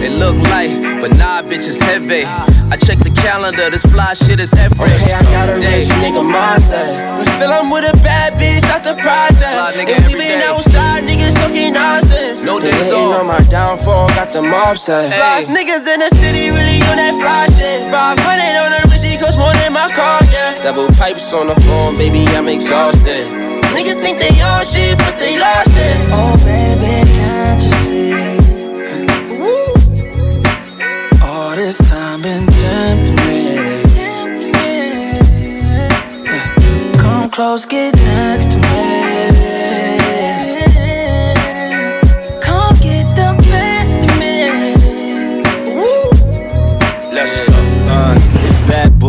Speaker 34: It look light, but nah bitch, it's heavy. I check the calendar, this fly shit is every
Speaker 28: Okay, I got a
Speaker 34: day.
Speaker 28: rich nigga mindset. But still, I'm with a bad bitch out the project. And we been
Speaker 34: day.
Speaker 28: outside, niggas talking nonsense.
Speaker 34: No days
Speaker 28: hating
Speaker 34: off.
Speaker 28: on my downfall, got them upset.
Speaker 34: Hey.
Speaker 28: Flies niggas in the city, really on that fly shit. 500 on the Richie, cost more than my car, yeah. Double pipes on the phone, baby, I'm exhausted. Niggas think they on shit, but they lost it.
Speaker 29: Oh baby, can't you see? All this time been tempting me. Come close, get next to me.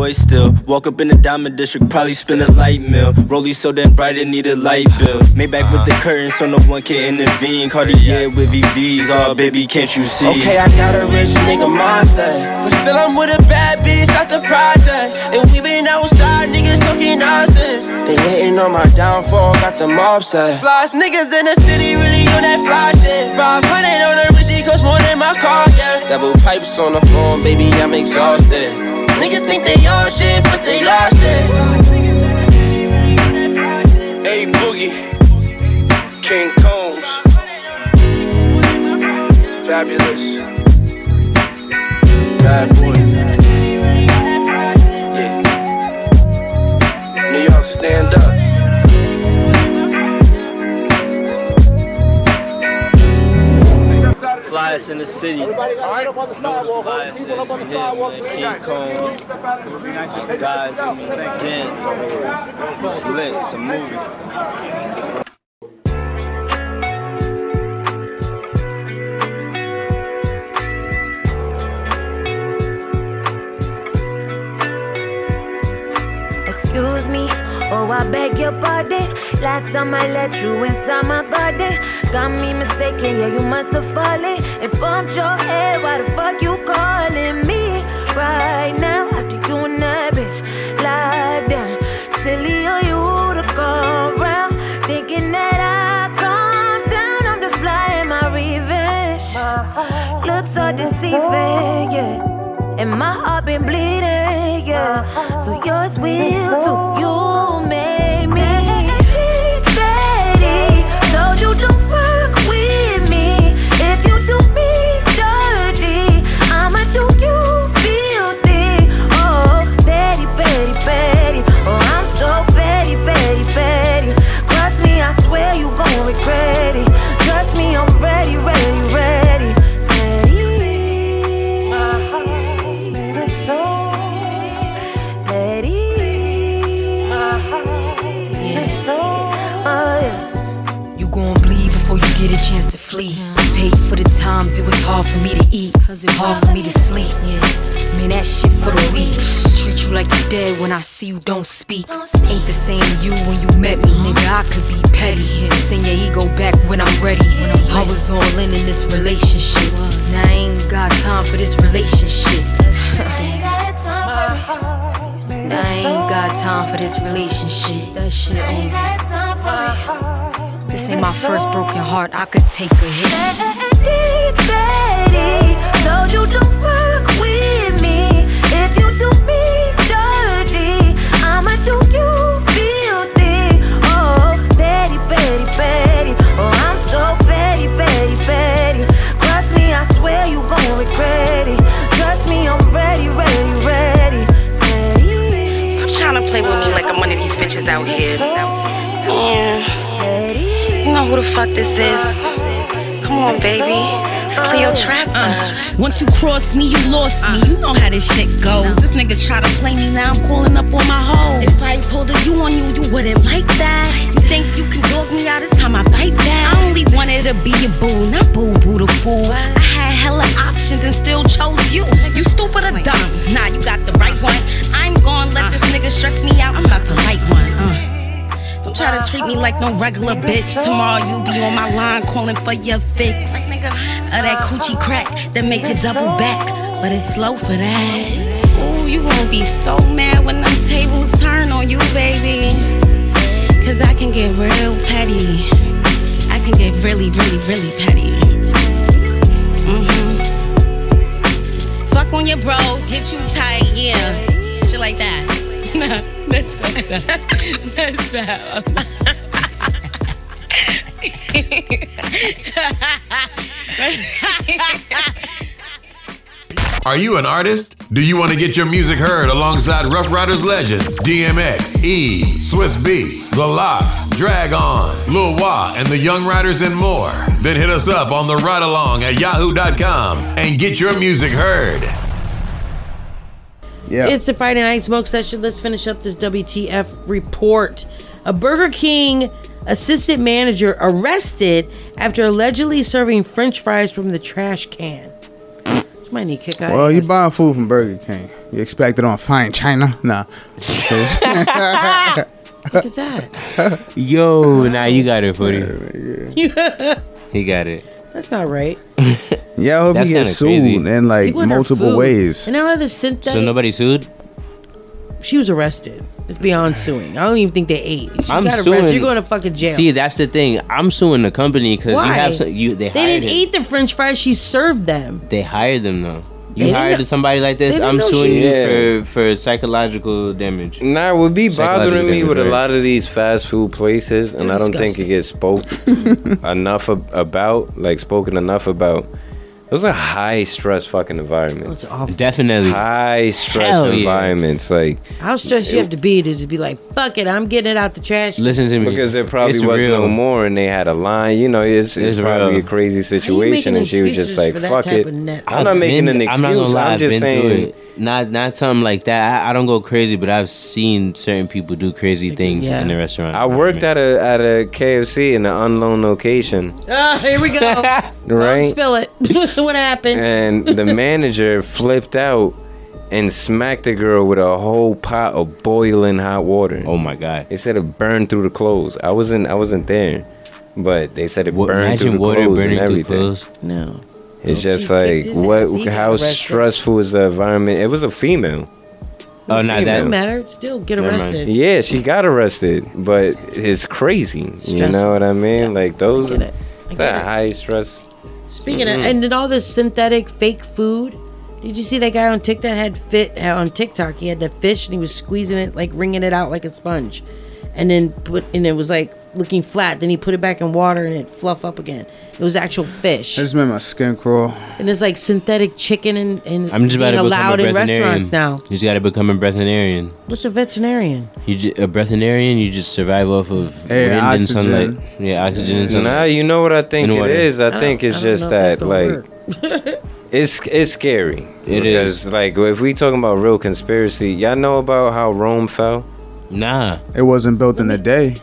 Speaker 34: Boy still. Walk up in the diamond district, probably spin a light mill. Rollie so damn bright, it need a light bill. Maybach with the uh-huh. curtain so no one can intervene. Cartier with VVs, oh baby, can't you see?
Speaker 28: Okay, I got a rich nigga mindset. But still, I'm with a bad bitch out the project. And we been outside, niggas talking nonsense. They hating on my downfall, got them upset. Flies niggas in the city, really on that fly shit. 500 on the Richie, cost more than my car, yeah. Double pipes on the phone, baby, I'm exhausted. Niggas think they on shit, but they lost it.
Speaker 18: A Boogie, King Combs, Fabolous, bad boy. Yeah, New York, stand up.
Speaker 34: Flyers in the city. Flyers in him, man. King Kong. Guys, again. Slick, it's a movie.
Speaker 29: I beg your pardon. Last time I let you inside my garden, got me mistaken. Yeah, you must have fallen and bumped your head. Why the fuck you calling me right now? After you and that bitch lie down, silly of you to come round, thinking that I calm down. I'm just flying my revenge. Looks so deceiving, yeah. And my heart been bleeding, yeah. So yours will too. You
Speaker 31: in this relationship. Now I ain't got time for this relationship. I ain't got time for this relationship. That shit over. This ain't my first broken heart. I could take a hit.
Speaker 29: Betty, told you don't fuck with me. You gon' regret it. Trust me, I'm ready, ready, ready.
Speaker 35: Stop trying to play with me like I'm one of these bitches out here. Yeah. You know who the fuck this is? Come on, baby. It's Cleopatra.
Speaker 36: Uh, once you crossed me, you lost me. You know how this shit goes. This nigga try to play me, now I'm calling up on my hoe. If I pulled a you on you, you wouldn't like that. You think you can dog me out? This time I bite back. I only wanted to be a boo, not boo boo the fool. I had hella options and still chose you. You stupid or dumb? Nah, you got the right one. I ain't gonna let this nigga stress me out. I'm about to light one. Uh. Don't try to treat me like no regular bitch. Tomorrow you be on my line calling for your fix. Of that coochie crack that make you double back, but it's slow for that. Ooh, you gon' be so mad when them tables turn on you, baby. Cause I can get real petty. I can get really, really, really petty. hmm Fuck on your bros, get you tight, yeah. Shit like that. Nah, that's bad. That's bad.
Speaker 2: Are you an artist? Do you want to get your music heard alongside Ruff Ryders legends DMX, E, Swizz Beatz, The LOX, Drag On, Lil Wah, and the Young Riders and more? Then hit us up on the ride along at yahoo.com and get your music heard.
Speaker 7: Yeah.
Speaker 4: It's the Friday Night Smoke Session. Let's finish up this WTF report. A Burger King assistant manager arrested after allegedly serving French fries from the trash can. This might kick out.
Speaker 7: Well, you buying food from Burger King. You expect it on fine China? Nah.
Speaker 4: What is that?
Speaker 6: Yo, now you got it, Footy.
Speaker 4: That's
Speaker 6: He got it.
Speaker 4: That's not right.
Speaker 7: Yeah, I hope
Speaker 6: That's
Speaker 7: he gets sued
Speaker 6: crazy.
Speaker 7: in like
Speaker 4: People and their
Speaker 7: multiple ways.
Speaker 4: And now the synthetic.
Speaker 6: So nobody sued?
Speaker 4: She was arrested. It's beyond suing. I don't even think they ate. She
Speaker 6: I'm
Speaker 4: got
Speaker 6: suing.
Speaker 4: arrested. You're going to fucking jail.
Speaker 6: See, that's the thing. I'm suing the company because you
Speaker 4: Why?
Speaker 6: have some, you. They,
Speaker 4: they
Speaker 6: hired
Speaker 4: didn't
Speaker 6: him.
Speaker 4: eat the French fries. She served them.
Speaker 6: They hired them though. You
Speaker 4: didn't
Speaker 6: hired
Speaker 4: know-
Speaker 6: somebody like
Speaker 4: they
Speaker 6: this.
Speaker 4: didn't
Speaker 6: I'm
Speaker 4: know
Speaker 6: suing
Speaker 4: she-
Speaker 6: you
Speaker 5: Yeah.
Speaker 6: for for psychological damage.
Speaker 5: Nah, it would be
Speaker 6: Psychological
Speaker 5: bothering me
Speaker 6: damage,
Speaker 5: with a
Speaker 6: right?
Speaker 5: lot of these fast food places, and I don't think it gets spoke enough ab- about, like spoken enough about. Those are high stress fucking environments.
Speaker 6: Definitely
Speaker 5: high stress
Speaker 6: Hell yeah.
Speaker 5: environments. Like
Speaker 4: How stressed you have to be to just be like, fuck it, I'm getting it out the trash.
Speaker 6: Listen to me.
Speaker 5: because there probably
Speaker 6: It's
Speaker 5: was
Speaker 6: real.
Speaker 5: no more, and they had a line. You know, it's, it's,
Speaker 6: It's
Speaker 5: probably
Speaker 6: real.
Speaker 5: a crazy situation,
Speaker 4: making
Speaker 5: and she was just
Speaker 4: excuses
Speaker 5: like,
Speaker 4: for that
Speaker 5: "Fuck
Speaker 4: type
Speaker 5: it."
Speaker 4: of net?
Speaker 5: I'm not
Speaker 6: I've
Speaker 5: making
Speaker 6: been-
Speaker 5: an
Speaker 6: I'm not gonna
Speaker 5: excuse.
Speaker 6: lie,
Speaker 5: I'm
Speaker 6: I've
Speaker 5: just
Speaker 6: been through
Speaker 5: saying.
Speaker 6: it. Not not something like that. I, I don't go crazy, but I've seen certain people do crazy things
Speaker 5: Yeah.
Speaker 6: in the restaurant.
Speaker 5: I worked at a at a KFC in an unknown location,
Speaker 4: Ah, here we go.
Speaker 5: right?
Speaker 4: Spill it. what happened?
Speaker 5: and the manager flipped out and smacked the girl with a whole pot of boiling hot water.
Speaker 6: Oh my god!
Speaker 5: They said it burned through the clothes. I wasn't I wasn't there, but they said it burned through the
Speaker 6: water
Speaker 5: clothes
Speaker 6: burning
Speaker 5: and
Speaker 6: through
Speaker 5: everything.
Speaker 6: clothes?
Speaker 4: No.
Speaker 5: It's just
Speaker 6: he
Speaker 5: like what?
Speaker 6: ass, he got
Speaker 5: How stressful is the environment? It was a female.
Speaker 6: Oh, no,
Speaker 4: It
Speaker 6: that
Speaker 4: doesn't matter. Still get
Speaker 5: Never mind.
Speaker 4: arrested.
Speaker 5: Yeah, she got arrested, but it's crazy. You know what I mean? Like those,
Speaker 4: get
Speaker 5: that high stress.
Speaker 4: Speaking of,
Speaker 5: Mm-mm.
Speaker 4: and then all this synthetic fake food. Did you see that guy on TikTok had fit uh, on TikTok? He had the fish and he was squeezing it, like wringing it out like a sponge, and then put and it was like looking flat. Then he put it back in water and it fluff up again. It was actual fish,
Speaker 7: I just made my skin crawl.
Speaker 4: and it's like synthetic chicken and, and
Speaker 6: I'm just about
Speaker 4: being
Speaker 6: to become
Speaker 4: allowed
Speaker 6: a
Speaker 4: in
Speaker 6: breatharian.
Speaker 4: restaurants now.
Speaker 6: You just got to become a breatharian.
Speaker 4: What's a veterinarian?
Speaker 6: You ju- a breatharian, you just survive off of
Speaker 7: Air,
Speaker 6: wind and
Speaker 7: oxygen.
Speaker 6: sunlight. Yeah, oxygen and sunlight.
Speaker 5: Nah, you know what I think
Speaker 6: And
Speaker 5: it
Speaker 6: water.
Speaker 5: is. I,
Speaker 6: I
Speaker 5: think
Speaker 6: don't-
Speaker 5: it's
Speaker 6: I don't
Speaker 5: just
Speaker 6: know if
Speaker 5: that
Speaker 6: that's
Speaker 5: like it's it's scary.
Speaker 6: It
Speaker 5: because,
Speaker 6: is.
Speaker 5: like if we talking about real conspiracy, y'all know about how Rome fell?
Speaker 6: Nah,
Speaker 7: It wasn't built in a day.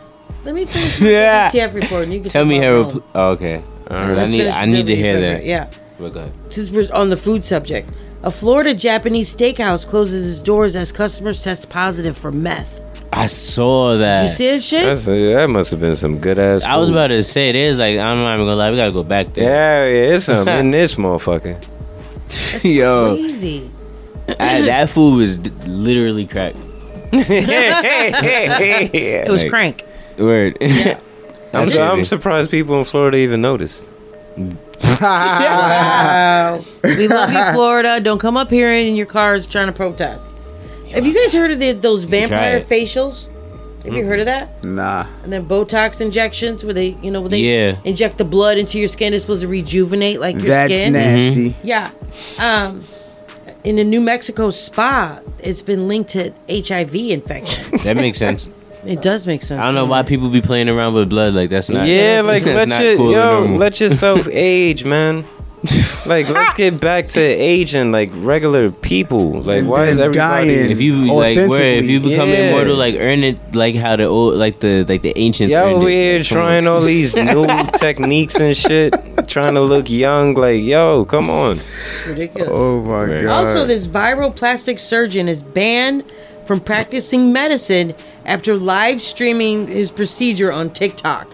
Speaker 4: Let me finish
Speaker 6: Yeah.
Speaker 4: the TF report. And you can
Speaker 6: Tell me
Speaker 4: about
Speaker 6: Harold.
Speaker 4: Rome.
Speaker 6: pl- Oh, okay. All right. I need. I need to hear that.
Speaker 4: Yeah.
Speaker 6: But go ahead.
Speaker 4: Since we're on the food subject, a Florida Japanese steakhouse closes its doors as customers test positive for meth.
Speaker 6: I saw that.
Speaker 4: Did you see that shit?
Speaker 5: That's that must have been some good ass.
Speaker 6: I was about to say it is like I'm not even gonna lie. We gotta go back there.
Speaker 5: Yeah, yeah, it's something in this motherfucker.
Speaker 6: Yo,
Speaker 4: Crazy.
Speaker 6: I- that food was d- literally crack.
Speaker 4: It was crank.
Speaker 6: Word.
Speaker 5: I'm, su- I'm surprised people in Florida even noticed.
Speaker 4: Wow. we love you, Florida. Don't come up here in your cars trying to protest. Have you guys heard of the, those vampire facials? Have you heard of that?
Speaker 7: Nah.
Speaker 4: And then Botox injections, where they, you know, where they
Speaker 7: Yeah.
Speaker 4: inject the blood into your skin. It's supposed to rejuvenate like your
Speaker 7: That's
Speaker 4: skin.
Speaker 7: That's nasty.
Speaker 4: Yeah. Um, in a New Mexico spa, it's been linked to HIV infection.
Speaker 6: That makes sense.
Speaker 4: It does make sense.
Speaker 6: I don't know why people be playing around with blood like that's not.
Speaker 5: yeah, like let
Speaker 6: not
Speaker 5: your
Speaker 6: cool
Speaker 5: yo let yourself age, man. Like let's get back to aging like regular people. Like why is everybody?
Speaker 6: if you like where if you become
Speaker 5: Yeah.
Speaker 6: immortal, like earn it like how the old like the like the ancients.
Speaker 5: Y'all
Speaker 6: earned
Speaker 5: over
Speaker 6: it.
Speaker 5: here
Speaker 6: Like,
Speaker 5: trying all these new techniques and shit, trying to look young. Like, yo, come on.
Speaker 4: Ridiculous.
Speaker 7: Oh my god.
Speaker 4: Also, this viral plastic surgeon is banned from practicing medicine after live streaming his procedure on TikTok.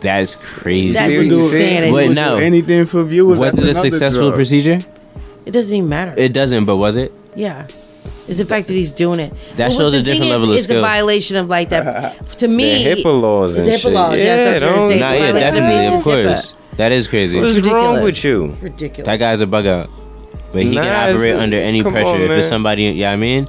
Speaker 6: That's crazy.
Speaker 4: That's insanity.
Speaker 6: But
Speaker 4: Would
Speaker 6: no,
Speaker 7: do anything for viewers.
Speaker 6: Was
Speaker 7: That's
Speaker 6: it a successful
Speaker 7: drug.
Speaker 6: procedure?
Speaker 4: It doesn't even matter.
Speaker 6: It doesn't, but was it?
Speaker 4: Yeah. It's the fact that he's doing it.
Speaker 6: That
Speaker 4: what
Speaker 6: shows a different
Speaker 4: thing
Speaker 6: level of
Speaker 4: is, It's a violation of like that. to me,
Speaker 5: The HIPAA laws and
Speaker 4: HIPAA
Speaker 5: shit.
Speaker 4: laws. yes, that's what
Speaker 5: don't-
Speaker 4: saying.
Speaker 6: Nah, yeah, definitely, of course.
Speaker 4: HIPAA.
Speaker 6: That is crazy.
Speaker 5: What's wrong with you?
Speaker 4: Ridiculous.
Speaker 6: That guy's a bug out. But he
Speaker 5: Nah,
Speaker 6: can operate under any pressure.
Speaker 5: on,
Speaker 6: if it's
Speaker 5: man.
Speaker 6: somebody, yeah, I mean,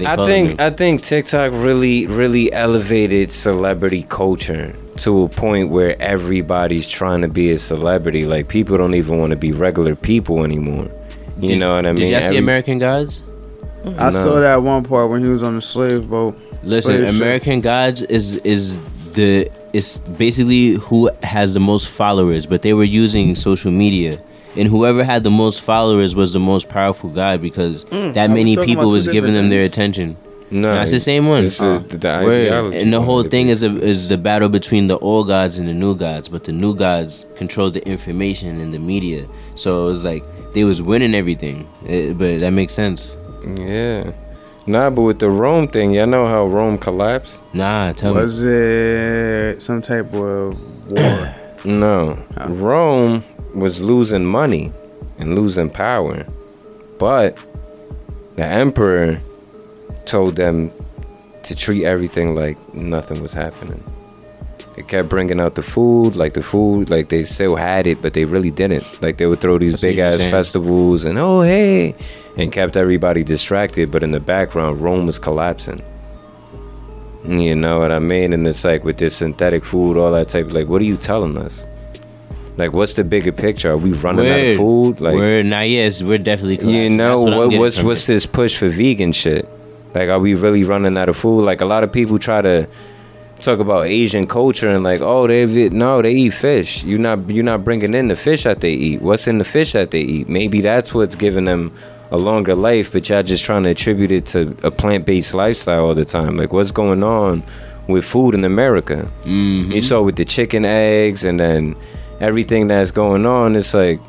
Speaker 6: they
Speaker 5: I think
Speaker 6: him.
Speaker 5: I think TikTok really really elevated celebrity culture to a point where everybody's trying to be a celebrity. Like people don't even want to be regular people anymore. You
Speaker 6: Did-
Speaker 5: know what I mean?
Speaker 6: Did y'all see
Speaker 5: Every-
Speaker 6: American Gods?
Speaker 7: I
Speaker 5: No.
Speaker 7: saw that one part when he was on the slave boat.
Speaker 6: Listen,
Speaker 7: Slave ship.
Speaker 6: American Gods is is the it's basically who has the most followers, but they were using social media. And whoever had the most followers was the most powerful guy because
Speaker 5: Mm.
Speaker 6: that many people was giving them their attention.
Speaker 5: No,
Speaker 6: No, it's the same one.
Speaker 5: this is the- the ideology
Speaker 6: and the whole thing is a, is the battle between the old gods and the new gods, but the new gods control the information and the media. So it was like they was winning everything. It- but that makes sense.
Speaker 5: Yeah. Nah, but with the Rome thing, y'all know how Rome collapsed?
Speaker 6: Nah, tell me.
Speaker 7: Was it some type of war?
Speaker 5: No. Rome was losing money and losing power. But the emperor told them to treat everything like nothing was happening. They kept bringing out the food, like the food, like they still had it, but they really didn't. Like they would throw these big ass festivals and oh hey, and kept everybody distracted. But in the background, Rome was collapsing. You know what I mean? And it's like with this synthetic food, all that type. Like, what are you telling us? Like, what's the bigger picture? Are we running out of food? Like,
Speaker 6: Word. Nah, yes, we're definitely.
Speaker 5: you know
Speaker 6: what
Speaker 5: what, what's what's
Speaker 6: it.
Speaker 5: this push for vegan shit? Like, are we really running out of food? Like, a lot of people try to talk about Asian culture and like, oh, they no, they eat fish. You're not you're not bringing in the fish that they eat. What's in the fish that they eat? Maybe that's what's giving them a longer life, but y'all just trying to attribute it to a plant based lifestyle all the time. Like, what's going on with food in America?
Speaker 6: Mm-hmm.
Speaker 5: You saw with the chicken eggs and then everything that's going on. It's like,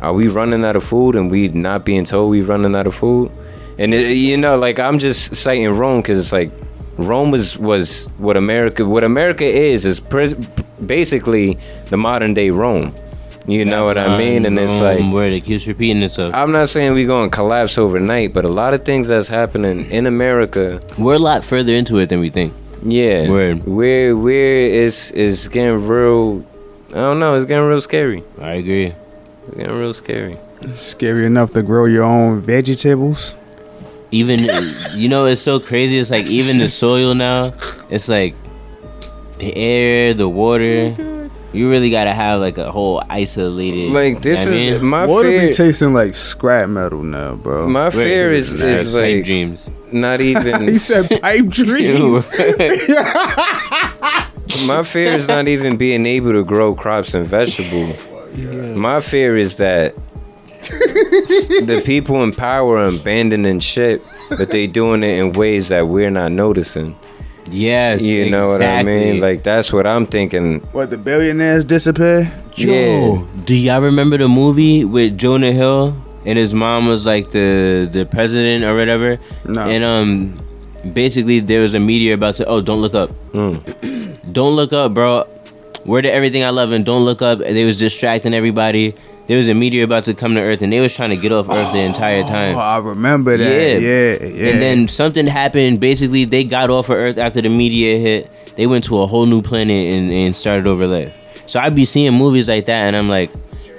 Speaker 5: are we running out of food and we not being told we're running out of food? And it, you know, like I'm just citing Rome because it's like Rome was was what America what America is is basically the modern day Rome. You know what I mean? And it's like
Speaker 6: word. It keeps repeating itself.
Speaker 5: I'm not saying we're going to collapse overnight, but a lot of things that's happening in America.
Speaker 6: We're a lot further into it than we think.
Speaker 5: Yeah,
Speaker 6: Word.
Speaker 5: we're we're it's it's getting real. I don't know. It's getting real scary.
Speaker 6: I agree.
Speaker 5: It's getting real scary.
Speaker 7: Scary enough to grow your own vegetables.
Speaker 6: Even you know, it's so crazy. It's like even the soil now. It's like the air, the water. Oh You really gotta have like a whole isolated.
Speaker 5: Like, this
Speaker 6: you know what I
Speaker 5: is-
Speaker 6: mean?
Speaker 5: my
Speaker 7: Water
Speaker 5: fear-
Speaker 7: be tasting like scrap metal now, bro.
Speaker 5: My fear is
Speaker 6: That's
Speaker 5: is
Speaker 6: pipe
Speaker 5: like
Speaker 6: dreams.
Speaker 5: not even.
Speaker 7: he said pipe dreams.
Speaker 5: my fear is not even being able to grow crops and vegetables. My fear is that the people in power are abandoning shit, but they doing it in ways that we're not noticing.
Speaker 6: Yes,
Speaker 5: You know what I mean? Like that's what I'm thinking.
Speaker 7: What the billionaires disappear?
Speaker 6: Yo, do y'all remember the movie with Jonah Hill and his mom was like the the president or whatever?
Speaker 7: No.
Speaker 6: And um, basically there was a meteor about to. Oh, don't look up. don't look up, bro. Where did everything I love and don't look up? They was distracting everybody. There was a meteor about to come to Earth, and they was trying to get off Earth the entire oh, time.
Speaker 7: Oh, I remember that. Yeah, yeah.
Speaker 6: And then something happened. Basically, they got off of Earth after the meteor hit. They went to a whole new planet and, and started over life. So I'd be seeing movies like that, and I'm like,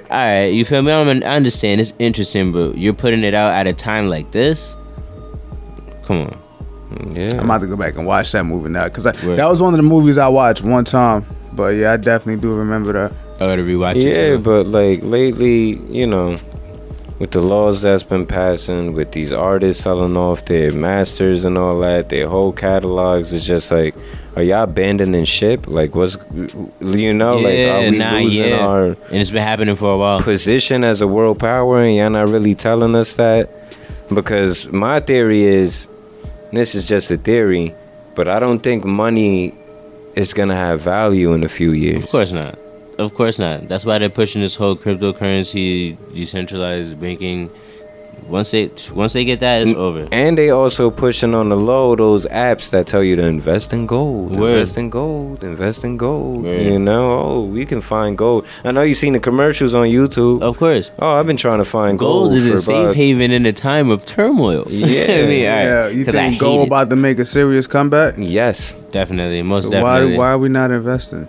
Speaker 6: all right, you feel me? I'm, I understand it's interesting, but you're putting it out at a time like this. Come on.
Speaker 5: Yeah.
Speaker 7: I'm about to go back and watch that movie now because that was one of the movies I watched one time. But yeah, I definitely do remember that.
Speaker 6: I gotta rewatch
Speaker 5: yeah,
Speaker 6: it. too.
Speaker 5: but like lately, you know, with the laws that's been passing, with these artists selling off their masters and all that, their whole catalogs is just like, are y'all abandoning ship? Like, what's, you know, like,
Speaker 6: Yeah,
Speaker 5: are we
Speaker 6: nah,
Speaker 5: losing
Speaker 6: yeah.
Speaker 5: our
Speaker 6: and it's been happening for a while.
Speaker 5: position as a world power, and y'all not really telling us that? Because my theory is, this is just a theory, but I don't think money is gonna have value in a few years.
Speaker 6: Of course not. Of course not. That's why they're pushing this whole cryptocurrency, decentralized banking. Once they once they get that, it's over.
Speaker 5: And they also pushing on the low those apps that tell you to invest in gold,
Speaker 6: Word.
Speaker 5: invest in gold, invest in gold.
Speaker 6: Word.
Speaker 5: You know, oh, we can find gold. I know you seen the commercials on YouTube.
Speaker 6: Of course.
Speaker 5: Oh, I've been trying to find gold.
Speaker 6: Gold is
Speaker 5: for
Speaker 6: a safe
Speaker 5: about-
Speaker 6: haven in a time of turmoil.
Speaker 5: Yeah.
Speaker 6: I mean.
Speaker 7: Yeah, you
Speaker 6: 'Cause I
Speaker 7: think gold
Speaker 6: it.
Speaker 7: about to make a serious comeback?
Speaker 5: Yes,
Speaker 6: Definitely, most
Speaker 7: Why,
Speaker 6: definitely.
Speaker 7: why are we not investing?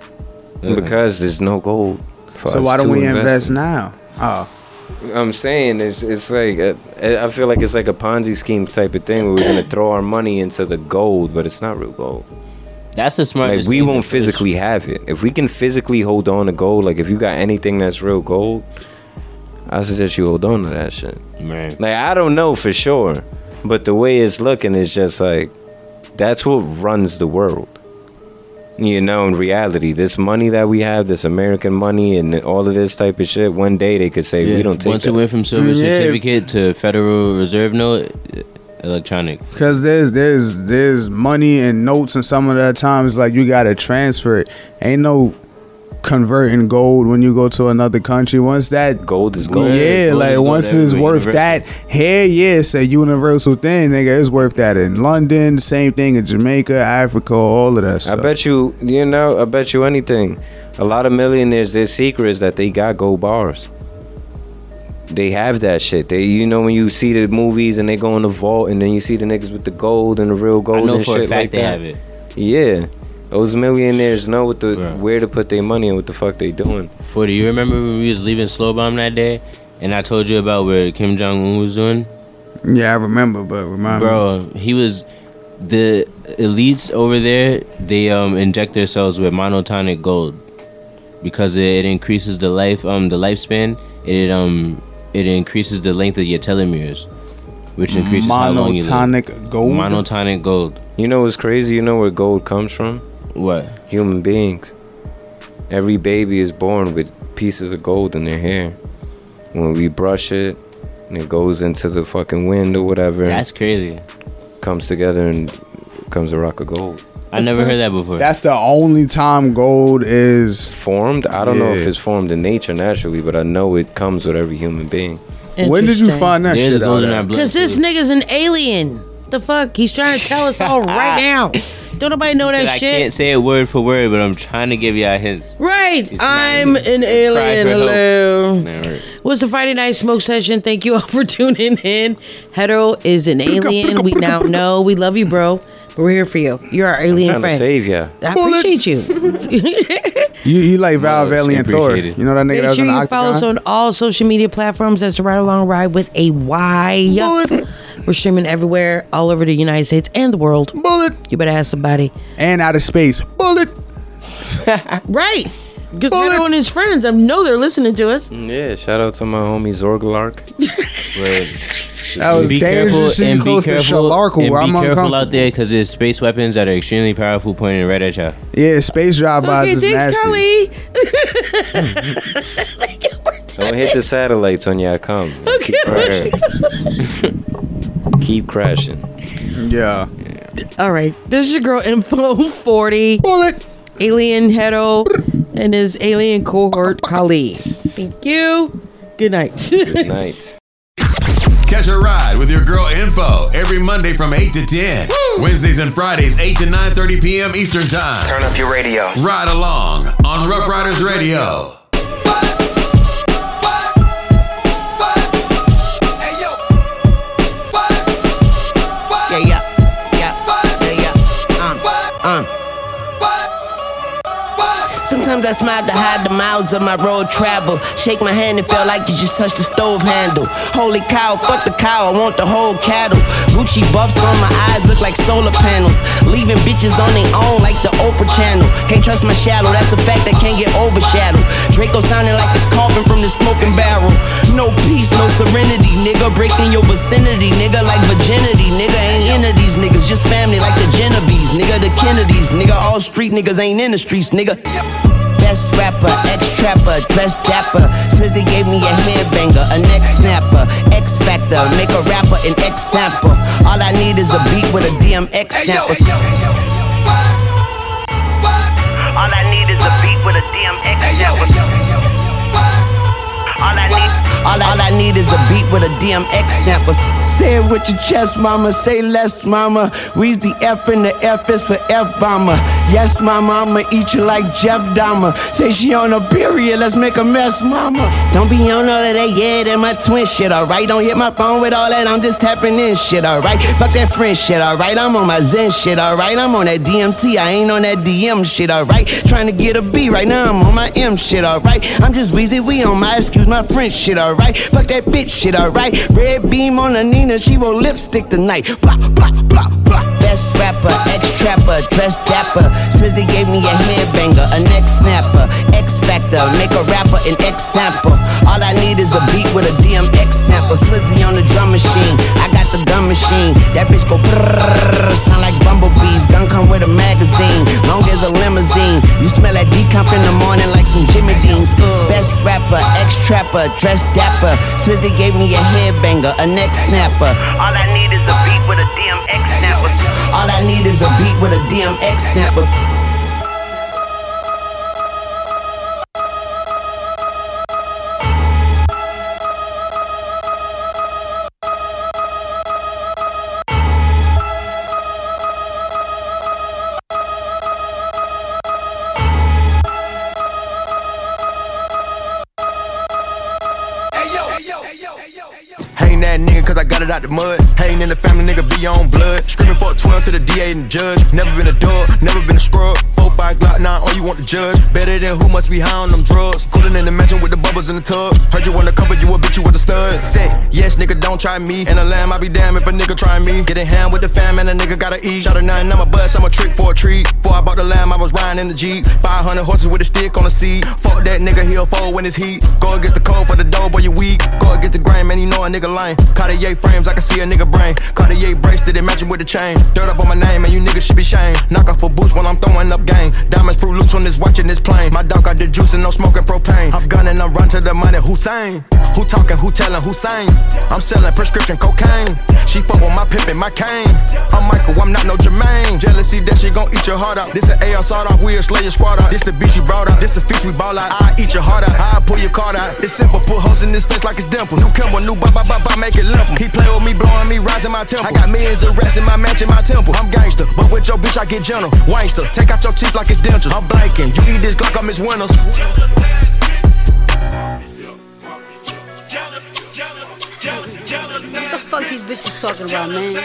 Speaker 5: because there's no gold. for
Speaker 7: So
Speaker 5: us
Speaker 7: why don't
Speaker 5: to
Speaker 7: we invest
Speaker 5: in.
Speaker 7: now? Oh,
Speaker 5: I'm saying it's it's like uh, I feel like it's like a Ponzi scheme type of thing where we're gonna throw our money into the gold, but it's not real gold.
Speaker 6: That's the
Speaker 5: Like
Speaker 6: smartest.
Speaker 5: we won't physically have it. If we can physically hold on to gold, like if you got anything that's real gold, I suggest you hold on to that shit.
Speaker 6: Right.
Speaker 5: Like I don't know for sure, but the way it's looking is just like that's what runs the world. You know, in reality, this money that we have, this American money, and all of this type of shit, one day they could say
Speaker 6: Yeah,
Speaker 5: we don't take
Speaker 6: Once
Speaker 5: that.
Speaker 6: it went from silver
Speaker 7: Yeah.
Speaker 6: certificate to Federal Reserve note, eh, electronic.
Speaker 7: Cause there's there's there's money and notes and some of the times like you gotta transfer it. Ain't no converting gold when you go to another country. Once that
Speaker 5: gold is gold.
Speaker 7: Yeah,
Speaker 6: Gold
Speaker 7: like
Speaker 6: gold
Speaker 7: once it's
Speaker 6: everywhere,
Speaker 7: worth that here, yeah, it's a universal thing, nigga. It's worth that in London, same thing in Jamaica, Africa, all of that
Speaker 5: I bet you, you know, I bet you anything. A lot of millionaires, their secret is that they got gold bars. They have that shit. They, you know, when you see the movies and they go in the vault, and then you see the niggas with the gold and the real gold
Speaker 6: I know
Speaker 5: and
Speaker 6: for
Speaker 5: shit
Speaker 6: a fact
Speaker 5: like
Speaker 6: they
Speaker 5: that.
Speaker 6: have it.
Speaker 5: Yeah, those millionaires know what the where to put their money and what the fuck they doing.
Speaker 6: Forty. You remember when we was leaving Slow Bomb that day, and I told you about where Kim Jong Un was doing?
Speaker 7: yeah, I remember, but remind me.
Speaker 6: Bro, he was the elites over there. They um inject themselves with monatomic gold because it, it increases the life um the lifespan. It um it increases the length of your telomeres, which increases how long you live.
Speaker 7: Monatomic gold.
Speaker 6: Monatomic gold.
Speaker 5: You know what's crazy? You know where gold comes from?
Speaker 6: What?
Speaker 5: Human beings. Every baby is born with pieces of gold in their hair. When we brush it, and it goes into the fucking wind or whatever.
Speaker 6: That's crazy.
Speaker 5: Comes together and comes a rock of gold.
Speaker 6: I never heard that before.
Speaker 7: That's the only time gold is
Speaker 5: formed. I don't know if it's formed in nature naturally, but I know it comes with every human being.
Speaker 7: When did you find that
Speaker 6: There's
Speaker 7: shit
Speaker 6: gold
Speaker 7: out?
Speaker 6: in
Speaker 7: at?
Speaker 6: our blood.
Speaker 4: Because this nigga's an alien. The fuck? He's trying to tell us all right now. Don't nobody know that
Speaker 6: I
Speaker 4: shit.
Speaker 6: I can't say it word for word, but I'm trying to give y'all hints.
Speaker 4: Right. I'm an alien. Hello.
Speaker 6: Nah, right.
Speaker 4: What's the Friday night smoke session? Thank you all for tuning in. Hetero is an alien. We now know. We love you, bro. We're here for you. You're our alien
Speaker 5: trying to
Speaker 4: friend.
Speaker 5: save ya.
Speaker 4: I appreciate you.
Speaker 7: You, you like Val Valley and Thor.
Speaker 6: it.
Speaker 7: You know that nigga
Speaker 4: Make
Speaker 7: that was
Speaker 4: sure
Speaker 7: in the
Speaker 4: you follow us on all social media platforms. That's the Ride Along Ride with a Y. We're streaming everywhere, all over the United States and the world.
Speaker 7: Bullet.
Speaker 4: You better ask somebody.
Speaker 7: And out of space. Bullet.
Speaker 4: Right. Because Hetero and his friends, I know they're listening to us.
Speaker 5: Yeah, shout out to my homie Zorglark.
Speaker 7: That was
Speaker 6: be
Speaker 7: dangerous
Speaker 6: careful
Speaker 7: shit
Speaker 6: and be
Speaker 7: close
Speaker 6: careful
Speaker 7: Shalarkle,
Speaker 6: and
Speaker 7: where
Speaker 6: be
Speaker 7: I'm
Speaker 6: careful out there because there's space weapons that are extremely powerful, pointing right at y'all.
Speaker 7: Yeah, space drive-bys
Speaker 4: Okay,
Speaker 7: is
Speaker 4: thanks,
Speaker 7: nasty.
Speaker 4: Kelly.
Speaker 5: Don't hit the satellites when y'all come. Keep crashing. Keep crashing.
Speaker 7: Yeah.
Speaker 4: All right, this is your girl info 40.
Speaker 7: Bullet.
Speaker 4: Alien Hedo and his alien cohort Kali. Thank you. Good night.
Speaker 5: Good night.
Speaker 2: Catch a ride with your girl Info every Monday from 8 to 10. Wednesdays and Fridays 8 to 9:30 p.m. Eastern Time.
Speaker 14: Turn up your radio.
Speaker 2: Ride along on Ruff Ryders Radio.
Speaker 37: Sometimes I smile to hide the miles of my road travel. Shake my hand, it felt like you just touched the stove handle. Holy cow, fuck the cow, I want the whole cattle. Gucci buffs on my eyes look like solar panels. Leaving bitches on their own like the Oprah channel. Can't trust my shadow, that's a fact that can't get overshadowed. Draco sounding like it's coughing from the smoking barrel. No peace, no serenity, nigga. Breaking your vicinity, nigga, like virginity. Nigga ain't into these niggas, just family like the Genovese, nigga, the Kennedys. Nigga, all street niggas ain't in the streets, nigga. Best rapper, ex trapper, dress dapper. Swizzy gave me a headbanger, a neck snapper, X Factor, make a rapper an X sample. All I need is a beat with a DMX sample. All I need is a beat with a DMX. All I need, all I, all I need is a beat with a DMX sample. Say it with your chest, mama. Say less, mama. We's the F and the F is for F bomber. Yes, mama, I'ma eat you like Jeff Dahmer. Say she on a period, let's make a mess, mama. Don't be on all of that, yeah, that my twin shit, alright. Don't hit my phone with all that, I'm just tapping in shit, alright. Fuck that friend shit, alright. I'm on my Zen shit, alright. I'm on that DMT, I ain't on that DM shit, alright. Trying to get a B right now, I'm on my M shit, alright. I'm just Weezy, we on my excuse my French shit, alright. Fuck that bitch shit, alright. Red beam on the Nina, she won't lipstick tonight. Blah, blah, blah. Best rapper, ex trapper, dress dapper. Swizzy gave me a headbanger, a neck snapper, X Factor, make a rapper an X sample. All I need is a beat with a DMX sample. Swizzy on the drum machine, I got the gun machine. That bitch go brrrr, sound like bumblebees. Gun come with a magazine, long as a limousine. You smell that decomp in the morning like some Jimmy Deans. Best rapper, ex trapper, dress dapper. Swizzy gave me a headbanger, a neck snapper. All I need is a beat with a DMX. All I need is a beat with a DMX sample.
Speaker 22: Hating that nigga cause I got it out the mud. Hating in the family, nigga be on blood. Screaming for a 12 to the DA and the judge. Never been a dog, never been a scrub. 4 5 Glock 9, all you want to judge. Better than who must be high on them drugs. Cooling in the mansion with the bubbles in the tub. Heard you wanna cover, you a bitch, you was a stud. Say, yes, nigga, don't try me. And a lamb, I be damn if a nigga try me. Getting hand with the fam, and a nigga gotta eat. Shot a nine, I'm a bust, I'm a trick for a treat. Bought the lamb, I was riding in the Jeep. 500 horses with a stick on the seat. Fuck that nigga, he'll fall when it's heat. Go against the cold for the dough, boy, you weak. Go against the grain, man, you know a nigga lame. Cartier frames, I can see a nigga brain. Cartier bracelet, it matching with the chain. Dirt up on my name, and you niggas should be shamed. Knock off a boost when I'm throwing up game. Diamonds fruit loose when it's watching this plane. My dog got the juice and no smoking propane. I'm gunning, I'm run to the money. Hussein. Who talking, who telling, who saying? I'm selling prescription cocaine. She fuck with my pimp and my cane. I'm Michael, I'm not no Jermaine. Jealousy that she gon' eat your heart out. This an AR sawed off, we'll slay your squad out. This the bitch you brought out. This a fish we ball out. I eat your heart out. I pull your card out. It's simple, put holes in this face like it's dimple. New Kimber, new ba ba ba ba, make it limp. He play with me, blowing me, rising my temple. I got millions of rats in my mansion, my temple. I'm gangster, but with your bitch I get gentle. Wangster, take out your teeth like it's dentures. I'm blanking. You eat this Glock, I'm miss Winners.
Speaker 11: What the fuck these bitches talking about, man?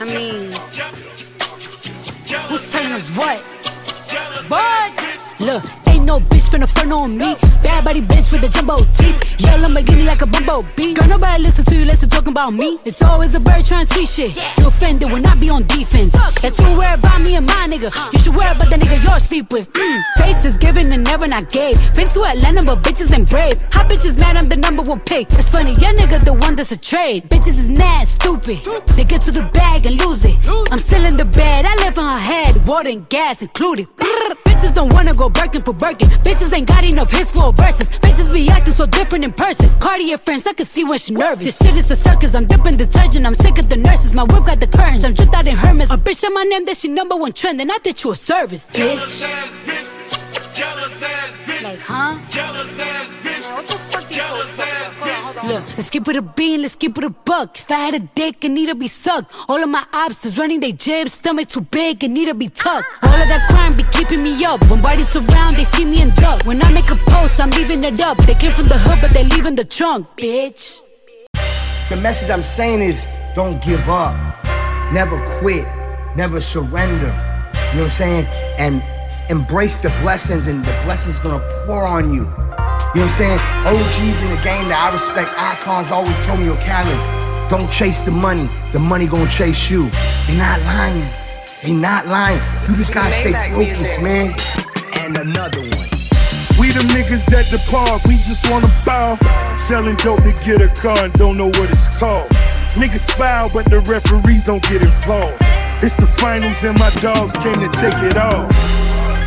Speaker 11: I mean, who's telling us what? What? Look, no bitch finna front on me. Bad body bitch with the jumbo teeth. Yell Lamborghini like a bumblebee. Girl, nobody listen to you, listen talking about me. It's always a bird trying to see shit. You offended when I be on defense. That's too worried about me and my nigga. You should worry about the nigga you're sleep with. Mm. is given and never not gave. Been to Atlanta, but bitches ain't brave. Hot bitches mad, I'm the number one pick. It's funny, your nigga the one that's a trade. Bitches is mad, stupid. They get to the bag and lose it. I'm still in the bed, I live on her head. Water and gas included. Bitch Bitches don't wanna go Birkin for Birkin. Bitches ain't got enough hits for verses. Bitches be acting so different in person. Cartier friends, I can see when she nervous. This shit is a circus. I'm dipping detergent. I'm sick of the nurses. My whip got the curtains. I'm dripped out in Hermes. A bitch said my name, that she number one trend. And I did you a service, bitch. Like, huh? Man, what the Look, let's keep it a bean, let's keep it a buck. If I had a dick, it need to be sucked. All of my obstacles running they jibs, stomach too big, it need to be tucked. All of that crime be keeping me up. When bodies surround, they see me in duck. When I make a post, I'm leaving it up. They came from the hood, but they leaving the trunk, bitch.
Speaker 23: The message I'm saying is don't give up. Never quit. Never surrender. You know what I'm saying? And embrace the blessings, and the blessings gonna pour on you. You know what I'm saying? OGs in the game that I respect, icons always told me, yo, Khaled, don't chase the money. The money gonna chase you. They not lying. They not lying. You just gotta stay focused, man. And another one.
Speaker 38: We the niggas at the park, we just wanna bow. Selling dope to get a car and don't know what it's called. Niggas foul, but the referees don't get involved. It's the finals and my dogs came to take it all.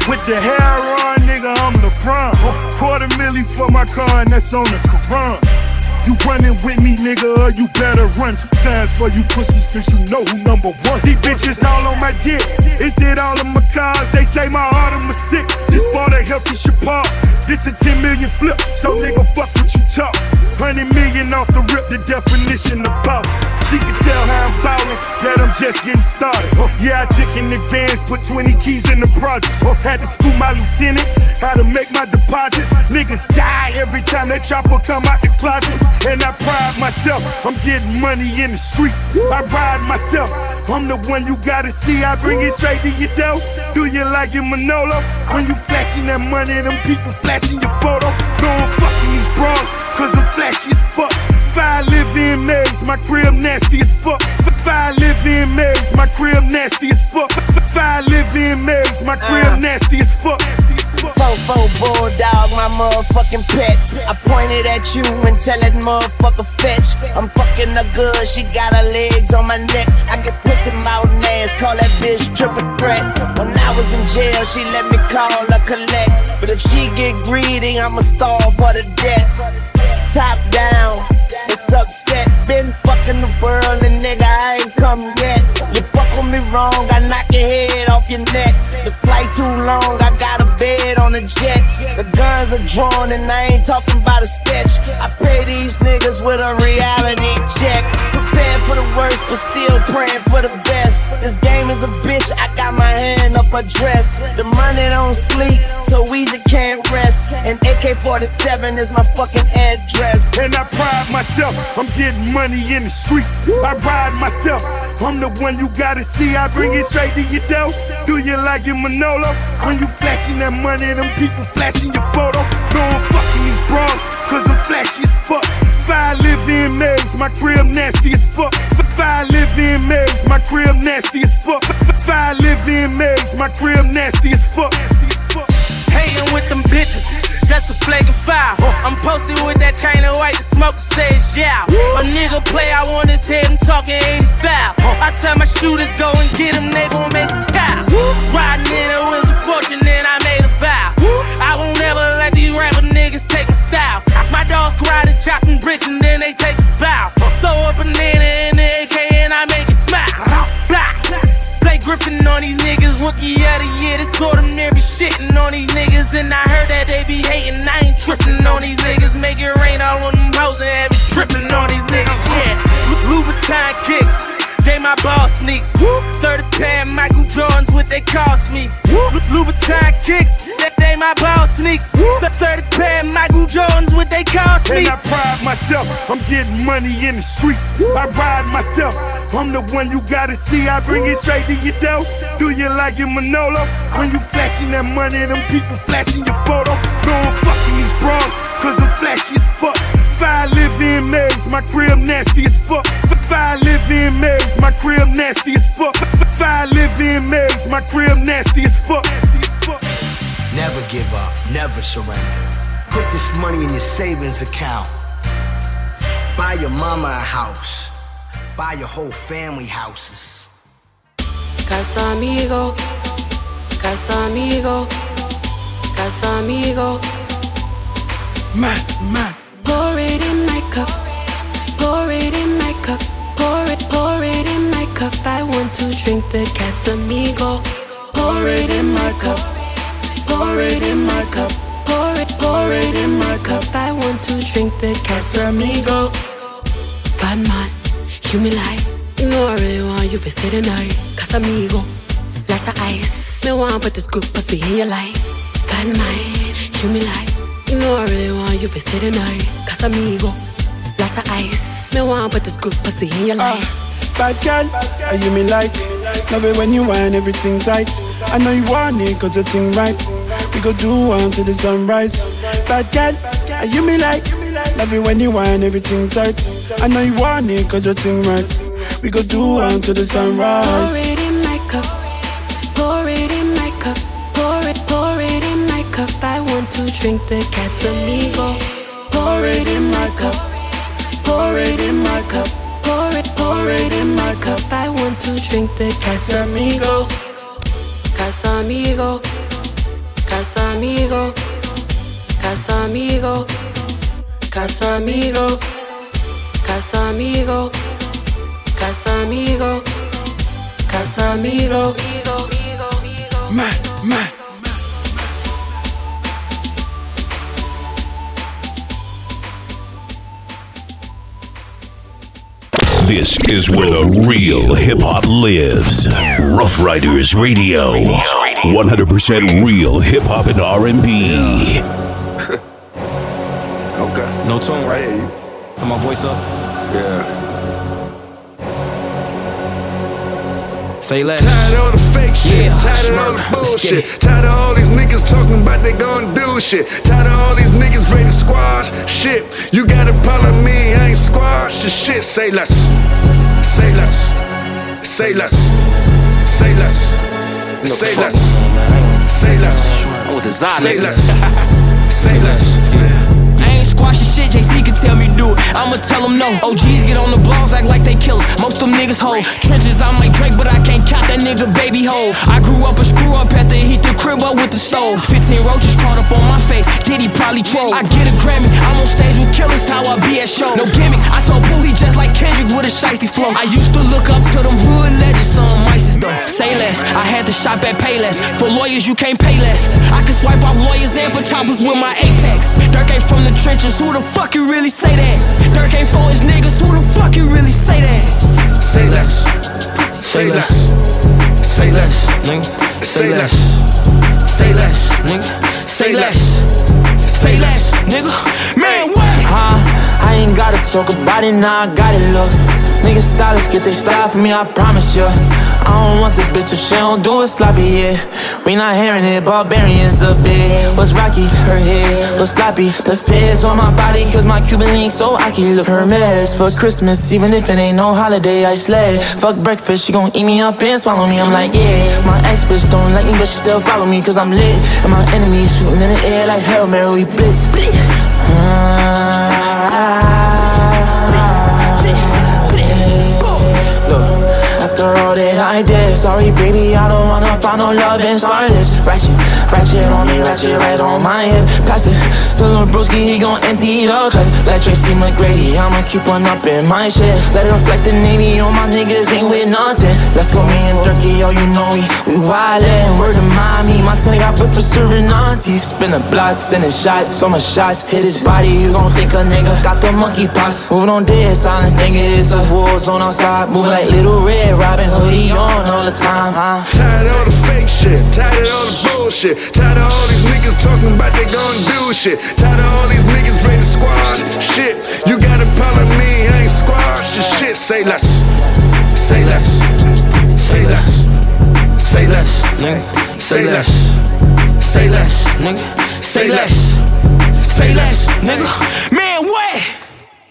Speaker 38: With the hair on, nigga, I'm LeBron. Quarter milli for my car, and that's on the Quran. You running with me, nigga, or you better run two times for you pussies, cause you know who number one. These bitches all on my dick. Is it all of my cars? They say my heart am sick. This ball they healthy park. This a 10 million flip, so nigga, fuck what you talk. 100 million off the rip, the definition of boss. She can tell how I'm ballin', that I'm just getting started. Yeah, I took in advance, put 20 keys in the projects. Had to school my lieutenant, how to make my deposits. Niggas die every time that chopper come out the closet. And I pride myself, I'm getting money in the streets. I ride myself, I'm the one you gotta see. I bring it straight to your door. Do you like it, Manolo? When you flashing that money, them people flashing your photo. No, I'm fucking these bras, cause I'm flashy as fuck. Five live in maze, my crib nasty as fuck. Five living in maze, my crib nasty as fuck. Five living in maze, my crib uh. nasty as fuck.
Speaker 39: Fofo bulldog, my motherfucking pet. I pointed at you and tell that motherfucker fetch. I'm fucking her good, she got her legs on my neck. I get pussy mouth ass, call that bitch triple threat. When I was in jail, she let me call her collect. But if she get greedy, I'ma starve for the debt. Top down, it's upset. Been fucking the world and nigga, I ain't come yet. You fuck with me wrong, I knock your head off your neck. The flight too long, I got a bed on the jet. The guns are drawn and I ain't talking about a sketch. I pay these niggas with a reality check. Prepared for the worst, but still praying for the best. This game is a bitch, I got my hand up a dress. The money don't sleep, so we just can't rest. And AK 47 is my fucking address.
Speaker 38: And I pride myself, I'm getting money in the streets. I ride myself, I'm the one you gotta see. I bring it straight to your door. Do you like it, Manolo? When you flashing that money, them people flashing your photo. No, I'm fucking these bras, cause I'm flashy as fuck. Five live in maze, my crib nasty as fuck. Five live in maze, my crib nasty as fuck. Five live in maze, my crib nasty as fuck.
Speaker 28: Hating with them bitches. That's a flagrant foul. I'm posted with that chain of white, the smoker says yeah. A nigga play, I want his head, I'm talking ain't foul. I tell my shooters go and get him, they gon' make a cow. Riding in a wheels of fortune, then I made a vow. Niggas take my style. My dogs and chopping bricks and then they take a bow. Throw up a nana in the AK and I make it smile. Blake Griffin on these niggas, rookie of the year. This ordinary shitting on these niggas, and I heard that they be hating. I ain't tripping on these niggas. Make it rain all on them hoes and have tripping on these niggas. Yeah, Louboutin kicks. They my ball sneaks. 30 pair Michael Jordans, what they cost me. Louboutin kicks. That they my ball sneaks. 30 pair Michael Jordans, what they cost me.
Speaker 38: And I pride myself, I'm getting money in the streets. I ride myself, I'm the one you gotta see. I bring it straight to your door. Do you like it, Manolo? When you flashing that money, them people flashing your photo. No, I'm fucking these bras, cause I'm flashy as fuck. Five live in maze, my crib nasty as fuck. Five live in maze, my crib nasty as fuck. Five live in maze, my crib nasty as fuck.
Speaker 23: Never give up, never surrender. Put this money in your savings account. Buy your mama a house. Buy your whole family houses.
Speaker 40: Casa amigos, casa amigos, Casamigos.
Speaker 28: Mac, Mac.
Speaker 40: Pour it in my cup. Pour it in my cup. Pour it, pour it in my cup. I want to drink the Casamigos. Pour it in my cup. Pour it in my cup. Pour it, pour it in my cup. I want to drink the Casamigos. Bad man, you me like. You know I really want you to stay tonight. Casamigos, lots of ice. Me want put this good pussy in your life. Bad man, me like. You know I really want you to stay tonight. Casamigos, lots of ice. Me want put this good pussy in your life.
Speaker 28: Ah, bad girl, are you me like? Love it when you whine everything tight. I know you want it cause your thing right. We go do one till the sunrise. Bad girl, are you me like? Love it when you whine everything tight. I know you want it cause your thing right. We go do one till the sunrise.
Speaker 40: Pour it in my cup. Pour it in my cup. Pour it, pour it in my cup. To drink the Casamigos. Pour it in my cup. Pour it in my cup. Pour it, pour it in my cup. I want to drink the Casamigos. Casamigos. Casamigos. Casamigos. Casamigos. Casamigos. Casamigos. Casamigos.
Speaker 28: Mac, Mac.
Speaker 41: This is where the real hip hop lives. Ruff Ryders Radio. 100% real hip hop and R&B.
Speaker 9: Okay. No tone, right? Turn my voice up.
Speaker 28: Yeah.
Speaker 9: Say less.
Speaker 42: Tired of all the fake shit,
Speaker 9: Yeah,
Speaker 42: tired of all the bullshit, tired of all these niggas talking about they gon' do shit, tired of all these niggas ready to squash shit. You got a problem me, I ain't squash the shit. Say less, say less, say less, say less, say less, say less, say less, say less.
Speaker 18: Ain't squashing shit, JC can tell me do it. I'ma tell them no. OGs get on the blogs, act like they killers. Most of them niggas hoes. Trenches, I'm like Drake, but I can't count that nigga baby hole. I grew up a screw up at the heat the crib up with the stove. 15 roaches crawled up on my face. Diddy probably troll. I get a Grammy, I'm on stage with killers, how I be at show. No gimmick, I told Pooh he just like Kendrick with a shiesty flow. I used to look up to them hood legends, some mices though. Say less, I had to shop at Payless. For lawyers, you can't pay less. I can swipe off lawyers and for choppers with my Apex. Durk ain't from the trenches, who the fuck you really say that? Durk ain't for his niggas, who the fuck you really say that?
Speaker 42: Say less, say less, say less, say less,
Speaker 18: Say less, nigga. Say less. Say less, nigga. Man, what?
Speaker 43: Huh? I ain't gotta talk about it, now I got it, look. Niggas stylists get their style from me, I promise you. I don't want the bitch if she don't do it sloppy, yeah. We not hearing it, barbarians the big. What's rocky? Her head, what's sloppy? The feds on my body, cause my Cuban link so I can look her mess for Christmas, even if it ain't no holiday, I slay. Fuck breakfast, she gon' eat me up and swallow me. I'm like, yeah. My ex bitch don't like me, but she still follow me, cause I'm lit. And my enemies shooting in the air like Hail Mary, blitz. Uh, look, after all that I did, sorry baby, I don't wanna find no love and start this. Ratchet, ratchet on me, ratchet right on my hip. Pass it to Lil Broski, he gon' empty the cuss. Let Tracy McGrady, I'ma keep one up in my shit. Let it reflect the Navy on my niggas, ain't with nothing. Let's go, me and Durkee, yo, you know we, we wildin'. Word of mommy, my tenant got booked for serving aunties. Spin the block, sending shots, so much shots. Hit his body, you gon' think a nigga got the monkey pox. Moving on dead silence, nigga, it's a war zone outside. Moving like Little Red, Robin Hoodie on all the time, huh?
Speaker 42: Tired of all the fake shit, tired of the bullshit, tired of all these niggas talking about they gon' do shit, tired of all these niggas ready to squash shit. You got a problem me, I ain't squash the shit. Say less, say less, say less, say less, say less, say less.
Speaker 18: Say less. Say less, nigga. Man,